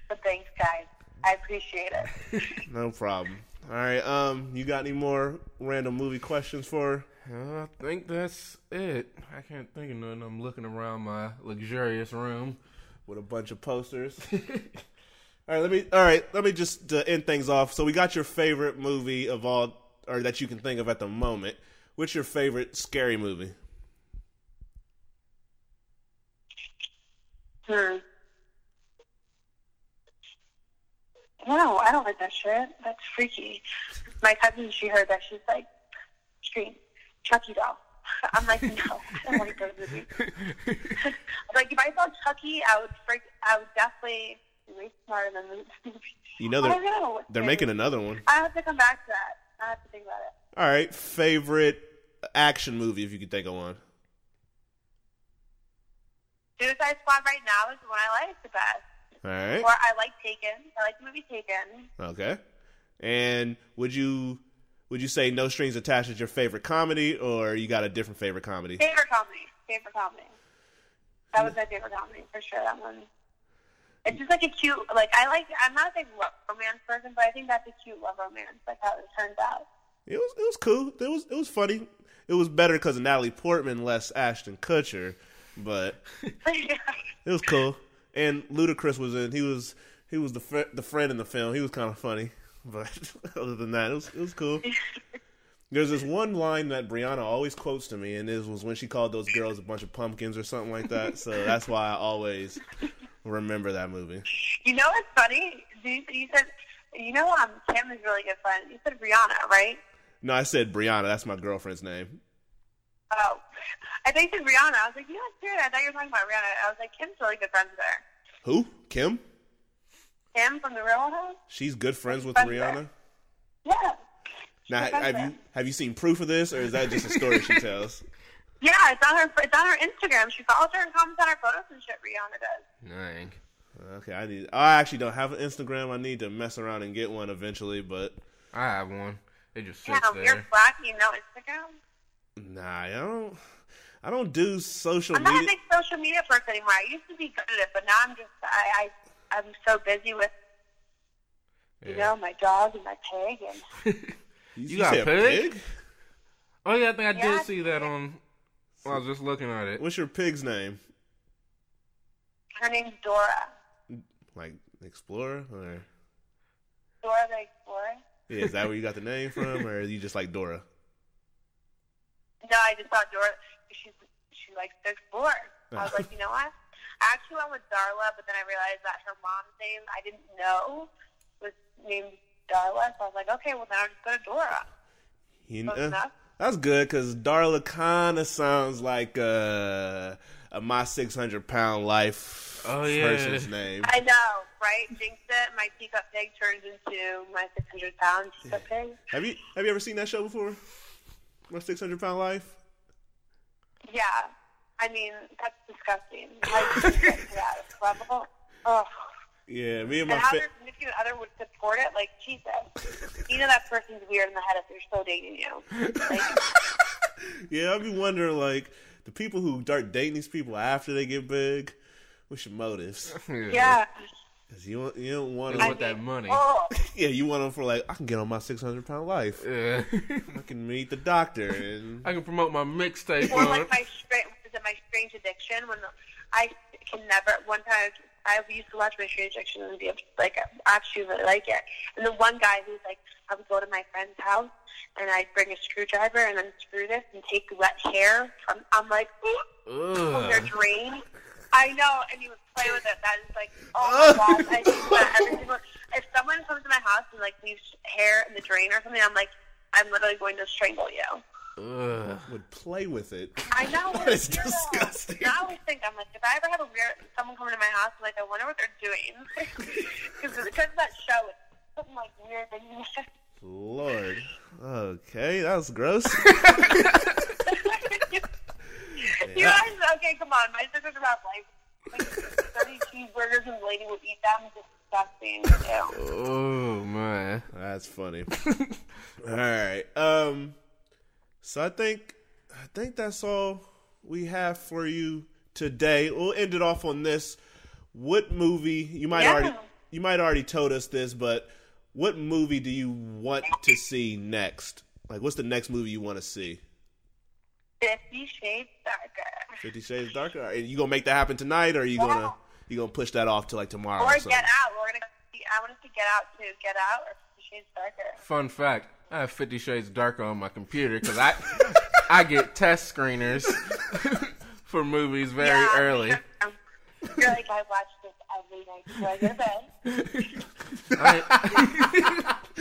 But thanks, guys. I appreciate it. No problem. All right. Um, you got any more random movie questions for? Uh, I think that's it. I can't think of nothing. I'm looking around my luxurious room. With a bunch of posters. All right, let me. All right, let me just uh, end things off. So we got your favorite movie of all, or that you can think of at the moment. What's your favorite scary movie? Hmm. No, I don't like that shit. That's freaky. My cousin, she heard that. She's like, "Scream, Chucky doll." I'm like, no, I don't to go to like, if I saw Chucky, I would freak. I would definitely way smarter than the. You know they're know. they're making another one. I have to come back to that. I have to think about it. All right, favorite action movie if you could think of one. Suicide Squad right now is the one I like the best. All right. Or I like Taken. I like the movie Taken. Okay. And would you would you say No Strings Attached is your favorite comedy, or you got a different favorite comedy? Favorite comedy. Favorite comedy. That was my favorite comedy for sure. That one. It's just like a cute, like I like. I'm not a big love romance person, but I think that's a cute love romance. Like how it turns out. It was it was cool. It was it was funny. It was better because of Natalie Portman, less Ashton Kutcher, but it was cool. And Ludacris was in. He was he was the fr- the friend in the film. He was kind of funny, but other than that, it was it was cool. There's this one line that Brianna always quotes to me, and it was when she called those girls a bunch of pumpkins or something like that. So that's why I always remember that movie. You know what's funny? You, you said, you know, um, Kim is really good friend. You said Rihanna, right? No, I said Brianna. That's my girlfriend's name. Oh, I think you said Rihanna. I was like, you know, what's weird. I thought you were talking about Rihanna. I was like, Kim's really good friends with her. Who? Kim? Kim from the Real House? She's good friends with Friends Rihanna. there. Yeah. Now, have you have you seen proof of this, or is that just a story she tells? Yeah, it's on her. It's on her Instagram. She follows her and comments on her photos and shit. Rihanna does. Dang. Okay, I need. I actually don't have an Instagram. I need to mess around and get one eventually, but I have one. It just sits Damn, there. you're black. You know Instagram. nah, I don't. I don't do social I'm not a big social media person anymore. I used to be good at it, but now I'm just. I. I I'm so busy with. You Yeah. know, my dog and my pig, and You got say a pig? Oh yeah, I think I Yeah, did see that on. I was just looking at it. What's your pig's name? her name's Dora. Like Explorer, or Dora the Explorer. yeah, is that where you got the name from, or you just like Dora? No, I just thought Dora. She's she likes to explore. I was like, you know what? I actually went with Darla, but then I realized that her mom's name I didn't know was named Darla, so I was like, okay, well then I'll just go to Dora. You Close know, uh, enough. That's good because Darla kind of sounds like uh, a my six hundred pound life Oh, yeah. person's name. I know, right? Jinx it. My teacup pig turns into my 600 pound teacup pig. Have you have you ever seen that show before? My six hundred pound life. Yeah. I mean, that's disgusting. How do you get to that level? Ugh. Yeah, me and my And how fa- their significant other would support it, like Jesus. You know that person's weird in the head if they're still dating you. Like, yeah, I'd be wondering like the people who start dating these people after they get big. What's your motives? yeah. 'Cause you don't- you don't want Just to. with that money. Oh, Yeah, you want them for like I can get on my six hundred pound life. Yeah. I can meet the doctor and I can promote my mixtape or like my is it my strange addiction? When I can never. One time, I used to watch my addiction and be like, I actually really like it. And the one guy who's like, I would go to my friend's house and I'd bring a screwdriver and unscrew this and take wet hair from. I'm like, ooh, from their drain. I know, and he would play with it. That is like, oh my god! I do that every single. If someone comes to my house and like leaves hair in the drain or something, I'm like, I'm literally going to strangle you. Ugh. would play with it. I know. That is it's disgusting. And I always think I'm like, if I ever have a weird someone coming to my house, I'm like, I wonder what they're doing because because of that show, it's something like weird things. Lord. Okay, that was gross. you guys, okay, come on. My sisters about like, like 30 cheeseburgers and the lady would eat them. Disgusting. Ew. Oh my. That's funny. all right. Um. So I think I think that's all we have for you today. We'll end it off on this. What movie you might Yeah. already you might already told us this, but what movie do you want to see next? Like, what's the next movie you want to see? Fifty Shades Darker. Fifty Shades Darker. Are you gonna make that happen tonight, or are you gonna you gonna push that off to like tomorrow? Or or something? Get Out. We're gonna go see I want to see Get Out too. Get Out or Fifty Shades Darker. Fun fact: I have Fifty Shades Darker on my computer because I I get test screeners for movies very Yeah, early. You're like I watch this every night before I go to bed. I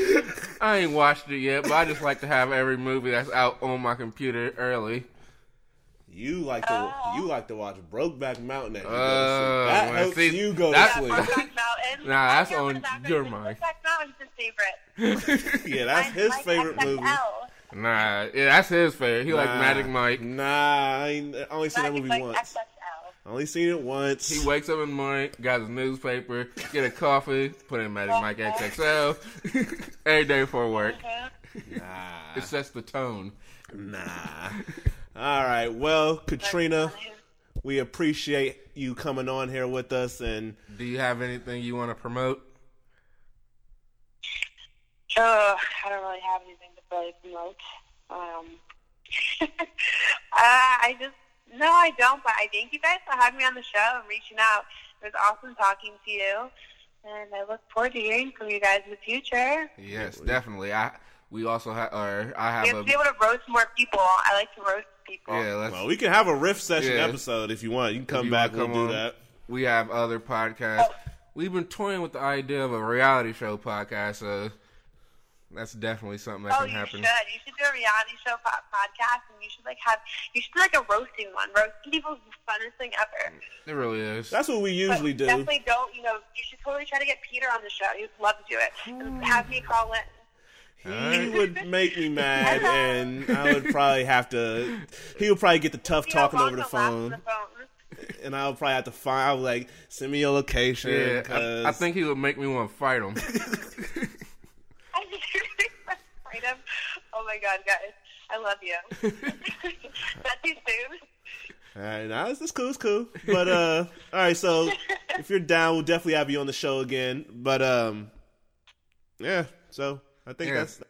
ain't, I ain't watched it yet, but I just like to have every movie that's out on my computer early. You like to uh-huh. you like to watch Brokeback Mountain at you go to Uh, sleep. That helps see, you go that- to sleep. Brokeback Mountain. Nah, that's on put that your mind. Brokeback Mountain's his favorite. yeah, that's Mine- his mine's favorite movie. Nah, yeah, that's his favorite. He like Magic Mike. Nah, I ain't I only seen that movie like once. XXL. Only seen it once. He wakes up in the morning, got his newspaper, get a coffee, put in Magic Mike uh-huh. XXL every day before work. Uh-huh. nah, It sets the tone. nah. All right, well, Katrina, we appreciate you coming on here with us, and Do you have anything you want to promote? Oh, I don't really have anything to really promote. Um, uh, I just no, I don't. But I thank you guys for having me on the show and reaching out. It was awesome talking to you, and I look forward to hearing from you guys in the future. Yes, definitely. I we also have, or I We have have a to be able to roast more people. I like to roast people. yeah. Let's well, we can have a riff session Yeah. episode if you want. You can come you back. wanna We'll come do that. we have other podcasts. Oh. We've been toying with the idea of a reality show podcast. So that's definitely something that Oh, can you happen. should. You should do a reality show po- podcast, and you should like have. You should do like a roasting one. Roasting people is the funnest thing ever. It really is. That's what we usually but do. Definitely don't. You know, you should totally try to get Peter on the show. He'd love to do it. And have me call in. He would make me mad, and I would probably have to. He would probably get the tough You talking over the to laugh on phone, the phone. and I would probably have to find. I would like send me your location. yeah, 'cause- I, I think he would make me want to fight him. I need to Fight him. Oh my god, guys, I love you. Not too soon. All right, nah, it's, it's cool, it's cool. But uh, all right, so if you're down, we'll definitely have you on the show again. But um, yeah, so I think Yeah. that's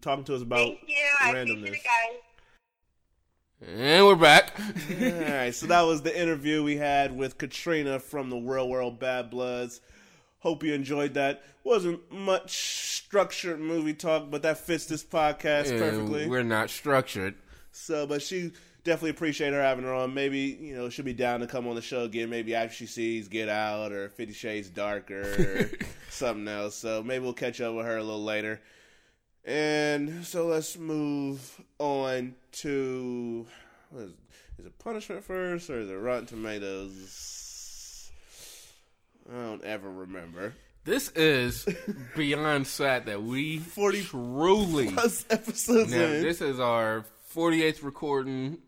talking to us about Thank you. Randomness. it, and we're back. All right, so that was the interview we had with Katrina from the Real World Bad Bloods. Hope you enjoyed that. Wasn't much structured movie talk, but that fits this podcast Yeah, perfectly. We're not structured. So, but she definitely appreciate her having her on. Maybe you know she'll be down to come on the show again. Maybe after she sees Get Out or Fifty Shades Darker or something else. So maybe we'll catch up with her a little later. And so let's move on to is, is it Punishment first or is it Rotten Tomatoes? I don't ever remember. This is beyond sad that we 40 truly. Plus episodes Now, in. this is our 48th recording,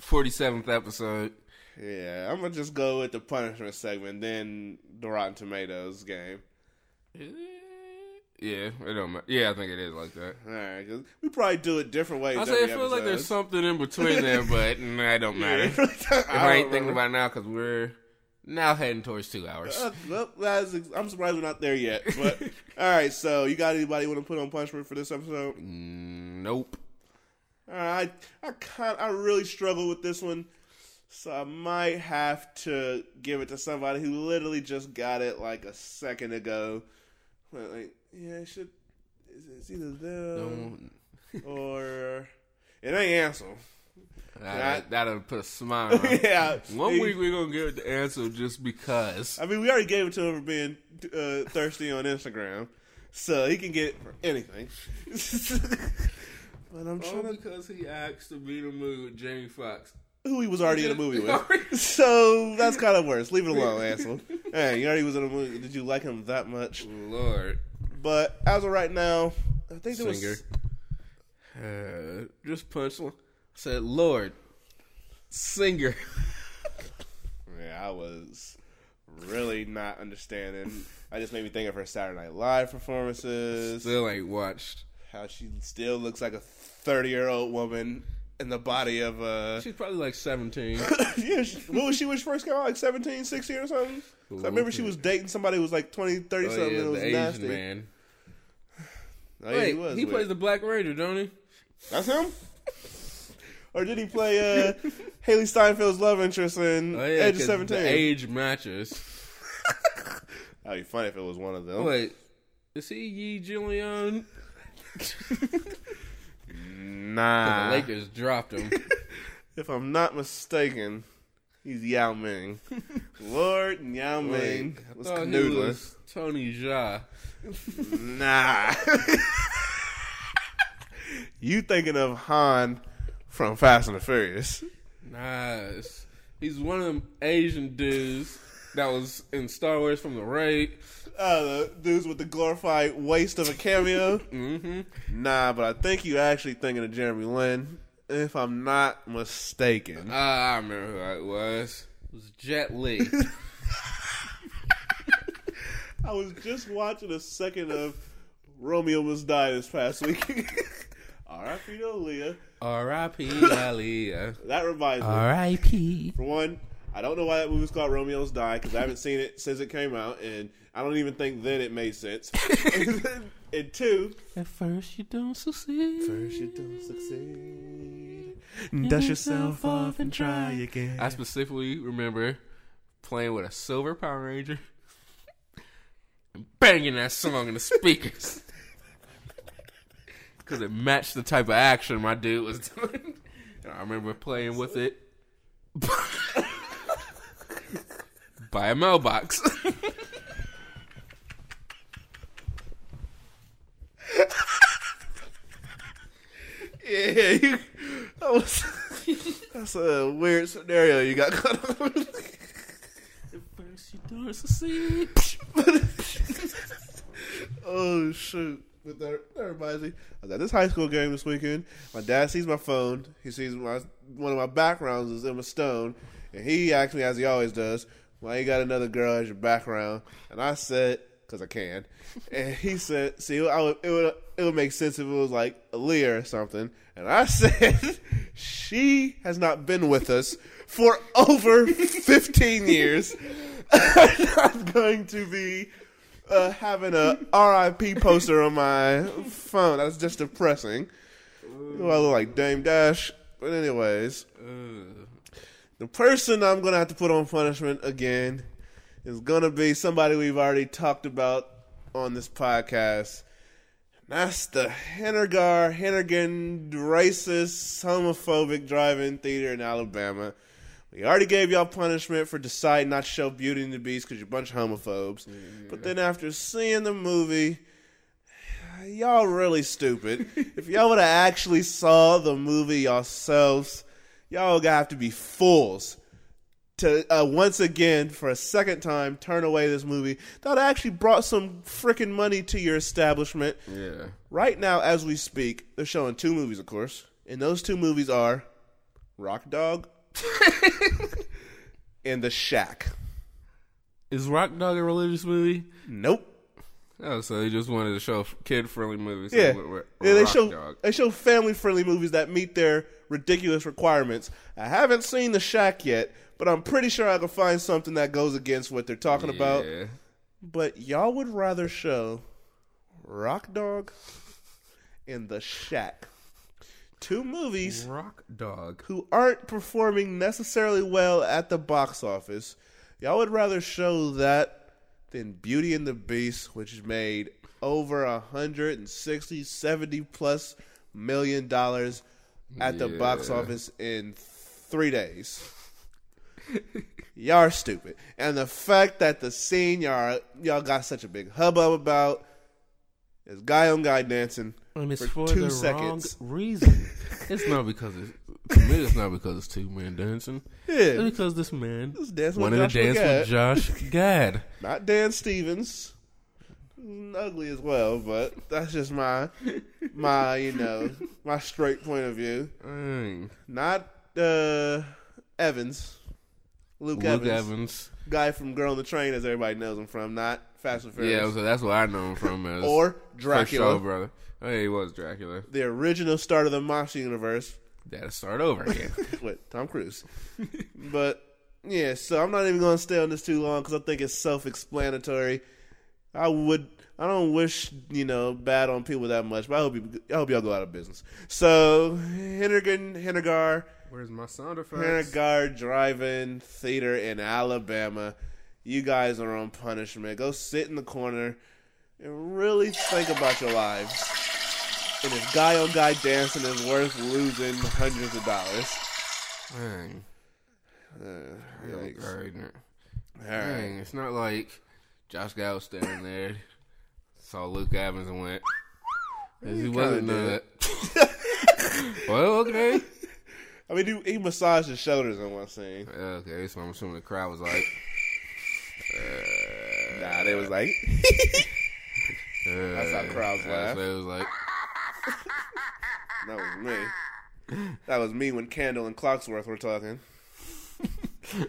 47th episode. Yeah, I'm gonna just go with the punishment segment, then the Rotten Tomatoes game. Yeah, it don't matter. Yeah, I think it is like that. All right, 'cause we probably do it different ways. I say it feels like there's something in between there, but nah, it don't matter. Yeah. If I ain't don't thinking about it now because we're now heading towards two hours. Uh, well, that's, I'm surprised we're not there yet. But all right, so you got anybody want to put on punishment for this episode? Mm, nope. I I kind I really struggle with this one, so I might have to give it to somebody who literally just got it like a second ago. But, like, yeah, it should. It's, either them or it ain't Ansel. That'll, that'll put a smile on. yeah, One week we're gonna give it the answer just because. I mean, we already gave it to him for being uh, thirsty on Instagram, so he can get it for anything. but I'm trying All to because he asked to be in a movie with Jamie Foxx. who he was already in a movie with. So that's kind of worse. Leave it alone, Ansel. Hey, you already was in a movie. Did you like him that much? Lord, But as of right now, I think there singer. was. Uh, just punch. Said Lorde, singer. Yeah, I was really not understanding. I just made me think of her Saturday Night Live performances. Still ain't watched. how she still looks like a 30 year old woman in the body of a. She's probably like seventeen. yeah, she, what was she when she first came out? Like 17, 16 or something? I remember she was dating somebody who was like 20, 30 oh something. yeah, and it was Asian nasty. man. Oh, yeah, Wait, he was. he plays the Black Ranger, don't he? That's him? or did he play uh, Hailee Steinfeld's love interest in Oh yeah, Age of 17? age matches. That'd be funny if it was one of them. Wait, is he Yi Jianlian? Nah. the Lakers dropped him. If I'm not mistaken, he's Yao Ming. Lord Yao Wait, Ming I was thought he canoodling. was Tony Jaa. Nah. you thinking of Han from Fast and the Furious? Nice. He's one of them Asian dudes that was in Star Wars from the raid. Uh, the dudes with the glorified waist of a cameo. Mm-hmm. nah, but I think you actually thinking of Jeremy Lin, if I'm not mistaken. Ah, I remember who it was. It was Jet Li. I was just watching a second of Romeo Must Die this past week. R.I.P. to Aaliyah. R.I.P. Aaliyah. That reminds me. R.I.P. For one, I don't know why that movie's called Romeo's Die because I haven't seen it since it came out, and I don't even think then it made sense. and two, At first you don't succeed. first you don't succeed, dust yourself off and try again. I specifically remember playing with a silver Power Ranger and banging that song in the speakers. Because it matched the type of action my dude was doing. And I remember playing with it by a mailbox. Yeah, you, that was, that's a weird scenario you got going on. At first you don't succeed. Oh shoot! But that, that reminds me. I was at this high school game this weekend. My dad sees my phone. He sees my one of my backgrounds is Emma Stone, and he asked me as he always does, "Why you got another girl as your background?" And I said, "Cause I can." And he said, "See, I would, it would it would make sense if it was like Aaliyah or something." And I said, "She has not been with us for over fifteen years. I'm not going to be." uh, having a RIP poster on my phone. That's just depressing. Do I look like Dame Dash? But anyways, the person I'm gonna have to put on punishment again is gonna be somebody we've already talked about on this podcast. And That's the Henagar, Hennigan racist, homophobic drive-in theater in Alabama. We already gave y'all punishment for deciding not to show Beauty and the Beast because you're a bunch of homophobes. Mm-hmm. But then after seeing the movie, y'all really stupid. if y'all would have actually saw the movie yourselves, y'all would have to be fools to uh, once again for a second time turn away this movie that actually brought some freaking money to your establishment. Yeah. Right now, as we speak, they're showing two movies, of course, and those two movies are Rock Dog and The Shack. Is Rock Dog a religious movie? Nope. Oh, so they just wanted to show kid-friendly movies. Yeah, yeah. They show Dog. they show family friendly movies that meet their ridiculous requirements. I haven't seen The Shack yet, but I'm pretty sure I can find something that goes against what they're talking about. But y'all would rather show Rock Dog and The Shack, two movies Rock Dog. who aren't performing necessarily well at the box office. Y'all would rather show that than Beauty and the Beast, which made over a hundred and sixty, seventy plus million dollars at the box office in three days. Y'all are stupid. And the fact that the scene y'all y'all got such a big hubbub about is guy on guy dancing And it's for for, two the seconds. wrong reason. it's not because it's to me. It's not because it's two men dancing. It's Yeah, because this man Just dancing with wanted to dance with Josh Gad. not Dan Stevens. Mm, Ugly as well, but that's just my my you know my straight point of view. Dang. Not uh, Evans, Luke, Luke Evans, Evans. guy from Girl on the Train, as everybody knows him from. Not Fast and Furious. Yeah, so that's what I know him from as or Dracula, Show brother. Oh, yeah, he was Dracula. the original start of the Monster universe Gotta start over again. with Tom Cruise. but yeah, so I'm not even going to stay on this too long because I think it's self-explanatory. I would, I don't wish you know bad on people that much, but I hope you, I hope y'all go out of business. So Hennigan, Henagar, Where's my sound effects? Henagar Drive-In Theater in Alabama. You guys are on punishment. Go sit in the corner and really think about your lives. And if guy on guy dancing is worth losing hundreds of dollars. Man, Uh, all right. Dang, it's not like Josh Gad was standing there, saw Luke Evans and went. He wasn't kinda none of that. well, okay. I mean, he, he massaged his shoulders in one scene. Okay, so I'm assuming the crowd was like, Nah, they was like, uh, That's how crowds laugh. It was like, that was me. That was me when Candle and Clocksworth were talking.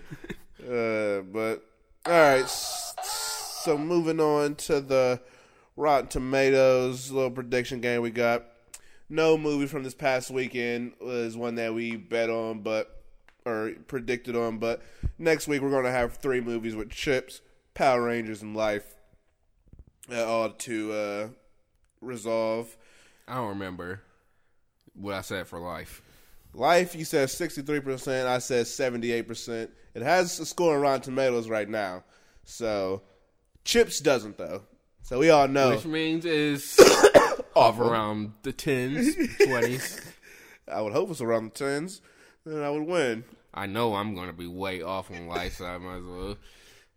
uh, but all right, so moving on to the Rotten Tomatoes little prediction game we got. No movie from this past weekend was one that we bet on, but or predicted on. But next week we're going to have three movies with Chips, Power Rangers, and Life, uh, all to uh, resolve. I don't remember what I said for life. Life, you said 63%. I said 78%. It has a score on Rotten Tomatoes right now. So, Chips doesn't, though. So, we all know. Which means is off around the tens, twenties. I would hope it's around the 10s. Then I would win. I know I'm gonna be way off on life, so I might as well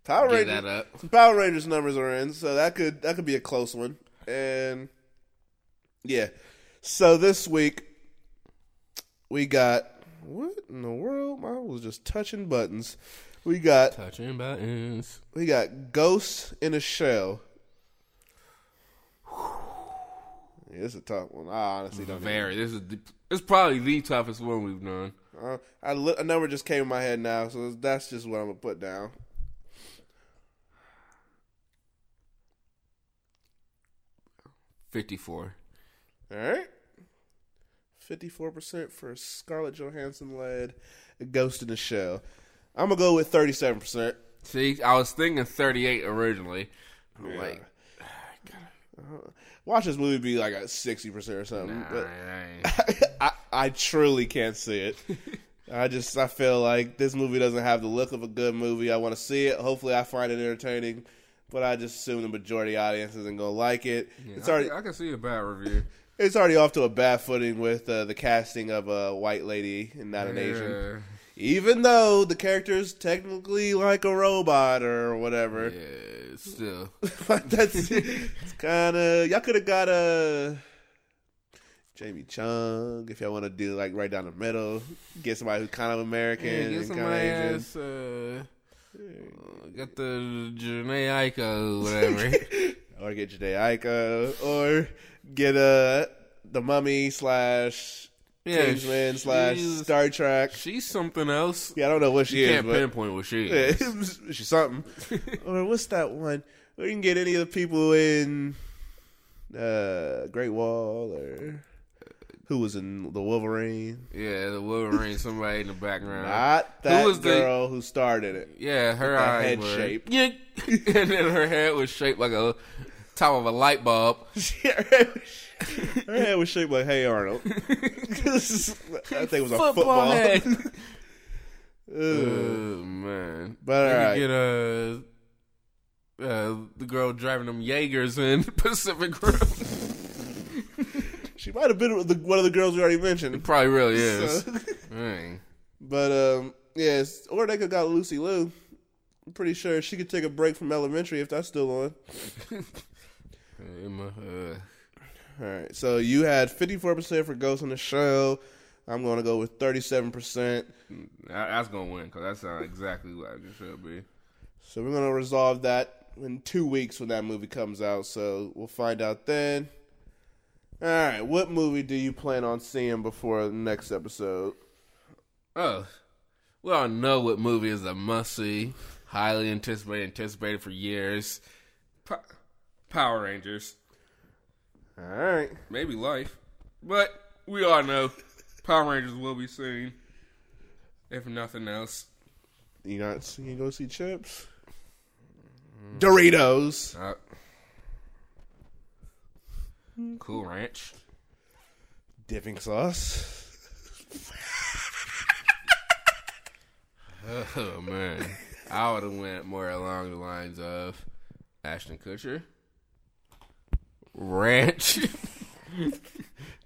Power get Rangers. that up. Some Power Rangers numbers are in, so that could that could be a close one. And yeah. So this week we got what in the world? I was just touching buttons. We got Touching buttons. we got Ghosts in a Shell. Yeah, is a tough one. I honestly don't know. Very. This is the, it's probably the toughest one we've done. Uh, I li- a number just came in my head now, so that's just what I'm gonna put down. Fifty-four. All right. 54% for Scarlett Johansson led Ghost in the Shell. I'm going to go with 37%. See, I was thinking thirty-eight originally. Yeah. Like, Watch this movie be like a 60% or something. nah, but I I, I truly can't see it. I just I feel like this movie doesn't have the look of a good movie. I want to see it. Hopefully, I find it entertaining. But I just assume the majority audience isn't gonna like it. it's already I can see a bad review. it's already off to a bad footing with uh, the casting of a white lady and not an Asian. Yeah. Even though the character is technically like a robot or whatever, Yeah, still. but that's it's kind of y'all could have got a Jamie Chung if y'all want to do like right down the middle, get somebody who's kind of American Yeah, get and kind of Asian. else. Uh, uh, get the Jhené Aiko, whatever. or get Jade Aiko, or get uh, the Mummy slash Yeah, Kingsman slash Star Trek. She's something else. Yeah, I don't know what she you is, can't but pinpoint what she yeah, is. she's something. or what's that one? We can get any of the people in uh, Great Wall or who was in the Wolverine. Yeah, the Wolverine, somebody in the background. Not that who was the- girl who started it. Yeah, her eyes head were, shape. Yeah, and then her head was shaped like a top of a light bulb. Her, head was, her head was shaped like Hey Arnold. This is- I think it was a football. head. Ugh. oh man, But, They could alright. get uh, uh, the girl driving them Jaegers in Pacific Rim. she might have been the, one of the girls we already mentioned. Probably really is. So- But um, yes, or they could got Lucy Liu. I'm pretty sure she could take a break from Elementary if that's still on. Emma, uh, All right, so you had 54% for Ghost in the Shell. I'm going to go with 37%. That's gonna win because that sounds exactly like it should be. So we're going to resolve that in two weeks when that movie comes out. So we'll find out then. All right, what movie do you plan on seeing before the next episode? Oh, we all know what movie is a must see, highly anticipated, anticipated for years. Po- Power Rangers, All right. maybe Life, but we all know Power Rangers will be seen, if nothing else. You not you go see Chips? Doritos. Uh, cool Ranch. Dipping sauce. Oh man, I would have went more along the lines of Ashton Kutcher, Ranch.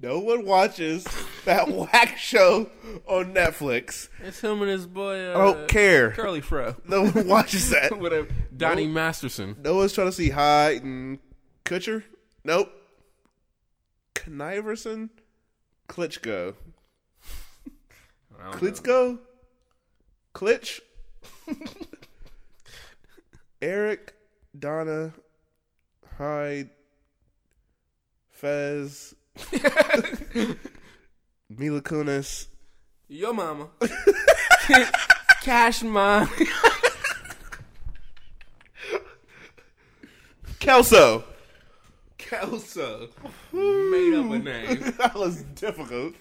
No one watches that whack show on Netflix. it's him and his boy. Uh, I don't care. Curly Fro. No one watches that. Whatever. Donnie Masterson. No one's trying to see Hyde and Kutcher. Nope. Kniverson, Klitschko. Klitschko, Klitsch, Eric, Donna, Hyde, Fez, Mila Kunis, Your mama. Cash mom. Kelso. Kelso. Made up a name. that was difficult.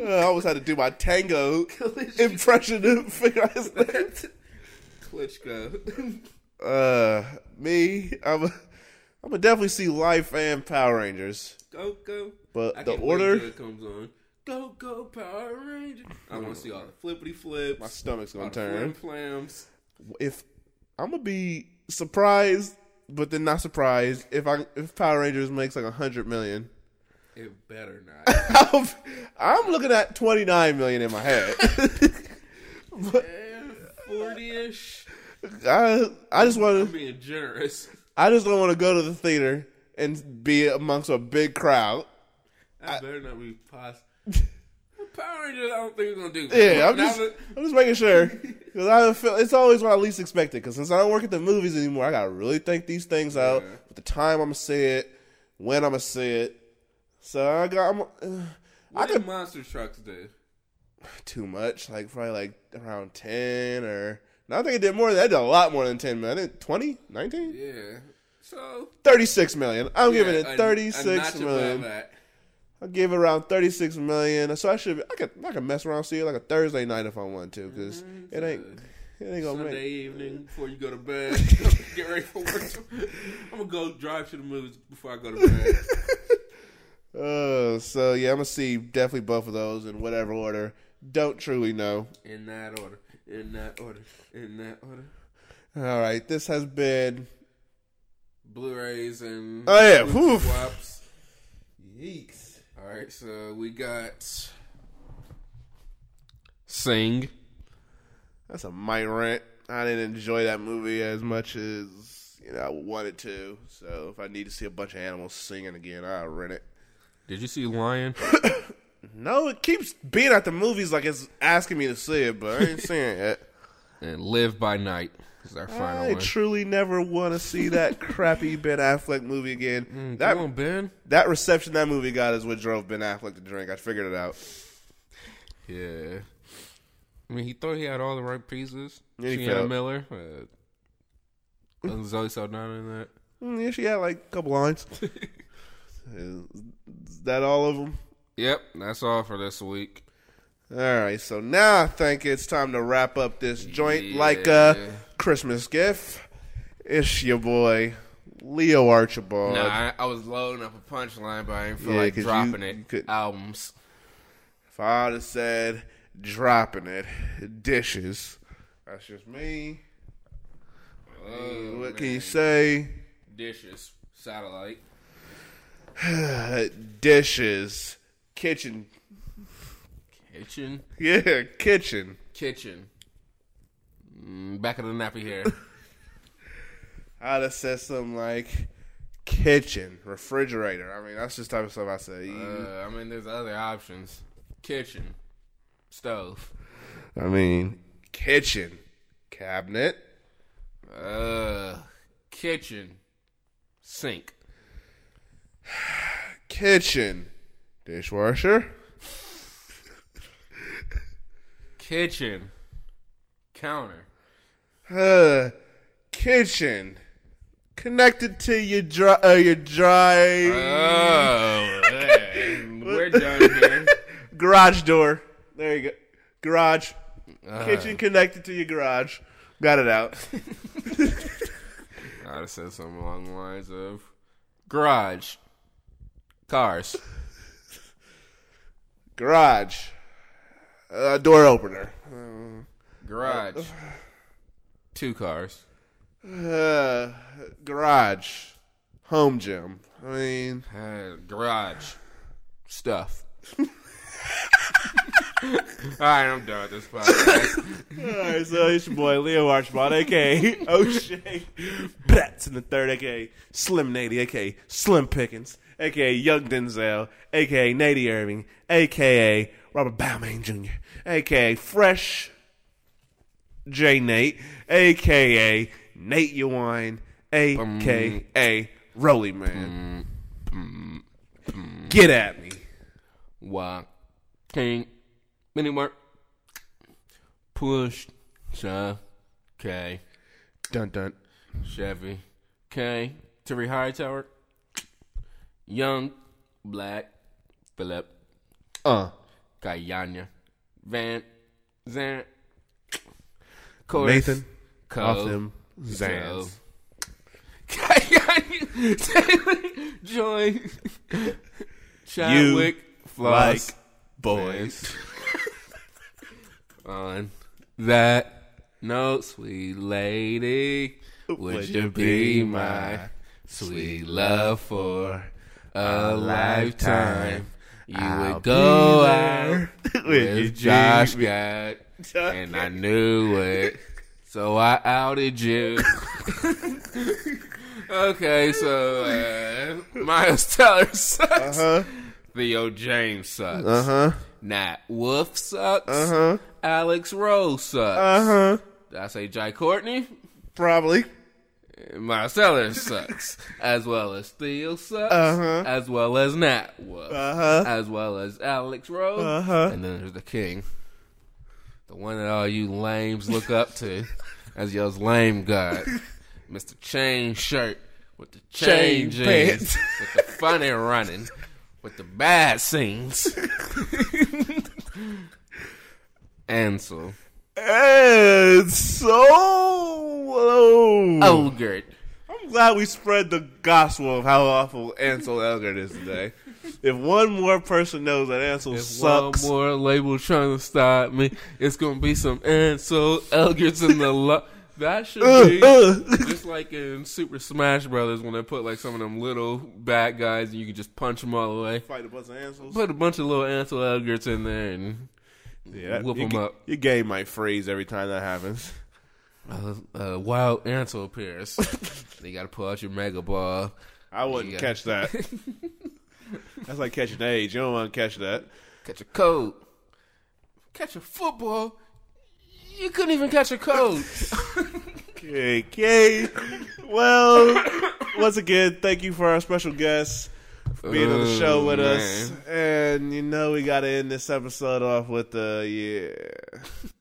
Uh, I always had to do my tango impression to figure out his name. Klitschko. Uh, me, I'm, a, I'm gonna definitely see Life and Power Rangers, Go, go. but I the order, comes on. Go, go, Power Rangers! I want to see all the flippity flips. my stomach's gonna turn. flams. If I'm gonna be surprised, but then not surprised if I if Power Rangers makes like a hundred million. It better not. I'm, I'm looking at 29 million in my head. Forty ish. I I just want I'm to being generous. I just don't want to go to the theater and be amongst a big crowd. That better not be possible. Power Rangers, I don't think we're gonna do. Yeah, I'm just, I'm just making sure because I feel it's always what I least expected. Because since I don't work at the movies anymore, I gotta really think these things out. Yeah. With the time I'm gonna see it, when I'm gonna see it. So I got I'm, uh, I What did could monster trucks do? too much, like probably like around ten or. No, I think it did more. than that. It did a lot more than ten million. I think 20, 19? Yeah. So 36 million. I'm giving yeah, it a- a 36 million. that. I'll give around 36 million. So I should I could I could mess around see it like a Thursday night if I want to because it ain't it ain't gonna Sunday make. evening before you go to bed. Get ready for work. I'm gonna go drive to the movies before I go to bed. Uh, so yeah, I'm gonna see definitely both of those in whatever order. Don't truly know. In that order. In that order. In that order. All right, this has been Blu-rays and Oh, yeah, swaps. Yeeks. All right, so we got Sing. That's a might rent. I didn't enjoy that movie as much as you know I wanted to. So if I need to see a bunch of animals singing again, I'll rent it. Did you see Lion? No, it keeps being at the movies like it's asking me to see it, but I ain't seeing it yet. and Live by Night is our final I one. truly never want to see that crappy Ben Affleck movie again. Mm, that on, Ben. that reception that movie got is what drove Ben Affleck to drink. I figured it out. Yeah. I mean, he thought he had all the right pieces. Yeah, he Sienna felt- Miller. Uh, wasn't Zoe Saldana in that? Mm, yeah, she had like a couple lines. is that all of them? Yep, that's all for this week. All right, so now I think it's time to wrap up this joint like a Christmas gift. It's your boy Leo Archibald. Nah, I, I was loading up a punchline, but I didn't feel Yeah, like dropping you it. could- Albums. If I'd have said dropping it, dishes. That's just me. Oh, what can you say? Dishes. Satellite. dishes, kitchen. Kitchen. Yeah, kitchen. Kitchen. Mm, back of the nappy hair. I'd have said something like kitchen, refrigerator. I mean, that's just the type of stuff I say. uh, I mean, there's other options. Kitchen. Stove. I mean, kitchen, cabinet, Uh, kitchen. Sink. kitchen, dishwasher, Kitchen. Counter. uh, kitchen, connected to your dry, uh, your dry Oh, man. we're done here. garage door. There you go, garage, Uh, kitchen connected to your garage. Got it out. I'd have said something along the lines of garage, cars, garage, uh, door opener. garage, Two cars. Uh, garage, home gym. I mean, Uh, garage. Stuff. Alright, I'm done with this podcast. all right. So it's your boy Leo Archibald, aka O'Shea Betts in the third, aka Slim Nady, aka Slim Pickens, aka Young Denzel, aka Nady Irving, aka Robert Balmain Jr., aka Fresh J Nate, aka Nate Uwine, aka Rolly Man. Get at me. Why? King. Mini Mark. Push. Shaw. K. Dun dun. Chevy. K. Terry Hightower. Young. Black. Philip. Uh. Kayanya. Van. Zan. Course, Nathan. Co. Off them Joe. Zans. Kayanya. Taylor. Joy. Chadwick. Floss. Like boys. on that note, sweet lady, would you be my sweet love for a lifetime? You I'll would go out with Josh got, and I knew it, so I outed you. okay, so uh, Miles Teller sucks. Uh Theo James sucks. Uh huh. Nat Wolff sucks. Uh huh. Alex Rose sucks. Uh huh. Did I say Jai Courtney? Probably. Marcellus sucks. as well as Theo sucks. Uh-huh. As well as Nat Wolff. Uh-huh. As well as Alex Rose. Uh-huh. And then there's the king. The one that all you lames look up to as y'all's lame god. Mr. Chain Shirt. With the chain, Chain jeans. pants. with the funny running. With the bad scenes. Ansel. And so. Elgort. I'm glad we spread the gospel of how awful Ansel Elgort is today. If one more person knows that Ansel If sucks, one more label trying to stop me, it's gonna be some Ansel Elgorts in the lo- That should be just like in Super Smash Brothers when they put like some of them little bad guys and you can just punch them all the way. fight a bunch of Ansels. Put a bunch of little Ansel Elgorts in there and Yeah, whoop your, 'em ga- up. Your game might freeze every time that happens. uh, uh, wild Ansel appears. you gotta pull out your Mega Ball. I wouldn't Yeah. catch that. That's like catching AIDS. You don't want to catch that. Catch a cold. Catch a football. You couldn't even catch a cold. Okay, okay. Well, once again, thank you for our special guest for being on the oh, show Oh, with us. And you know we got to end this episode off with the yeah.